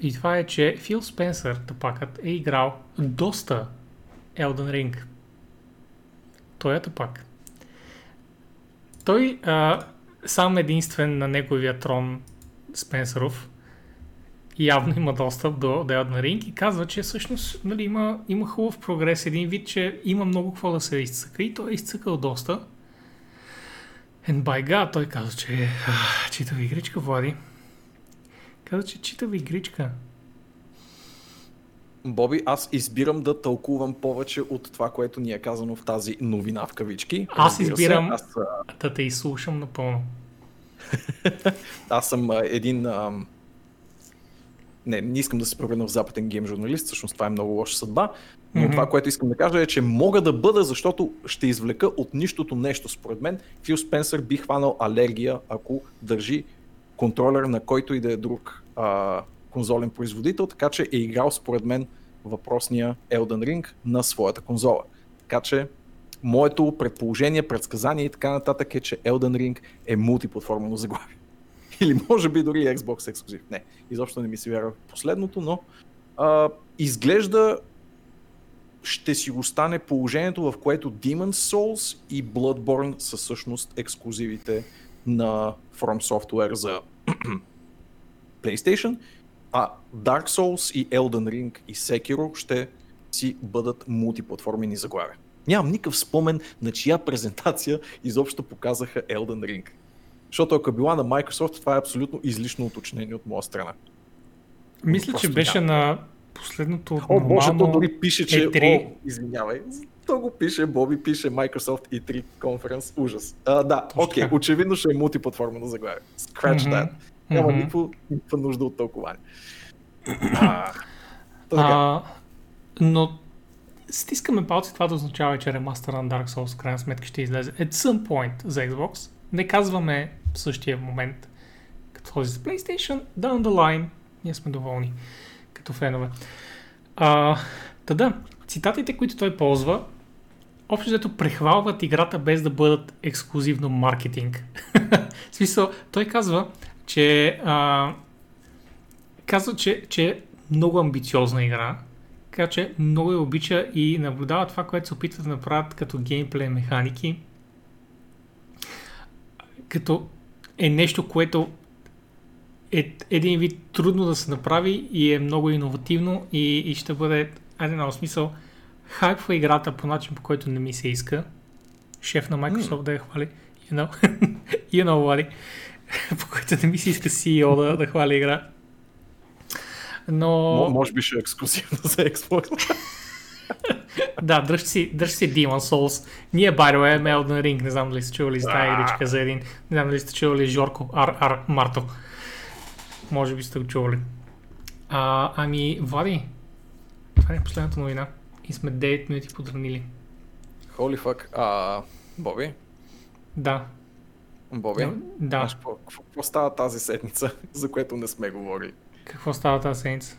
И това е, че Фил Спенсър, тъпакът, е играл доста Elden Ring. Той е тъпак. Той а, сам единствен на неговия трон Спенсъров явно има достъп до, до Elden Ring и казва, че всъщност нали, има, има хубав прогрес, един вид, че има много какво да се изцъка и той е изцъкал доста. And by God, той казва, че читава игричка, Влади. Каза, че читава игричка. Боби, аз избирам да тълкувам повече от това, което ни е казано в тази новина в кавички. Аз избирам- Се, аз, Да те изслушам напълно. аз съм един... ам, Не, не искам да се превърна в западен гейм журналист, всъщност това е много лоша съдба. Но Мгм. това, което искам да кажа е, че мога да бъда, защото ще извлека от нищото нещо. Според мен Фил Спенсър би хванал алергия, ако държи контролер на който и да е друг а, конзолен производител, така че е играл според мен въпросния Elden Ring на своята конзола. Така че моето предположение, предсказание и така нататък е, че Elden Ring е мултиплатформено заглавие. Или може би дори Xbox ексклюзив. Не, изобщо не ми се вярва последното, но а, изглежда ще си остане положението, в което Demon's Souls и Bloodborne са всъщност ексклюзивите на From Software за PlayStation, а Dark Souls и Elden Ring и Sekiro ще си бъдат мултиплатформени заглавия. Нямам никакъв спомен на чия презентация изобщо показаха Elden Ring. Защото ако е била на Microsoft, това е абсолютно излишно уточнение от моя страна. Мисля, че беше няма. на последното О, може, то дори пише, че... E3. О, извинявай. То го пише, Боби пише Microsoft E3 Conference. Ужас. А, да, окей, така. очевидно ще е мултиплатформено заглавие. Scratch Мгм. that. Няма Мгм. никакво, никаква нужда от тълкование. А. А, но стискаме палци, това да означава, че ремастър на Dark Souls в крайна сметка ще излезе at some point за Xbox. Не казваме в същия момент като този за PlayStation, down the line. Ние сме доволни като фенове. А, та да, цитатите, които той ползва, общо взето прехвалват играта без да бъдат ексклюзивно маркетинг. в смисъл, той казва, че а, казва, че, че е много амбициозна игра, така че много я обича и наблюдава това, което се опитват да направят като геймплей механики, като е нещо, което е един вид трудно да се направи и е много иновативно и, и ще бъде, айде на смисъл, хайпва играта по начин, по който не ми се иска. Шеф на Microsoft да я хвали. You know, you know what по който не ми се иска CEO да, да хвали игра. Но... Мо- може би ще е ексклюзивно за Xbox. Да, дръж си, дръж си Demon Souls. Ние, by the way, Elden Ring. Не знам дали сте чували за тази игричка за един. Не знам дали сте чували Жорко Ар, Ар Марто. Може би сте го чували. А, ами, Влади, това е последната новина. И сме 9 минути подранили. Holy fuck. А, Боби? Да. Боби? Да. Знаеш какво, какво, какво става тази седмица, за което не сме говорили? Какво става тази седмица?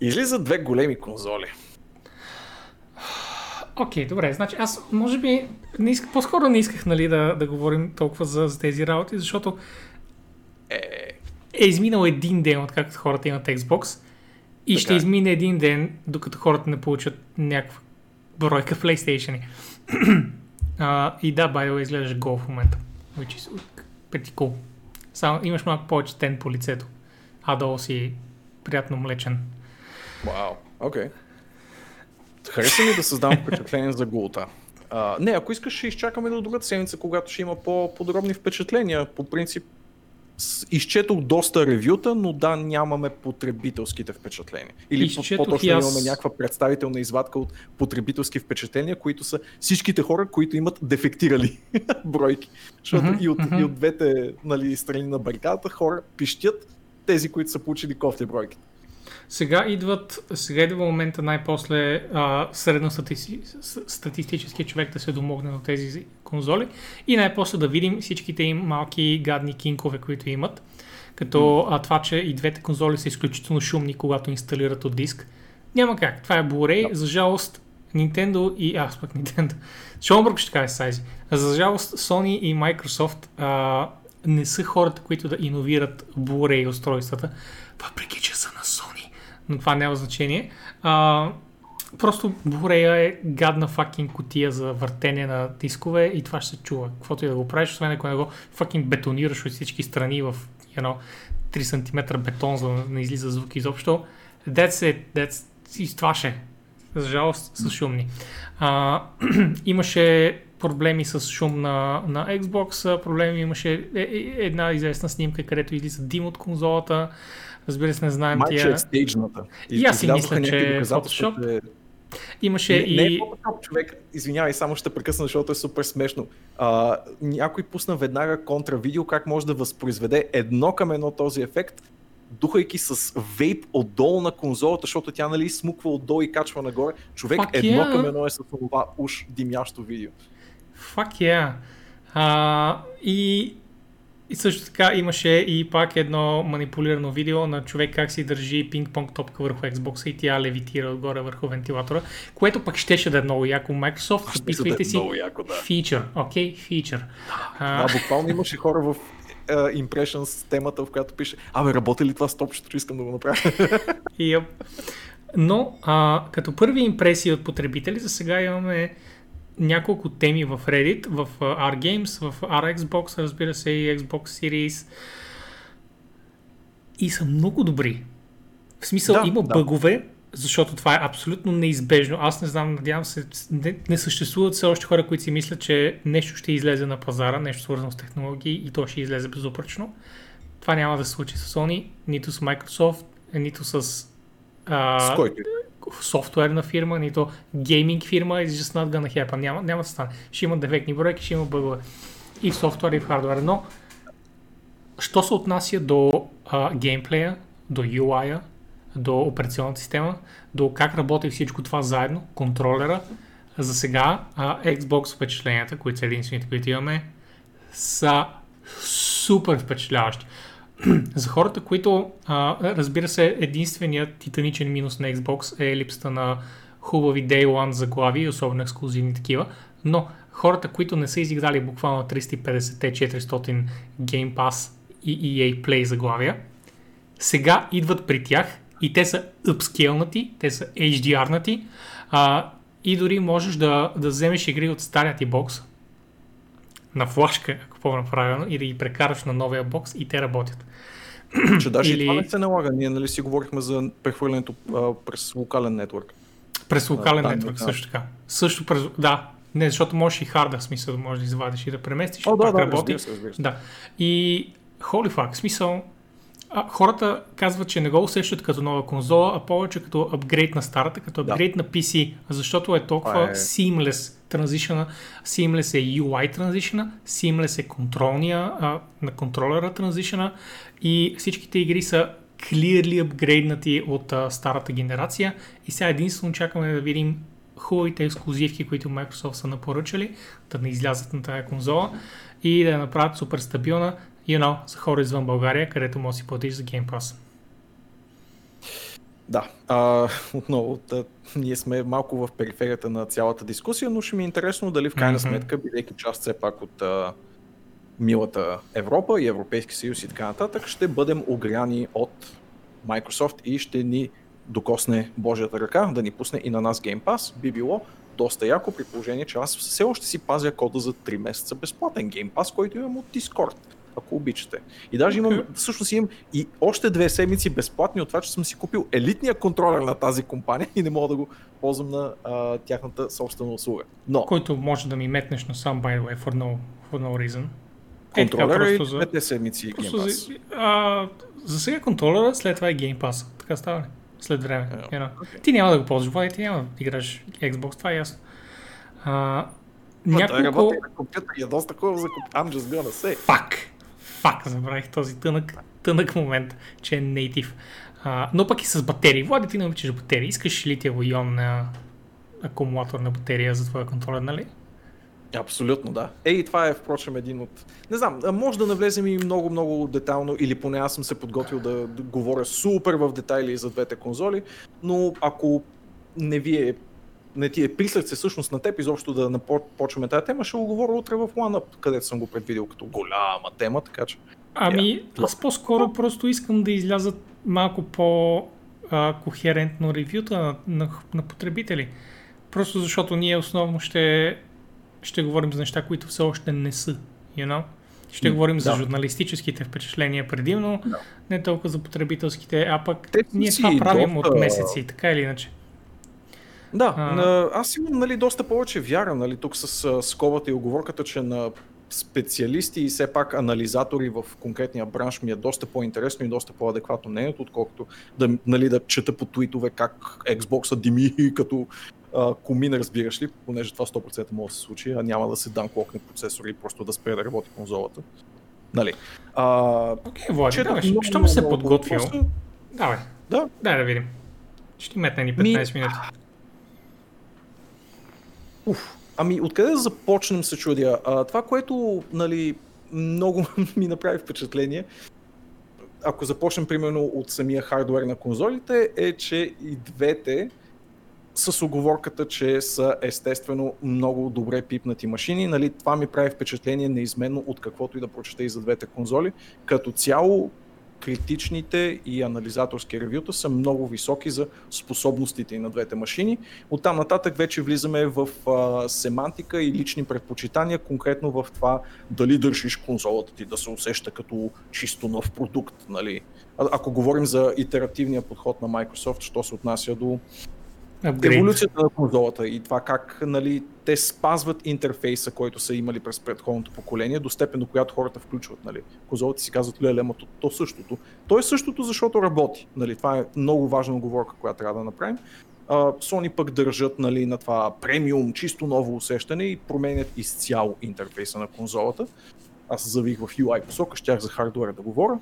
Излизат две големи конзоли. Окей, добре. Значи аз може би не исках, по-скоро не исках нали, да, да говорим толкова за, за тези работи, защото Е, е изминал един ден, откакто хората имат Xbox и Така ще измине един ден, докато хората не получат някаква бройка PlayStation. а, и да, by the way, изглеждаш гол в момента. Which is pretty cool. Само имаш малко повече тен по лицето. А долу си приятно млечен. вау, окей. Хареса ми да създавам впечатление за гулта. А, не, ако искаш, ще изчакаме до другата седмица, когато ще има по-подробни впечатления. По принцип, изчетох доста ревюта, но да, нямаме потребителските впечатления. Или Изчетох по-точно аз. имаме някаква представителна извадка от потребителски впечатления, които са всичките хора, които имат дефектирали бройки. Защото Мгм, и, от, мгм. и от двете нали, страни на барикадата хора пищят тези, които са получили кофти бройки. Сега идват, сега идва момента най-после а, средно стати, статистическия човек да се домогне на тези конзоли и най-после да видим всичките им малки гадни кинкове, които имат. Като а, това, че и двете конзоли са изключително шумни, когато инсталират от диск. Няма как. Това е Blu-ray. За жалост, Nintendo и... Аз пък Nintendo. Шонбърг ще кажа сайзи. За жалост, Sony и Microsoft а, не са хората, които да иновират Blu-ray устройствата, въпреки че. Но това няма значение. А, просто Blu-ray е гадна факин котия за въртене на дискове и това ще се чува. Каквото и да го правиш, освен ако не го факин бетонираш от всички страни в know, 3 см бетон, за да не излиза звук изобщо. That's it. That's... И това ще. За жалост са шумни. А, имаше проблеми с шум на, на Xbox, проблеми имаше е, е, една известна снимка, където излиза дим от конзолата. Разбира се, не знаем Майче тия... е стейджната. И аз си мисля, че е Photoshop. Имаше не, и... Не е Photoshop, човек, извинявай, само ще прекъсна, защото е супер смешно. А, някой пусна веднага контравидео как може да възпроизведе едно към едно този ефект, духайки с вейп отдолу на конзолата, защото тя нали смуква отдолу и качва нагоре. Човек Fuck едно yeah. към едно е с това уж димящо видео. Fuck yeah. А, и, и също така имаше и пак едно манипулирано видео на човек как си държи пинг-понг топка върху Xbox и тя левитира отгоре върху вентилатора, което пък щеше да е много яко. Microsoft, записвайте си Много яко, да. фичър, окей, фичър. Да, буквално имаше хора в uh, Impressions темата, в която пише, абе, работи ли това с топчето, искам да го направя. Yep. Но а, като първи импресии от потребители, за сега имаме няколко теми в Reddit, в R-Games, в R-Xbox, разбира се и Xbox Series. И са много добри. В смисъл Да, има да. бъгове, защото това е абсолютно неизбежно. Аз не знам, надявам се, не, не съществуват все още хора, които си мислят, че нещо ще излезе на пазара, нещо свързано с технологии и то ще излезе безупречно. Това няма да се случи с Sony, нито с Microsoft, нито с а, с който? Софтуерна фирма, нито гейминг фирма, it's just not gonna happen. Няма, няма да стане. Ще има дефектни бройки, ще има бъгове. И в софтуер, и в хардуер. Но, що се отнася до а, геймплея, до UI-а, до операционната система, до как работи всичко това заедно, контролера, за сега а, Xbox впечатленията, които са единствените, които имаме, са супер впечатляващи. За хората, които, а, разбира се, единственият титаничен минус на Xbox е липсата на хубави Day One заглави, особено ексклюзивни такива, но хората, които не са изиграли буквално 350-400 Game Pass и EA Play заглавия, сега идват при тях и те са upscale-нати, те са HDR-нати а, и дори можеш да, да вземеш игри от стария ти бокс на флашка, ако помня правилно, и да ги прекараш на новия бокс и те работят. Че даже Или- и това не се налага. Ние нали си говорихме за прехвърлянето а, през локален нетворк. През локален да, нетворк да. също така. Също през... Да, не, защото можеш и харда, в смисъл да можеш да извадиш и да преместиш, О, да, да, работи. разбира се, разбира се. Да. И holy fuck, в смисъл, а, хората казват, че не го усещат като нова конзола, а повече като апгрейд на старата, като Да. апгрейд на PC, защото е толкова Това е- seamless transition, seamless е UI transition, seamless е контролния, а, на контролера transition и всичките игри са clearly апгрейднати от а, старата генерация и сега единствено чакаме да видим хубавите ексклюзивки, които Microsoft са напоръчали, да не излязат на тази конзола и да я направят супер стабилна, you know, за хора извън България, където може да си платиш за Game Pass. Да, а, отново, да, ние сме малко в периферията на цялата дискусия, но ще ми е интересно дали в крайна Мгм. сметка, бидейки част все пак от а, милата Европа и Европейски съюз и така нататък, ще бъдем огряни от Microsoft и ще ни докосне Божията ръка, да ни пусне и на нас Game Pass, би било доста яко при положение, че аз все още си пазя кода за 3 месеца безплатен Game Pass, който имам от Discord, ако обичате. И даже имам, всъщност имам и още две седмици безплатни от това, че съм си купил елитния контролер на тази компания и не мога да го ползвам на а, тяхната собствена услуга. Но Който може да ми метнеш на сам, by the way, for no, for no reason. Е, контролера и просто за- двете седмици Game Просто Pass. за, а, за сега контролера, след това е Game Pass. Така става ли? След време. Е, you know. окей. Ти няма да го ползваш, Влади, ти няма да играш Xbox, това е ясно. А, няколко... работи на компютър и е доста хубав за. I'm just gonna say. Фак! Фак, забравих този тънък, тънък момент, че е native. Но пък и с батерии. Влади, ти не обичаш батерии. Искаш ли литиево-ионна акумулаторна батерия за твоя контролер, нали? Абсолютно, да. Ей, това е, впрочем, един от... Не знам, може да навлезем и много-много детайлно, или поне аз съм се подготвил да говоря супер в детайли за двете конзоли, но ако не ви е не ти е при сърце всъщност на теб изобщо да почваме тази тема, ще го говоря утре в OneUp, където съм го предвидил като голяма тема, така че... Ами, yeah. аз по-скоро просто искам да излязат малко по-кохерентно ревюта на, на, на потребители. Просто защото ние основно ще, ще говорим за неща, които все още не са. You know? Ще mm, говорим да. за журналистическите впечатления предимно, no. не толкова за потребителските, а пък Те ние това правим доста... от месеци, така или иначе. Да, а... аз имам нали, доста повече вяра нали, тук с скобата и оговорката, че на специалисти и все пак анализатори в конкретния бранш ми е доста по-интересно и доста по-адекватно мнението, отколкото да, нали, да чета по твитове как Xbox дими като а, комин, разбираш ли, понеже това 100% може да се случи, а няма да се данклокне процесор и просто да спре да работи конзолата. Нали. Окей, okay, Влади, давай, щом се подготвил, давай, да. дай да видим. Ще метна ни 15 ми... минути. Уф, ами откъде да започнем се чудя? А, това, което нали, много ми направи впечатление, ако започнем примерно от самия хардвер на конзолите, е, че и двете с оговорката, че са естествено много добре пипнати машини. Нали, това ми прави впечатление неизменно от каквото и да прочета и за двете конзоли. Като цяло критичните и анализаторски ревюта са много високи за способностите и на двете машини. От там нататък вече влизаме в а, семантика и лични предпочитания, конкретно в това дали държиш конзолата ти да се усеща като чисто нов продукт. Нали. А, ако говорим за итеративния подход на Microsoft, що се отнася до Upgrade. еволюцията на конзолата и това как нали, те спазват интерфейса, който са имали през предходното поколение, до степен до която хората включват. Нали. Конзолите си казват, леле, ма то, то същото. То е същото, защото работи. Нали. Това е много важна оговорка, която трябва да направим. Uh, Sony пък държат нали, на това премиум, чисто ново усещане и променят изцяло интерфейса на конзолата. Аз завих в UI посока, щях за хардуера да говоря.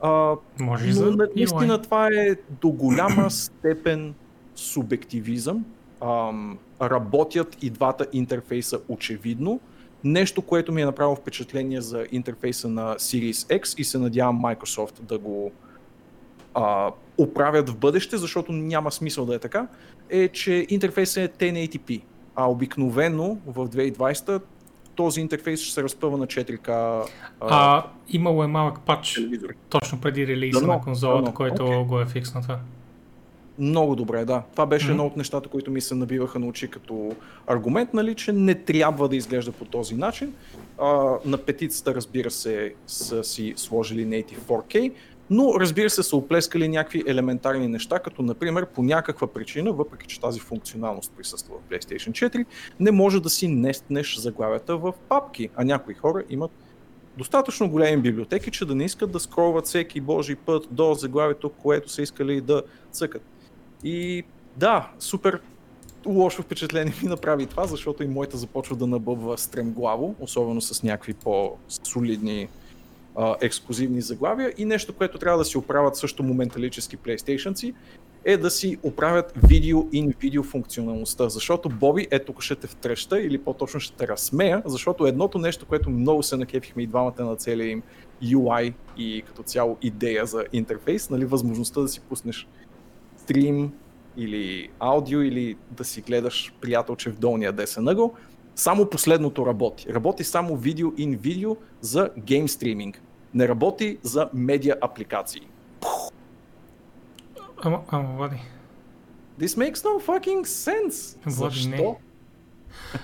Uh, Може но, за наистина това е до голяма степен субективизъм. Ам, работят и двата интерфейса очевидно. Нещо, което ми е направило впечатление за интерфейса на Series X и се надявам Microsoft да го а, оправят в бъдеще, защото няма смисъл да е така, е, че интерфейсът е 1080p, а обикновено в 2020 този интерфейс ще се разпъва на 4K. А, а имало е малък патч точно преди релиза да, на конзолата, да, който okay. го е фикс на това. Много добре, да. Това беше mm-hmm. едно от нещата, които ми се набиваха на очи като аргумент, нали, че не трябва да изглежда по този начин. А, на петицата, разбира се, са си сложили Native 4K, но разбира се са оплескали някакви елементарни неща, като например по някаква причина, въпреки че тази функционалност присъства в PlayStation 4, не може да си нестнеш заглавията в папки, а някои хора имат достатъчно големи библиотеки, че да не искат да скролват всеки божи път до заглавието, което са искали да цъкат. И да, супер лошо впечатление ми направи това, защото и моята започва да набъбва стремглаво, особено с някакви по-солидни а, ексклюзивни заглавия. И нещо, което трябва да си оправят също моменталически PlayStation е да си оправят видео in видео функционалността, защото Боби е тук ще те втреща или по-точно ще те разсмея, защото едното нещо, което много се накепихме и двамата на целия им UI и като цяло идея за интерфейс, нали, възможността да си пуснеш стрим или аудио или да си гледаш приятелче в долния десен ъгъл, само последното работи. Работи само видео in видео за гейм стриминг. Не работи за медиа апликации. Ама, ама, Влади. This makes no fucking sense. Влади, Защо?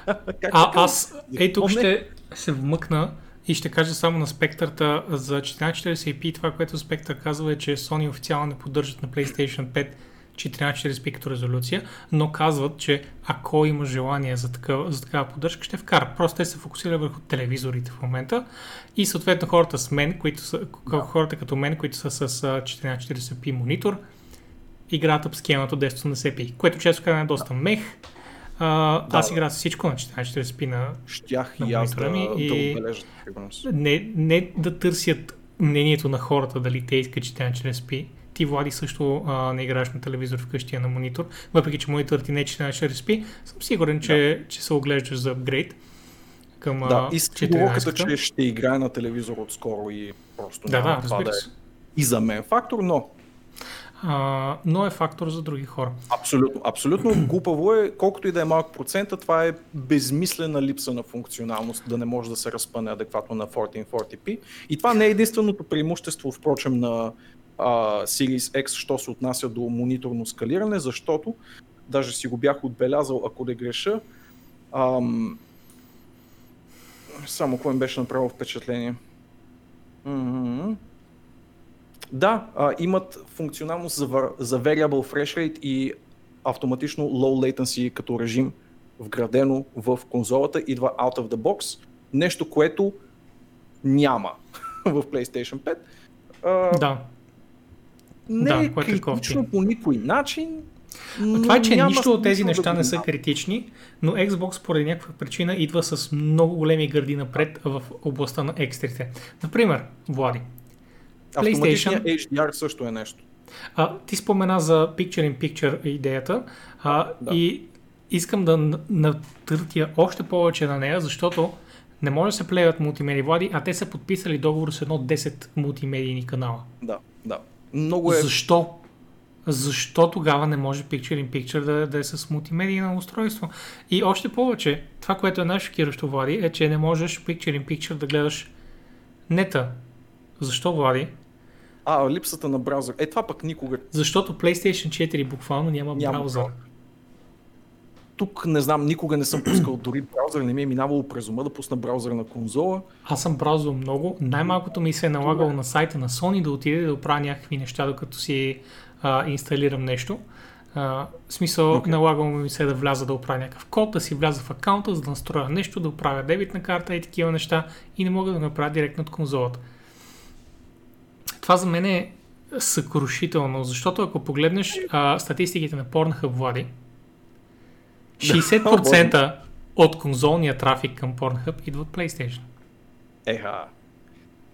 Не. а, аз, ей тук ще се вмъкна и ще кажа само на спектърта за 1440p. Това, което спектър казва е, че Sony официално не поддържат на PlayStation 5 1440p като резолюция, но казват, че ако има желание за такава, за такава поддръжка, ще вкара. Просто те се фокусира върху телевизорите в момента и съответно хората с мен, които са, да. хората като мен, които са с 1440p монитор, играят об схемата 1080p, което често казвам е доста мех. А, да, аз играя с всичко на 1440p на, Щях на и аз да, ми и да не, не да търсят мнението на хората дали те искат 1440p, ти, Влади, също а, не играеш на телевизор вкъщи, а на монитор. Въпреки, че мониторът ти не е 14 RSP, съм сигурен, че, да. че се оглеждаш за апгрейд към Да, и с че ще играе на телевизор отскоро и просто да, да, да е и за мен фактор, но а, но е фактор за други хора. Абсолютно, абсолютно глупаво е, колкото и да е малък процента, това е безмислена липса на функционалност, да не може да се разпъне адекватно на 1440p. И това не е единственото преимущество, впрочем, на а, Series X, що се отнася до мониторно скалиране, защото, даже си го бях отбелязал, ако не греша, ам, само кой ми беше направил впечатление. Mm-hmm. Да, а, имат функционалност за, за Variable Fresh Rate и автоматично Low Latency като режим вградено в конзолата, идва out of the box, нещо, което няма в PlayStation 5. А, да. Не да, е, е критично е по никой начин. Това е, че нищо от тези неща да не са критични, но Xbox поради някаква причина идва с много големи гърди напред в областта на екстрите. Например, Влади, PlayStation. HDR също е нещо. А, ти спомена за Picture-in-Picture идеята а, да. и искам да натъртя още повече на нея, защото не може да се плеят мултимедии Влади, а те са подписали договор с едно 10 мултимедийни канала. Да, да. Много е... Защо? Защо тогава не може Picture-in-Picture да, да е с мултимедийно устройство? И още повече, това, което е най-шокиращо, Влади, е, че не можеш Picture-in-Picture да гледаш нета. Защо, Влади? А, липсата на браузър. Е, това пък никога. Защото PlayStation 4 буквално няма, няма браузър. Тук не знам, никога не съм пускал дори браузър, не ми е минавало през ума да пусна браузър на конзола. Аз съм браузъл много. Най-малкото ми се е налагало на сайта на Sony да отиде да оправя някакви неща, докато си а, инсталирам нещо. А, в смисъл, okay. налагало ми се да вляза да оправя някакъв код, да си вляза в акаунта, за да настроя нещо, да оправя дебитна карта и такива неща и не мога да направя директно от конзолата. Това за мен е съкрушително, защото ако погледнеш а, статистиките на Pornhub, Влади, 60% от конзолния трафик към Pornhub идва от PlayStation. Еха.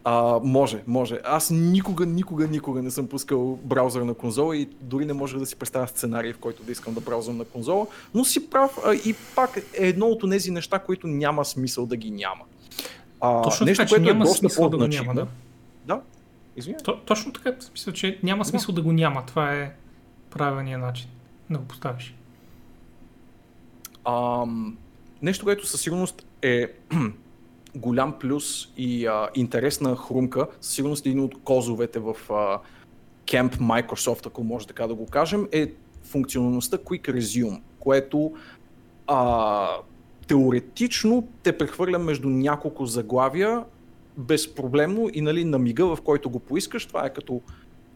А, може, може. Аз никога, никога, никога не съм пускал браузър на конзола и дори не можех да си представя сценарий, в който да искам да браузвам на конзола, но си прав а, и пак е едно от тези неща, които няма смисъл да ги няма. А, Точно нещо, така, което е доста по да няма, да? Да, Извиня. То, точно така, смисъл, че няма смисъл да. да го няма. Това е правилният начин да го поставиш. Ам, нещо, което със сигурност е голям плюс и а, интересна хрумка, със сигурност е един от козовете в а, Camp Microsoft, ако може така да го кажем, е функционалността Quick Resume, което а, теоретично те прехвърля между няколко заглавия безпроблемно и нали, на мига, в който го поискаш, това е като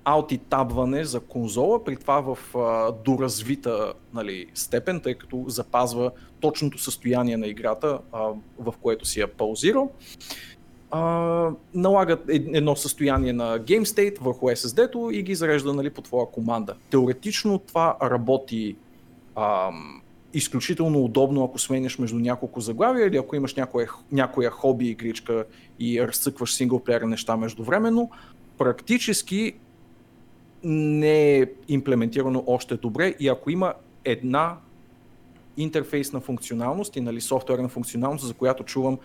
аути табване за конзола, при това в а, доразвита нали, степен, тъй като запазва точното състояние на играта, а, в което си я паузирал. А, налагат едно състояние на Game State върху SSD-то и ги зарежда нали, по твоя команда. Теоретично това работи ам, изключително удобно, ако сменяш между няколко заглавия или ако имаш някоя, някоя хоби игричка и разцъкваш синглплеер неща междувременно. Практически не е имплементирано още добре и ако има една интерфейсна функционалност и нали, софтуерна функционалност, за която чувам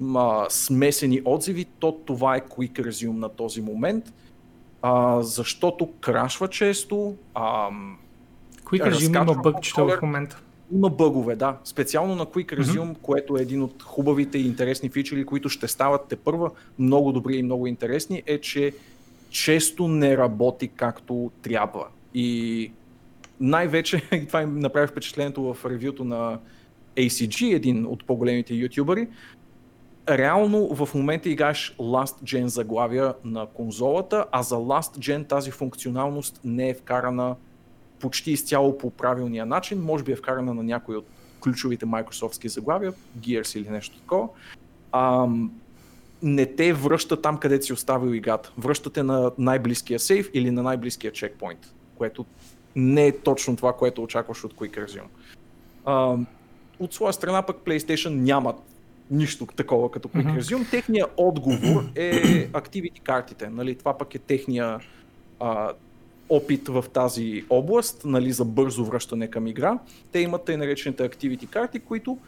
ма, смесени отзиви, то това е Quick Resume на този момент, а, защото крашва често. А, Quick Resume има бъгчета в момента. Има бъгове, да. Специално на Quick Resume, mm-hmm. което е един от хубавите и интересни фичери, които ще стават те първа много добри и много интересни, е, че често не работи както трябва. И най-вече, и това им направи впечатлението в ревюто на ACG, един от по-големите ютубъри, реално в момента играеш Last Gen заглавия на конзолата, а за Last Gen тази функционалност не е вкарана почти изцяло по правилния начин, може би е вкарана на някой от ключовите майкрософтски заглавия, Gears или нещо такова. Не те връща там, където си оставил играта. Връщате на най-близкия сейф или на най-близкия чекпоинт, което не е точно това, което очакваш от Quick Resume. А, от своя страна пък PlayStation нямат нищо такова като Quick. Resume. Техният отговор е Activity картите. Нали? Това пък е техния а, опит в тази област, нали, за бързо връщане към игра. Те имат тъй наречените activity карти, които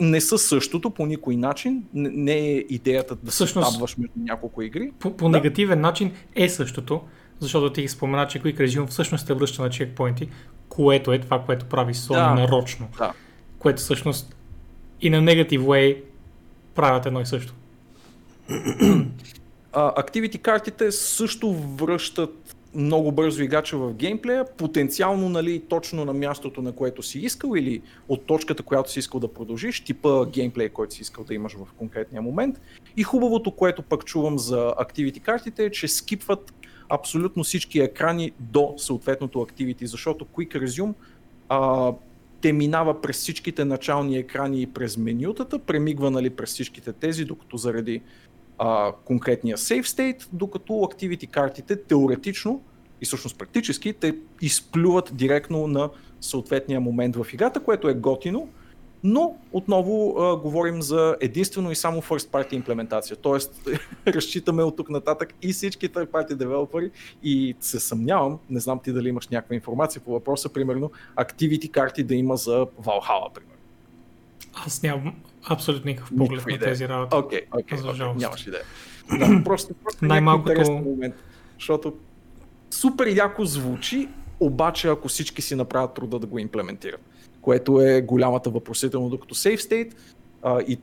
не са същото по никой начин. Не е идеята да Всъщност, се табваш между няколко игри. По, по да. негативен начин е същото, защото ти спомена, че Quick Resume всъщност те връща на чекпоинти, което е това, което прави Sony да. нарочно. Да. Което всъщност и на негатив way правят едно и също. Activity картите също връщат много бързо играча в геймплея, потенциално нали, точно на мястото, на което си искал или от точката, която си искал да продължиш, типа геймплей, който си искал да имаш в конкретния момент. И хубавото, което пък чувам за Activity картите е, че скипват абсолютно всички екрани до съответното Activity, защото Quick Resume а, те минава през всичките начални екрани и през менютата, премигва нали, през всичките тези, докато заради а, конкретния save state, докато activity картите теоретично и всъщност практически те изплюват директно на съответния момент в играта, което е готино, но отново а, говорим за единствено и само first party имплементация. Тоест, разчитаме от тук нататък и всички third party девелопери и се съмнявам, не знам ти дали имаш някаква информация по въпроса, примерно, activity карти да има за Valhalla, примерно. Аз нямам абсолютно никакъв поглед на тези работи. Окей, окей, нямаш идея. Да, просто, просто Най-малкото... момент, защото супер яко звучи, обаче ако всички си направят труда да го имплементират, което е голямата въпросително, докато Safe State, а, и,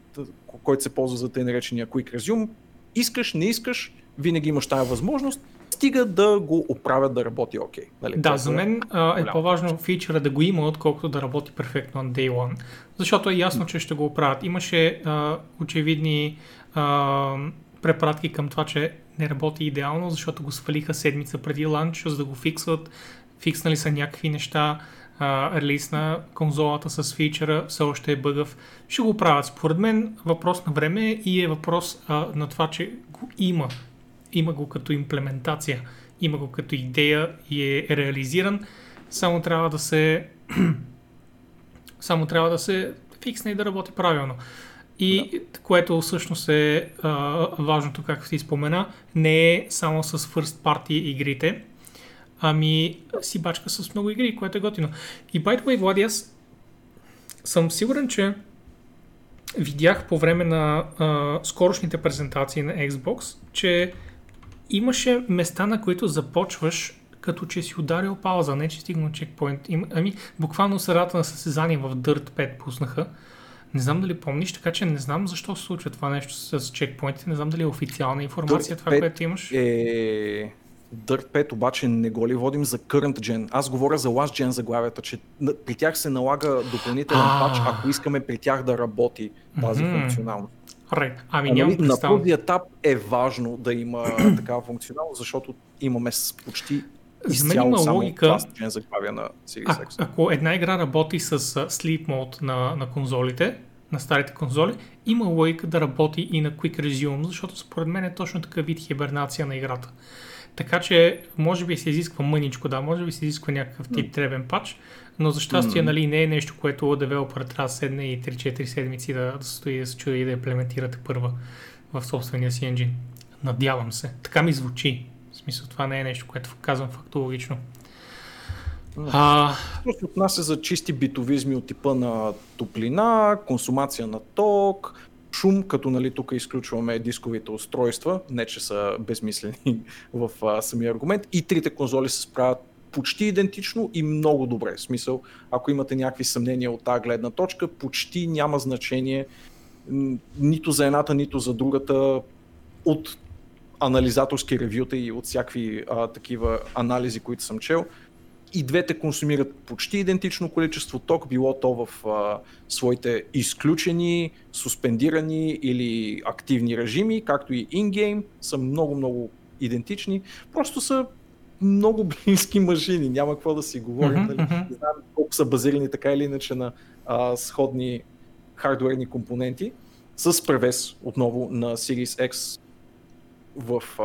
който се ползва за тъй наречения Quick Resume, искаш, не искаш, винаги имаш тази възможност, стига да го оправят да работи окей. Okay, нали? Да, за мен а, е по-важно фичъра да го има, отколкото да работи перфектно на Day One. Защото е ясно, че ще го оправят. Имаше а, очевидни а, препратки към това, че не работи идеално, защото го свалиха седмица преди ланч, за да го фиксват. Фикснали са някакви неща, а, релиз на конзолата с фичъра, все още е бъгъв. Ще го правят. Според мен въпрос на време и е въпрос а, на това, че го има има го като имплементация, има го като идея и е реализиран, само трябва да се само трябва да се фиксне и да работи правилно. И да. което всъщност е а, важното, както си спомена, не е само с first party игрите, ами си бачка с много игри, което е готино. И by the way, Влади, аз съм сигурен, че видях по време на а, скорошните презентации на Xbox, че имаше места, на които започваш като че си ударил пауза, не че стигнал чекпоинт. Им, ами, буквално средата на състезание в Dirt 5 пуснаха. Не знам дали помниш, така че не знам защо се случва това нещо с чекпоинтите. Не знам дали е официална информация Dirt това, което имаш. Е... Dirt 5 обаче не го ли водим за current gen? Аз говоря за last gen заглавията, че при тях се налага допълнителен пач, ако искаме при тях да работи тази функционалност. Right. Ами нямам нали, На този етап е важно да има такава функционалност, защото имаме почти изцяло има само логика, на. А, ако една игра работи с Sleep Mode на, на конзолите, на старите конзоли, има логика да работи и на Quick Resume, защото според мен е точно такъв вид хибернация на играта. Така че, може би се изисква мъничко, да, може би се изисква някакъв тип дребен пач, но за щастие, mm. нали, не е нещо, което девелопер трябва да седне и 3-4 седмици да, да стои да се чуди и да имплементирате първа в собствения си енджин. Надявам се. Така ми звучи. В смисъл, това не е нещо, което казвам фактологично. А... Просто отнася за чисти битовизми от типа на топлина, консумация на ток, шум, като нали, тук изключваме дисковите устройства, не че са безмислени в а, самия аргумент. И трите конзоли се справят почти идентично и много добре. В смисъл, ако имате някакви съмнения от тази гледна точка, почти няма значение нито за едната, нито за другата от анализаторски ревюта и от всякакви а, такива анализи, които съм чел и двете консумират почти идентично количество ток, било то в а, своите изключени, суспендирани или активни режими, както и ингейм, са много-много идентични. Просто са много близки машини, няма какво да си говорим. Mm-hmm, нали? Не знам колко са базирани така или иначе на а, сходни хардуерни компоненти, с превес отново на Series X в а,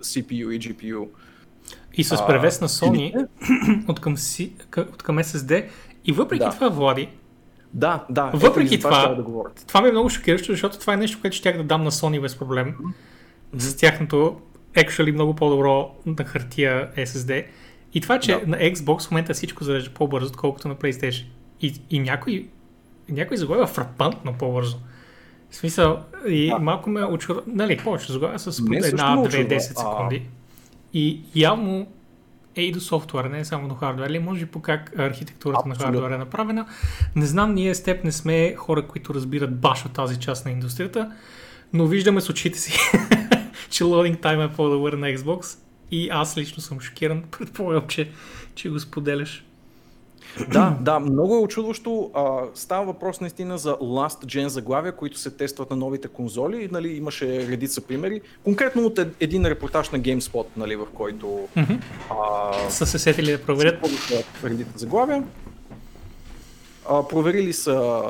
CPU и GPU и с превес на Sony от, към, от към SSD. И въпреки да. това, Влади, да, да. Въпреки това, това, да това ми е много шокиращо, защото това е нещо, което ще да дам на Sony без проблем. Mm-hmm. С тяхното actually много по-добро на хартия SSD. И това, че Да. на Xbox в момента всичко зарежда по-бързо, отколкото на PlayStation. И, и някой, някой заглавя фрапантно по-бързо. В смисъл, и Да. малко ме очудва, нали, повече заглавя с по Мен също една, ме две, очудва. 10 А- секунди. И явно е и до софтуера, не е само до хардвер. Или може би по как архитектурата на Абсолютно. хардвера е направена. Не знам, ние с теб не сме хора, които разбират баш от тази част на индустрията, но виждаме с очите си, че loading time е по-добър на Xbox и аз лично съм шокиран. Предполагам, че, че го споделяш. Да, да, много е очудващо. А, става въпрос наистина за last gen заглавия, които се тестват на новите конзоли. Нали, имаше редица примери. Конкретно от ед- един репортаж на GameSpot, нали, в който а, Са се сетили да проверят. Редица заглавия. А, проверили са...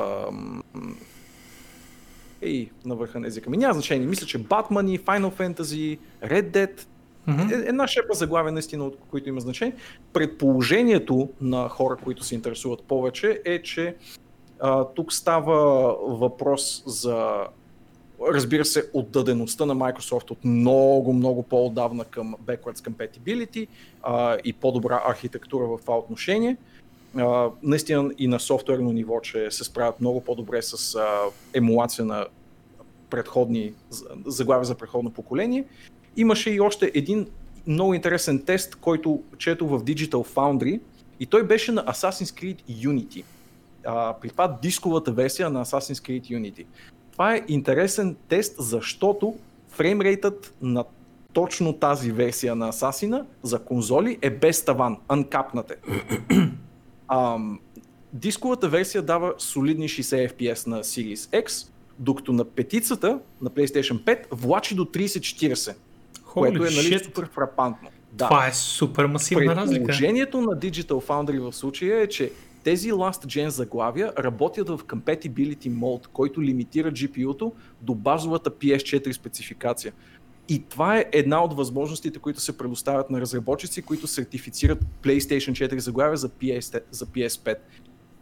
м, Ей, на върха на езика ми. Няма значение. Мисля, че Batman, Final Fantasy, Red Dead, е, една шепа заглавия наистина, от които има значение. Предположението на хора, които се интересуват повече е, че а, тук става въпрос за разбира се, отдадеността на Microsoft от много, много по-отдавна към backwards compatibility а, и по-добра архитектура в това отношение. А, наистина и на софтуерно ниво, че се справят много по-добре с а, емулация на предходни заглавия за предходно поколение. Имаше и още един много интересен тест, който чето в Digital Foundry и той беше на Assassin's Creed Unity. А, при това дисковата версия на Assassin's Creed Unity. Това е интересен тест, защото фреймрейтът на точно тази версия на Асасина за конзоли е без таван, uncapped е. Ам, дисковата версия дава солидни 60 FPS на Series X, докато на петицата на PlayStation 5 влачи до 3040, което е нали, shit. супер фрапантно. Да. Това е супер масивна разлика. Предположението на Digital Foundry в случая е, че тези Last Gen заглавия работят в Compatibility Mode, който лимитира GPU-то до базовата PS4 спецификация. И това е една от възможностите, които се предоставят на разработчици, които сертифицират PlayStation 4 заглавия за, PS, за PS5.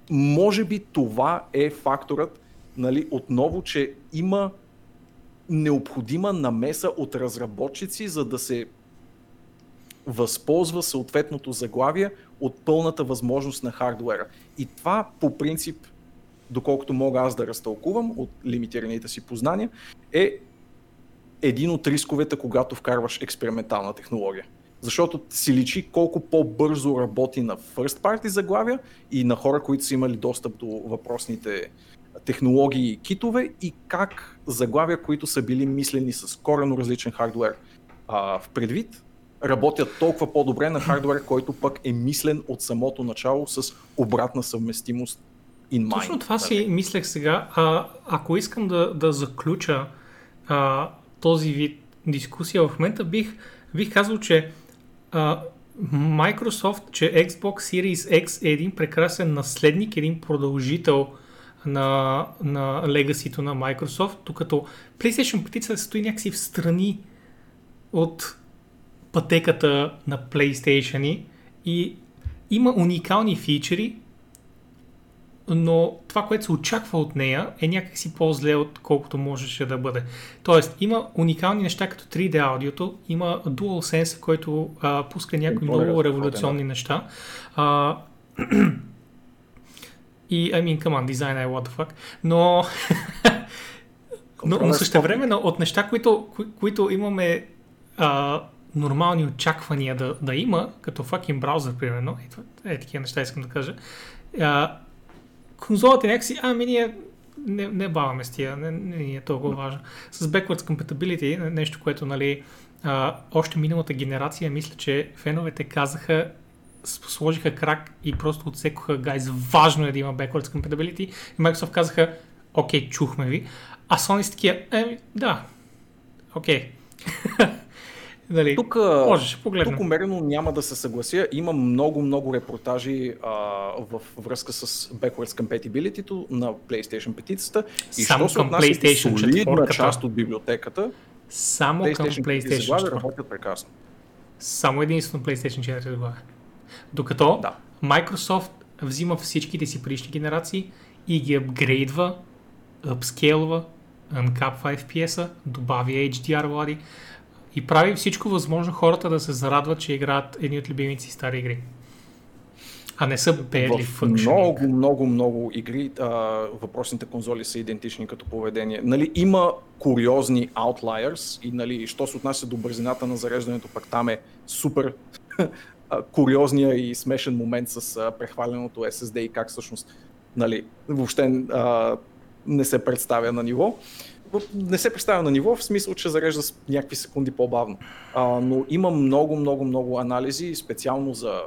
Може би това е факторът, нали, отново, че има необходима намеса от разработчици, за да се възползва съответното заглавие от пълната възможност на хардуера. И това по принцип, доколкото мога аз да разтълкувам от лимитираните си познания, е един от рисковете, когато вкарваш експериментална технология. Защото си личи колко по-бързо работи на first party заглавия и на хора, които са имали достъп до въпросните технологии и китове и как заглавия, които са били мислени с корено различен хардуер а, в предвид, работят толкова по-добре на хардуер, който пък е мислен от самото начало с обратна съвместимост in mind. Точно това нали? си мислех сега. А, ако искам да, да заключа а, този вид дискусия. В момента, бих, бих казал, че а, Microsoft, че Xbox Series X е един прекрасен наследник, един продължител на, на легасито на Microsoft, докато PlayStation 5 се стои някакси в страни от пътеката на PlayStation и има уникални фичери, но това, което се очаква от нея е някакси по-зле, отколкото можеше да бъде. Тоест, има уникални неща като 3D аудиото, има DualSense, който а, пуска някои много да. революционни неща. А, и, I mean, come on, дизайна е what the fuck. Но, но, но също време от неща, които, кои, които имаме а, нормални очаквания да, да има, като fucking браузър, примерно, е, е такива неща искам да кажа, а, конзолата някакси, ами ние не, не баваме с тия, не, не ни е толкова важно. С backwards compatibility, нещо, което, нали, а, още миналата генерация, мисля, че феновете казаха, с- сложиха крак и просто отсекоха, гайз, важно е да има backwards compatibility. И Microsoft казаха, окей, чухме ви. А Sony са такива, еми, да, окей. Дали, Тук, може, ще погледнем. тук умерено няма да се съглася. Има много, много репортажи а, в връзка с backwards compatibility на PlayStation 5 и Само що се към PlayStation солидна 4-ката. част от библиотеката, Само към PlayStation 4 PlayStation заглавия 4. работят прекрасно. Само единствено PlayStation 4 добавя. Докато Да. Microsoft взима всичките си предишни генерации и ги апгрейдва, апскейлва, uncapва FPS-а, добавя HDR влади и прави всичко възможно хората да се зарадват, че играят едни от любимите си стари игри. А не са barely functioning. много, много, много игри а, въпросните конзоли са идентични като поведение. Нали, има куриозни outliers и нали, що се отнася до бързината на зареждането, пък там е супер а, куриозния и смешен момент с а, прехваленото SSD и как всъщност нали, въобще а, не се представя на ниво. Не се представя на ниво в смисъл, че зарежда с някакви секунди по-бавно. А, но има много, много, много анализи, специално за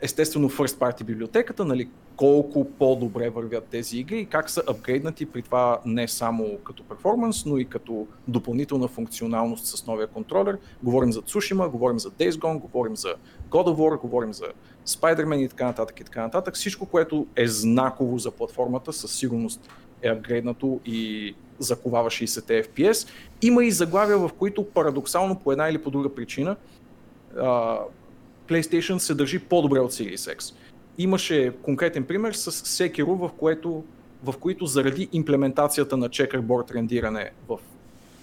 естествено first party библиотеката, нали, колко по-добре вървят тези игри и как са апгрейднати при това не само като перформанс, но и като допълнителна функционалност с новия контролер. Говорим за Tsushima, говорим за Days Gone, говорим за God of War, говорим за Spider-Man и така нататък и така нататък. Всичко, което е знаково за платформата, със сигурност е апгрейднато и заковава 60 FPS. Има и заглавия, в които парадоксално по една или по друга причина PlayStation се държи по-добре от Series X. Имаше конкретен пример с Sekiro, в, което, в които заради имплементацията на checkerboard рендиране в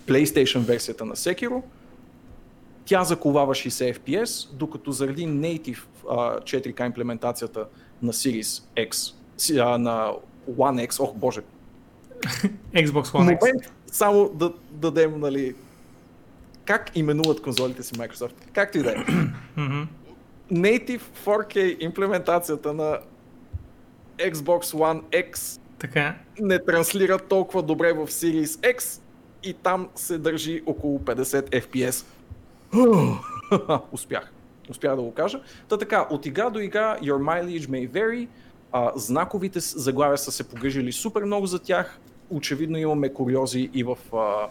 PlayStation версията на Sekiro, тя заковава 60 FPS, докато заради native uh, 4K имплементацията на Series X, на One X, ох боже. Xbox One X. Момент, само да дадем, нали, как именуват конзолите си Microsoft. Както и да е. Native 4K имплементацията на Xbox One X така. не транслира толкова добре в Series X и там се държи около 50 FPS. Успях. Успях да го кажа. Та така, от игра до игра, Your mileage may vary. А, знаковите заглавия са се погрижили супер много за тях. Очевидно имаме куриози и в а,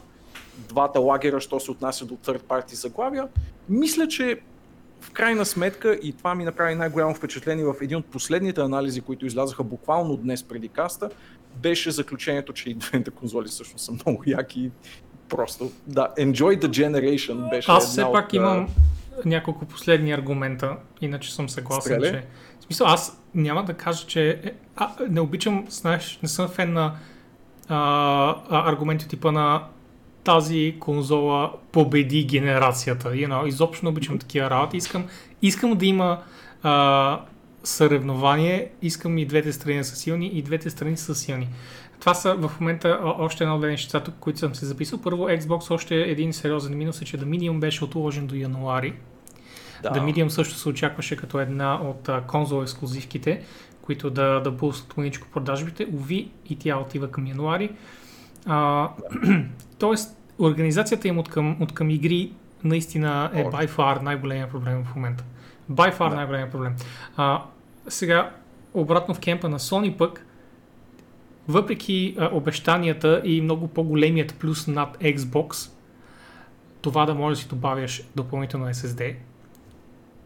двата лагера, що се отнася до third party заглавия. Мисля, че в крайна сметка, и това ми направи най-голямо впечатление в един от последните анализи, които излязаха буквално днес преди каста, беше заключението, че и двете конзоли всъщност са много яки и просто, да, enjoy the generation беше Аз все пак от, имам няколко последни аргумента, иначе съм съгласен, Стреляй. че... В смисъл, аз няма да кажа, че... е, А, не обичам, знаеш, не съм фен на а, аргументи типа на тази конзола победи генерацията. You know, изобщо не обичам такива работи. Искам, искам да има а, съревнование, искам и двете страни да са силни, и двете страни са силни. Това са в момента още една от две неща, тук, които съм се записал. Първо, Xbox още един сериозен минус е, че The Medium беше отложен до януари. да, The Medium също се очакваше като една от конзол ексклюзивките, които да, да пуснат маничко продажбите. Ови и тя отива към януари. А, тоест, организацията им от към, от към игри наистина е by far най-големия проблем в момента. By far Да. най-големия проблем. А, сега, обратно в кемпа на Sony пък, въпреки а, обещанията и много по-големият плюс над Xbox, това да можеш да си добавяш допълнително SSD,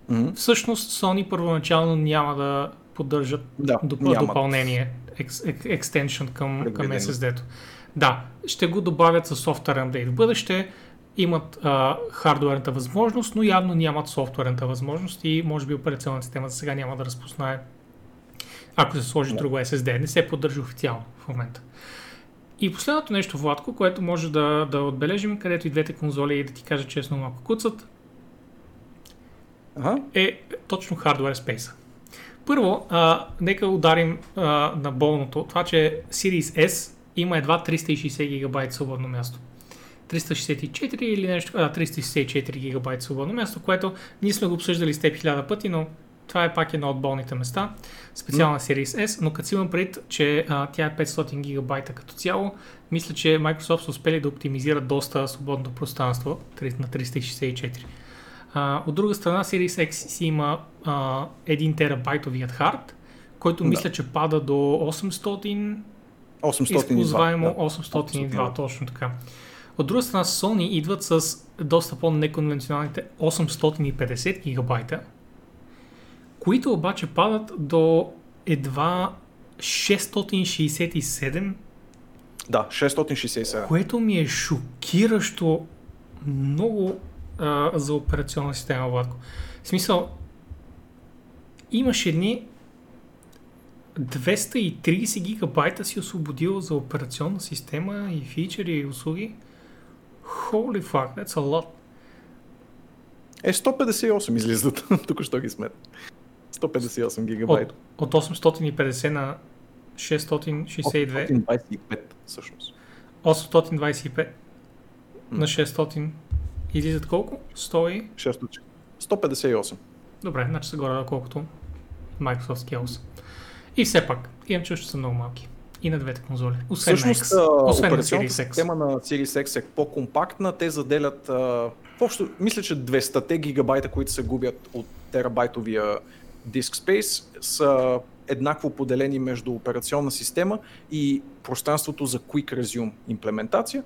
Мгм. всъщност Sony първоначално няма да поддържат да доп- нямат. допълнение, екс, ек, екстеншън към, към. SSD-то. Да, ще го добавят с софтуер апдейт в бъдеще, имат а, хардуерната възможност, но явно нямат софтуерната възможност и може би операционната система за сега няма да разпознае ако се сложи Да. друго SSD. Не се поддържа официално в момента. И последното нещо, Владко, което може да, да отбележим, където и двете конзоли и да ти кажа честно малко куцат, Ага. е точно хардвер спейса. Първо, а, нека ударим а, на болното. Това, че Series S има едва 360 гигабайт свободно място. 364 или нещо, а, 364 гигабайт свободно място, което ние сме го обсъждали с теб хиляда пъти, но това е пак едно от болните места. Специална Series S, но като имам пред, че а, тя е 500 гигабайта като цяло, мисля, че Microsoft са успели да оптимизират доста свободното пространство на 364. А, от друга страна, Series X си има а, 1 терабайтовият хард, който Да. мисля, че пада до 800 802. използваемо да. 802, 802. точно така. От друга страна, Sony идват с доста по-неконвенционалните 850 гигабайта, които обаче падат до едва 667, Да, 667. което ми е шокиращо много а, за операционна система, Владко. В смисъл, имаш едни 230 гигабайта си освободил за операционна система и фичери и услуги. Holy fuck, that's a lot. Е, 158 излизат. Тук що ги смет. 158 гигабайта. От, от 850 на 662. 825 всъщност. 825 на 600 излизат колко? 100 и... 600. 158. Добре, значи са горе колкото Microsoft Skills. И все пак, имам чувство, че са много малки. И на двете конзоли. Освен Всъщност, на X. Освен на Series X. система на Series X е по-компактна. Те заделят, а, общо, мисля, че 200 гигабайта, които се губят от терабайтовия диск спейс, са еднакво поделени между операционна система и пространството за Quick Resume имплементация,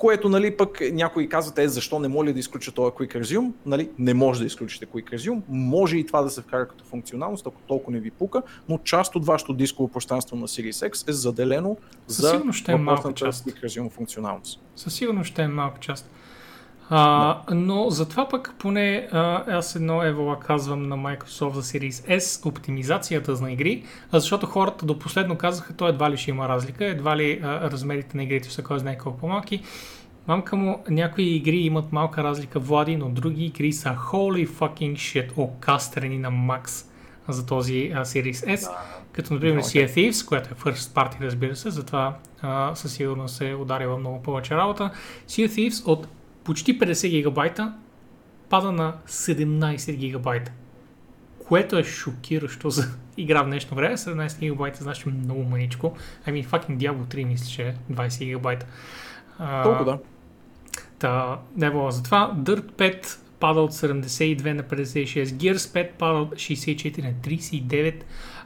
което нали, пък някои казват, е, защо не може ли да изключа този Quick Resume? Нали, не може да изключите Quick Resume, може и това да се вкара като функционалност, ако толкова не ви пука, но част от вашето дисково пространство на Series X е заделено за е въпросната част. Quick Resume функционалност. Със сигурност ще е малка част. А, но затова пък поне а, аз едно евола казвам на Microsoft за Series S оптимизацията на игри, а защото хората до последно казаха, то едва ли ще има разлика, едва ли а, размерите на игрите са кой знае колко по-малки. Мамка му, някои игри имат малка разлика, Влади, но други игри са holy fucking shit, окастрени на макс за този а, Series S. Като например Sea Thieves, която е first party, разбира се, затова а, със сигурност се е ударила много повече работа. Sea Thieves от почти 50 гигабайта пада на 17 гигабайта. Което е шокиращо за игра в днешно време. 17 гигабайта значи много маничко. Ами fucking Diablo 3 мисля, че е 20 гигабайта. Толкова да. Та, не било за това. Dirt 5 пада от 72 на 56. Gears 5 пада от 64 на 39.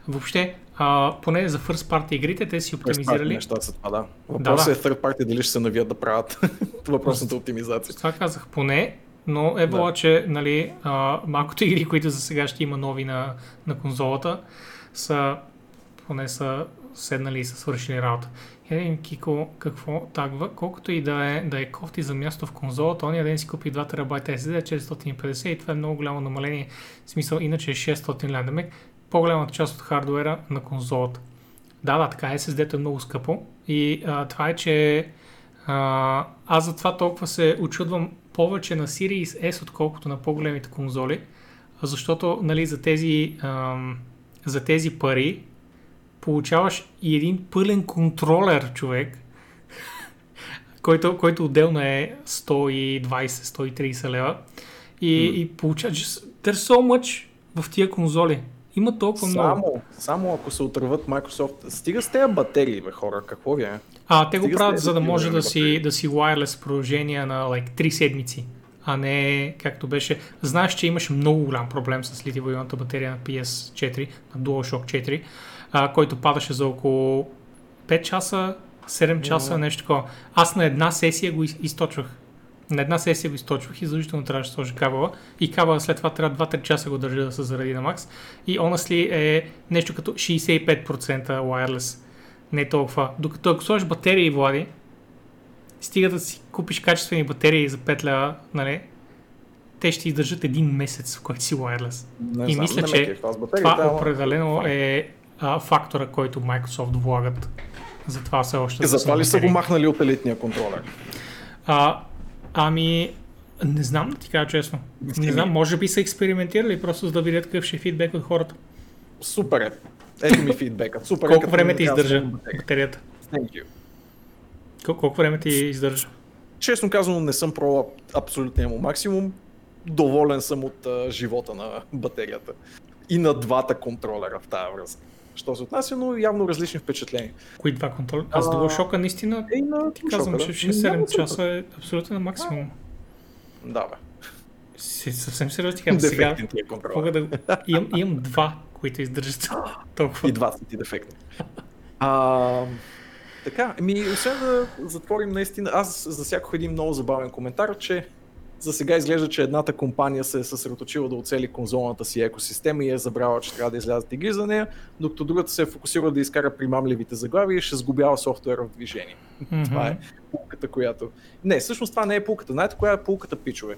Въобще, а, поне за first party игрите, те си оптимизирали. Нещата са това, да. Въпросът да. е third party дали ще се навият да правят въпросната оптимизация. Това казах поне, но е било, Да. че нали, а, малкото игри, които за сега ще има нови на, на конзолата, са поне са седнали и са свършили работа. Един Кико какво тагва, колкото и да е, да е кофти за място в конзолата, ония ден си купи 2 терабайта SSD, 450 и това е много голямо намаление. В смисъл, иначе е 600 лева. По-голямата част от хардуера на конзолата. Да, да, така е, SSD-то е много скъпо и а, това е, че а, аз затова толкова се очудвам повече на Series S, отколкото на по-големите конзоли, защото нали, за, тези, ам, за тези пари получаваш и един пълен контролер, човек, който, който отделно е 120-130 лева. И, Mm. и получаваш there's so much в тия конзоли. Има толкова много. Само, само ако се отърват Microsoft. Стига с тези батерии, бе, хора. Какво ви е? А, те го правят, за да може да си, да си wireless продължение на like, 3 седмици, а не както беше. Знаеш, че имаше много голям проблем с литиево-ионната батерия на PS4, на DualShock 4, а, който падаше за около 5 часа, 7 часа, нещо такова. Аз на една сесия го из- източвах. На една сесия го източвах и задължително трябваше да сложа кабела. И кабела след това трябва 2-3 часа го държа да се заради на макс. И honestly е нещо като 65% wireless. Не толкова. Докато ако сложиш батерии, Влади, стига да си купиш качествени батерии за 5 лева, нали, те ще издържат един месец, в който си wireless. Не И знам, мисля, че батериите, Това ама- определено е а, фактора, който Microsoft влагат. Затова все още Е, Затова ли са го махнали от елитния контролер? А, ами, не знам да ти кажа честно. Не знам, може би са експериментирали просто за да видят какъв ще е фидбек от хората. Супер е. Ето ми фидбека. Супер е, Колко време ти издържа батерията? Thank you. Кол- колко време ти издържа? Честно казано, не съм пробвал абсолютния му максимум. Доволен съм от а, живота на батерията. И на двата контролера в тази връзка. Що се отнася, но явно различни впечатления. Кои два контроля? Аз А, DualShock наистина Е, и на ти казвам, DualShock-а, че да. 6-7 Няма часа е абсолютно на максимум. Да, бе. Си, съвсем сериозно ти казвам сега. Е. Мога да... Имам, имам два, които издържат толкова. И два са ти дефектни. А, така, ми, освен да затворим наистина, аз засякох един много забавен коментар, че за сега изглежда, че едната компания се е съсредоточила да оцели конзолната си екосистема и е забрала, че трябва да излязат игри за нея, докато другата се е фокусирала да изкара примамливите заглавия и ще сгубява софтуера в движение. Това е пулката, която... Не, всъщност това не е пулката. Знаете коя е пулката, пичове?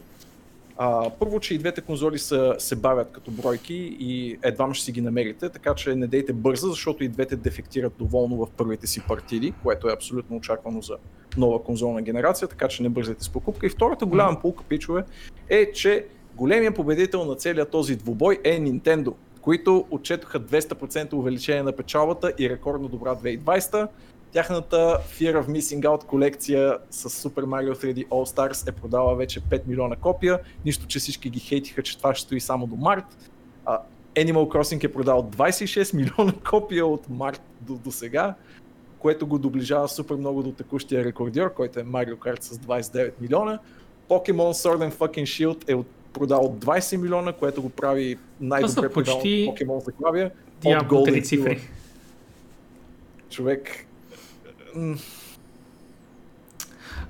А, първо, че и двете конзоли са, се бавят като бройки и едва ще си ги намерите, така че не дейте бързо, защото и двете дефектират доволно в първите си партиди, което е абсолютно очаквано за нова конзолна генерация, така че не бързайте с покупка. И втората голяма пулка, пичове, е, че Големия победител на целият този двубой е Nintendo, които отчетоха 200% увеличение на печалбата и рекордно добра 2020. Тяхната Fear of Missing Out колекция с Super Mario 3D All Stars е продала вече 5 милиона копия, нищо, че всички ги хейтиха, че това ще стои само до март. Animal Crossing е продал 26 милиона копия от март до, до сега, което го доближава супер много до текущия рекордьор, който е Mario Kart с 29 милиона. Pokemon Sword and Fucking Shield е от продал 20 милиона, което го прави най-добре продал почти Pokemon заглавия. от Golden цифри. Човек,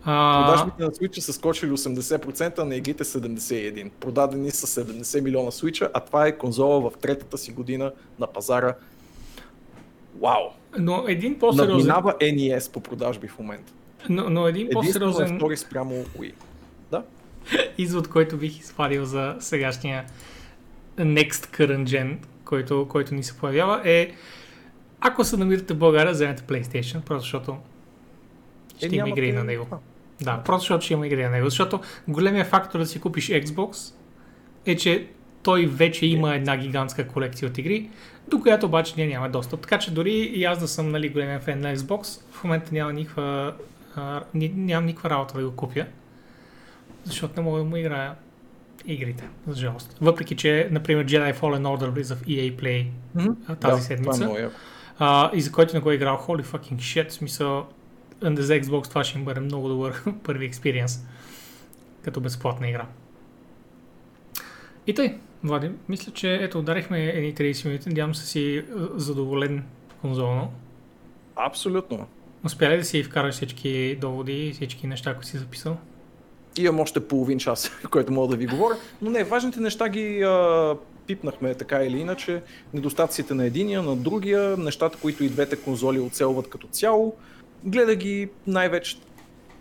А, продажбите на Switch са скочили 80%, на игрите 71%. Продадени са 70 милиона Switch, а това е конзола в третата си година на пазара. Вау! но един по-сериозен, Надминава NES по продажби в момента. но, но един Единствено е по-сериозен втори спрямо Wii. Да? извод, който бих извадил за сегашния Next Current Gen, който, който ни се появява е ако се намирате в България, вземете PlayStation, просто защото ще Е, има игри на него. А, Да, просто защото ще има игри на него. Защото големия фактор да си купиш Xbox е, че той вече има една гигантска колекция от игри, до която обаче ние нямаме достъп. Така че дори и аз да съм нали, големия фен на Xbox, в момента няма никаква, а, нямам никаква работа да го купя, защото не мога да му играя игрите, за жалост. Въпреки, че, например, Jedi Fallen Order влиза в EA Play а, тази Да, седмица. Това е много. А, и за който не го е играл, holy fucking shit, смисъл, за Xbox това ще им бъде много добър първи експириенс, като безплатна игра. И тъй, Влади, мисля, че ето ударихме едни 30 минути, надявам се си а, задоволен конзолно. Абсолютно. Успя ли да си вкараш всички доводи и всички неща, които си записал? Имам още половин час, който мога да ви говоря, но не, важните неща ги а, пипнахме така или иначе. Недостатъците на единия, на другия, нещата, които и двете конзоли оцелват като цяло. Гледа ги най-вече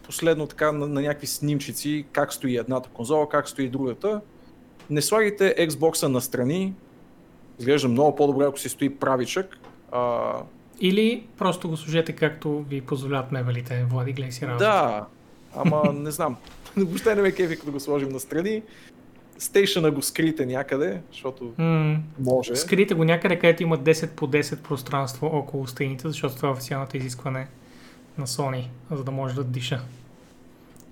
последно така на, на някакви снимчици, как стои едната конзола, как стои другата. Не слагайте Xbox-а настрани, изглежда много по-добре, ако си стои правичък. А, Или просто го служете както ви позволяват мебелите, Влади, гледай си работа. Да, ама не знам. Въобще не ме кефи, като го сложим настрани. Стейшъна го скрите някъде, защото М- може. Скрите го някъде, където има 10 по 10 пространство около стените, защото това е официалното изискване на Sony, за да може да диша.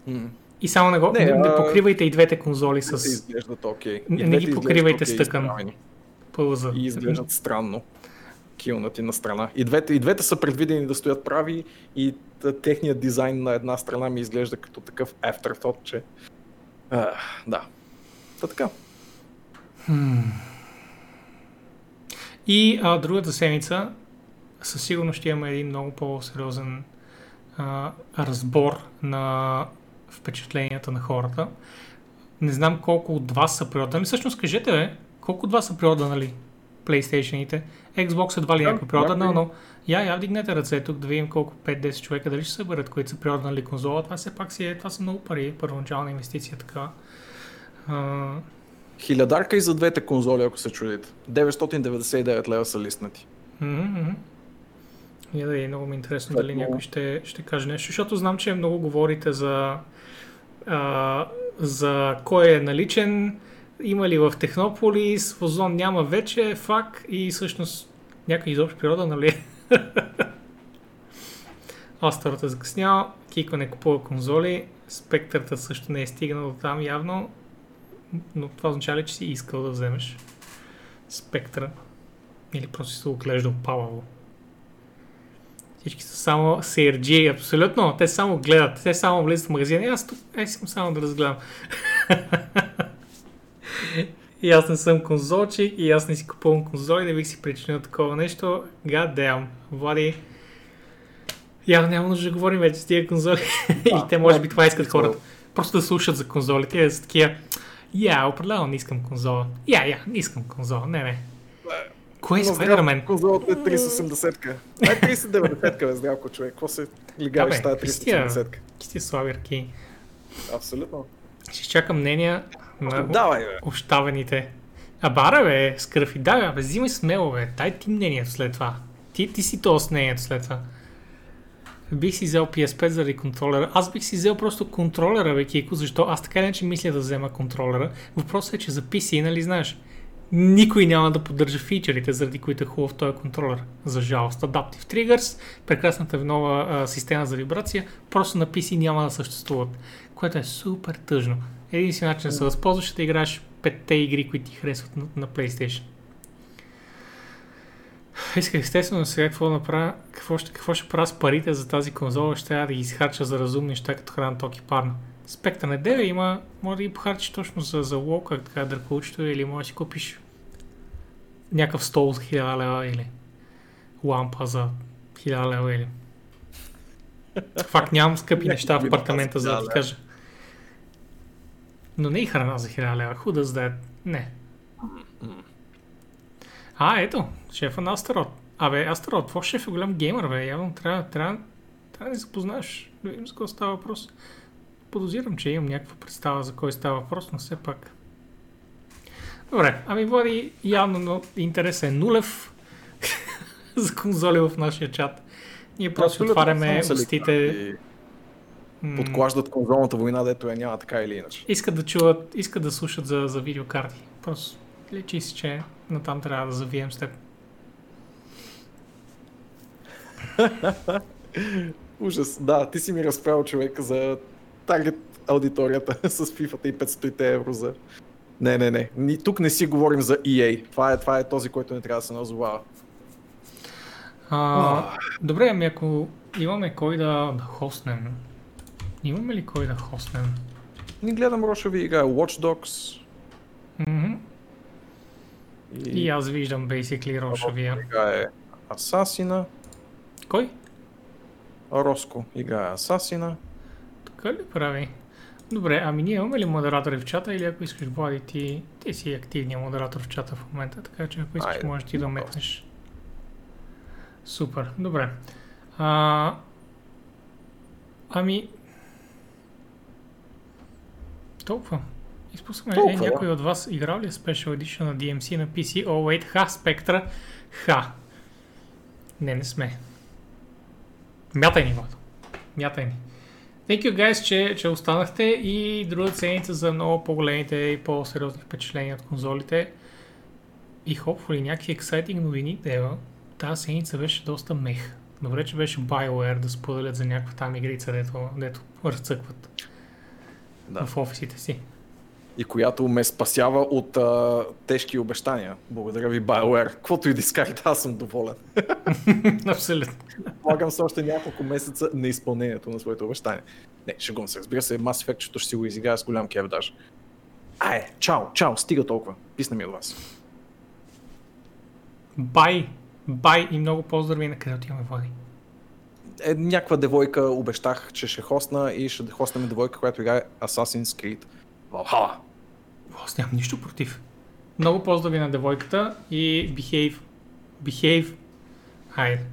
М. И само не, го, Не, не, не покривайте и двете конзоли с изглеждат окей. Не- не ги покривайте окей с тъкан. пълза. И изглеждат странно. Килнати на страна. И двете, и двете са предвидени да стоят прави и техният дизайн на една страна ми изглежда като такъв afterthought, че... А, да. Та така. И а, другата седмица със сигурност ще имаме един много по-сериозен а, разбор на впечатленията на хората. Не знам колко от вас са преордърнали. Всъщност кажете, бе, колко от вас са преордърнали PlayStation-ите? Xbox едва ли Да, някой преордърнал, някой. но я, я вдигнете ръце тук да видим колко 5-10 човека дали ще се бъдат, които са преордърнали конзола. Това все пак си е, това са много пари, първоначална инвестиция така. А, Хилядарка и за двете конзоли, ако се чудите. 999 лева са листнати. Мгм. Я да е много ми е интересно дали някой ще, ще каже нещо, защото знам, че много говорите за, а, за кой е наличен, има ли в Технополис, в Озон няма вече, фак и всъщност някой изобщо природа, нали? Астърът е закъснял, Кико не купува конзоли, спектърът също не е стигнал до там явно, но това означава ли, че си искал да вземеш спектъра? Или просто си се оглеждал палаво. Всички са само CRG, абсолютно. Те само гледат. Те само влизат в магазина. И аз тук е, искам само да разгледам. и аз не съм конзолчик, и аз не си купувам конзоли, не бих си причинил такова нещо. God damn. Влади, явно няма нужда да говорим вече с тия конзоли. и те може би това искат хората. Просто да слушат за конзолите и да са такива. Я, определено не искам конзола. Я, я, не искам конзола. Не, не. Кое е Spider-Man? Конзолата е 380-ка. Ай, 390-ка, бе, здравко човек. Какво се лигавиш Да, с тази стига. 380-ка? Ти славирки. Абсолютно. Ще изчакам мнения на Давай, общавените. А бара, бе, скръфи. Да, бе, бе, взимай смело, бе. Дай ти мнението след това. Ти, ти си то с мнението след това. Бих си взел PS5 заради контролера. Аз бих си взел просто контролера, бе, Кико, защо? Аз така не че мисля да взема контролера. Въпросът е, че за PC, нали знаеш, никой няма да поддържа фичерите, заради които е хубав този контролер. За жалост. Adaptive Triggers, прекрасната ви нова а, система за вибрация, просто на PC няма да съществуват. Което е супер тъжно. Един си начин да се възползваш да играеш петте игри, които ти харесват на, на PlayStation. Исках естествено сега какво да направя, какво ще, какво ще правя с парите за тази конзола, ще трябва да ги изхарча за разумни неща, като храна токи парно. Спектър на 9 има, може да ги похарчиш точно за, за лоу, как така дъркулчето, или може да си купиш някакъв стол за 1000 лева или лампа за 1000 лева или... Факт, нямам скъпи неща в апартамента, за да ти кажа. Но не и храна за 1000 лева. Худа за да Не. А, ето, шефа на Астерот. Абе, Астерот, твой шеф е голям геймър, бе. Явно трябва, трябва, трябва да ни запознаеш. Да видим за какво става въпрос. Подозирам, че имам някаква представа за кой става въпрос, но все пак. Добре, ами Влади, явно но интерес е нулев за конзоли в нашия чат. Ние просто отваряме устите. Подклаждат конзолната война, дето я няма така или иначе. Искат да чуват, искат да слушат за, за видеокарти. Просто лечи си, че натам трябва да завием с теб. Ужас, да, ти си ми разправил човек за таргет аудиторията с FIFA и 500 евро за... Не, не, не. Ни, тук не си говорим за EA. Това е, това е този, който не трябва да се назовава. А, добре, ами ако имаме кой да, да хостнем, имаме ли кой да хостнем? Не гледам Рошови играе Watch Dogs. Mm-hmm. И... и аз виждам basically Рошовия. Играе Асасина. Кой? Роско играе Асасина. Така ли прави? Добре, ами ние имаме ли модератори в чата или ако искаш, Влади, ти, ти си активният модератор в чата в момента, така че ако искаш, Айде, можеш ти да метнеш. Супер, добре. А, ами... Толкова. Изпускаме ли някой от вас играл ли е Special Edition на DMC на PC? О, oh, wait, ха, Спектра. Ха. Не, не сме. Мятай ни. Мятай ни. Thank you guys, че, че останахте и друга седмица за много по-големите и по-сериозни впечатления от конзолите. И hopefully някакви exciting новини, дева. Тази седмица беше доста мех. Добре, че беше BioWare да споделят за някаква там игрица, дето, дето разцъкват да. в офисите си. И която ме спасява от а, тежки обещания. Благодаря ви, BioWare. Каквото и да изкарате, аз съм доволен. Абсолютно. Помагам с още няколко месеца на изпълнението на своите обещания. Не, шегувам се. Разбира се, Mass Effect, че ще си го изиграя с голям кев даже. Ай, чао, чао, стига толкова. Писна ми от вас. Бай, бай и много поздрави на къде отиваме, Влади. Е, някаква девойка обещах, че ще хостна и ще хоснем девойка, която играе Assassin's Creed Valhalla. Аз нямам нищо против. Много поздрави на девойката и behave. Behave. Хайде.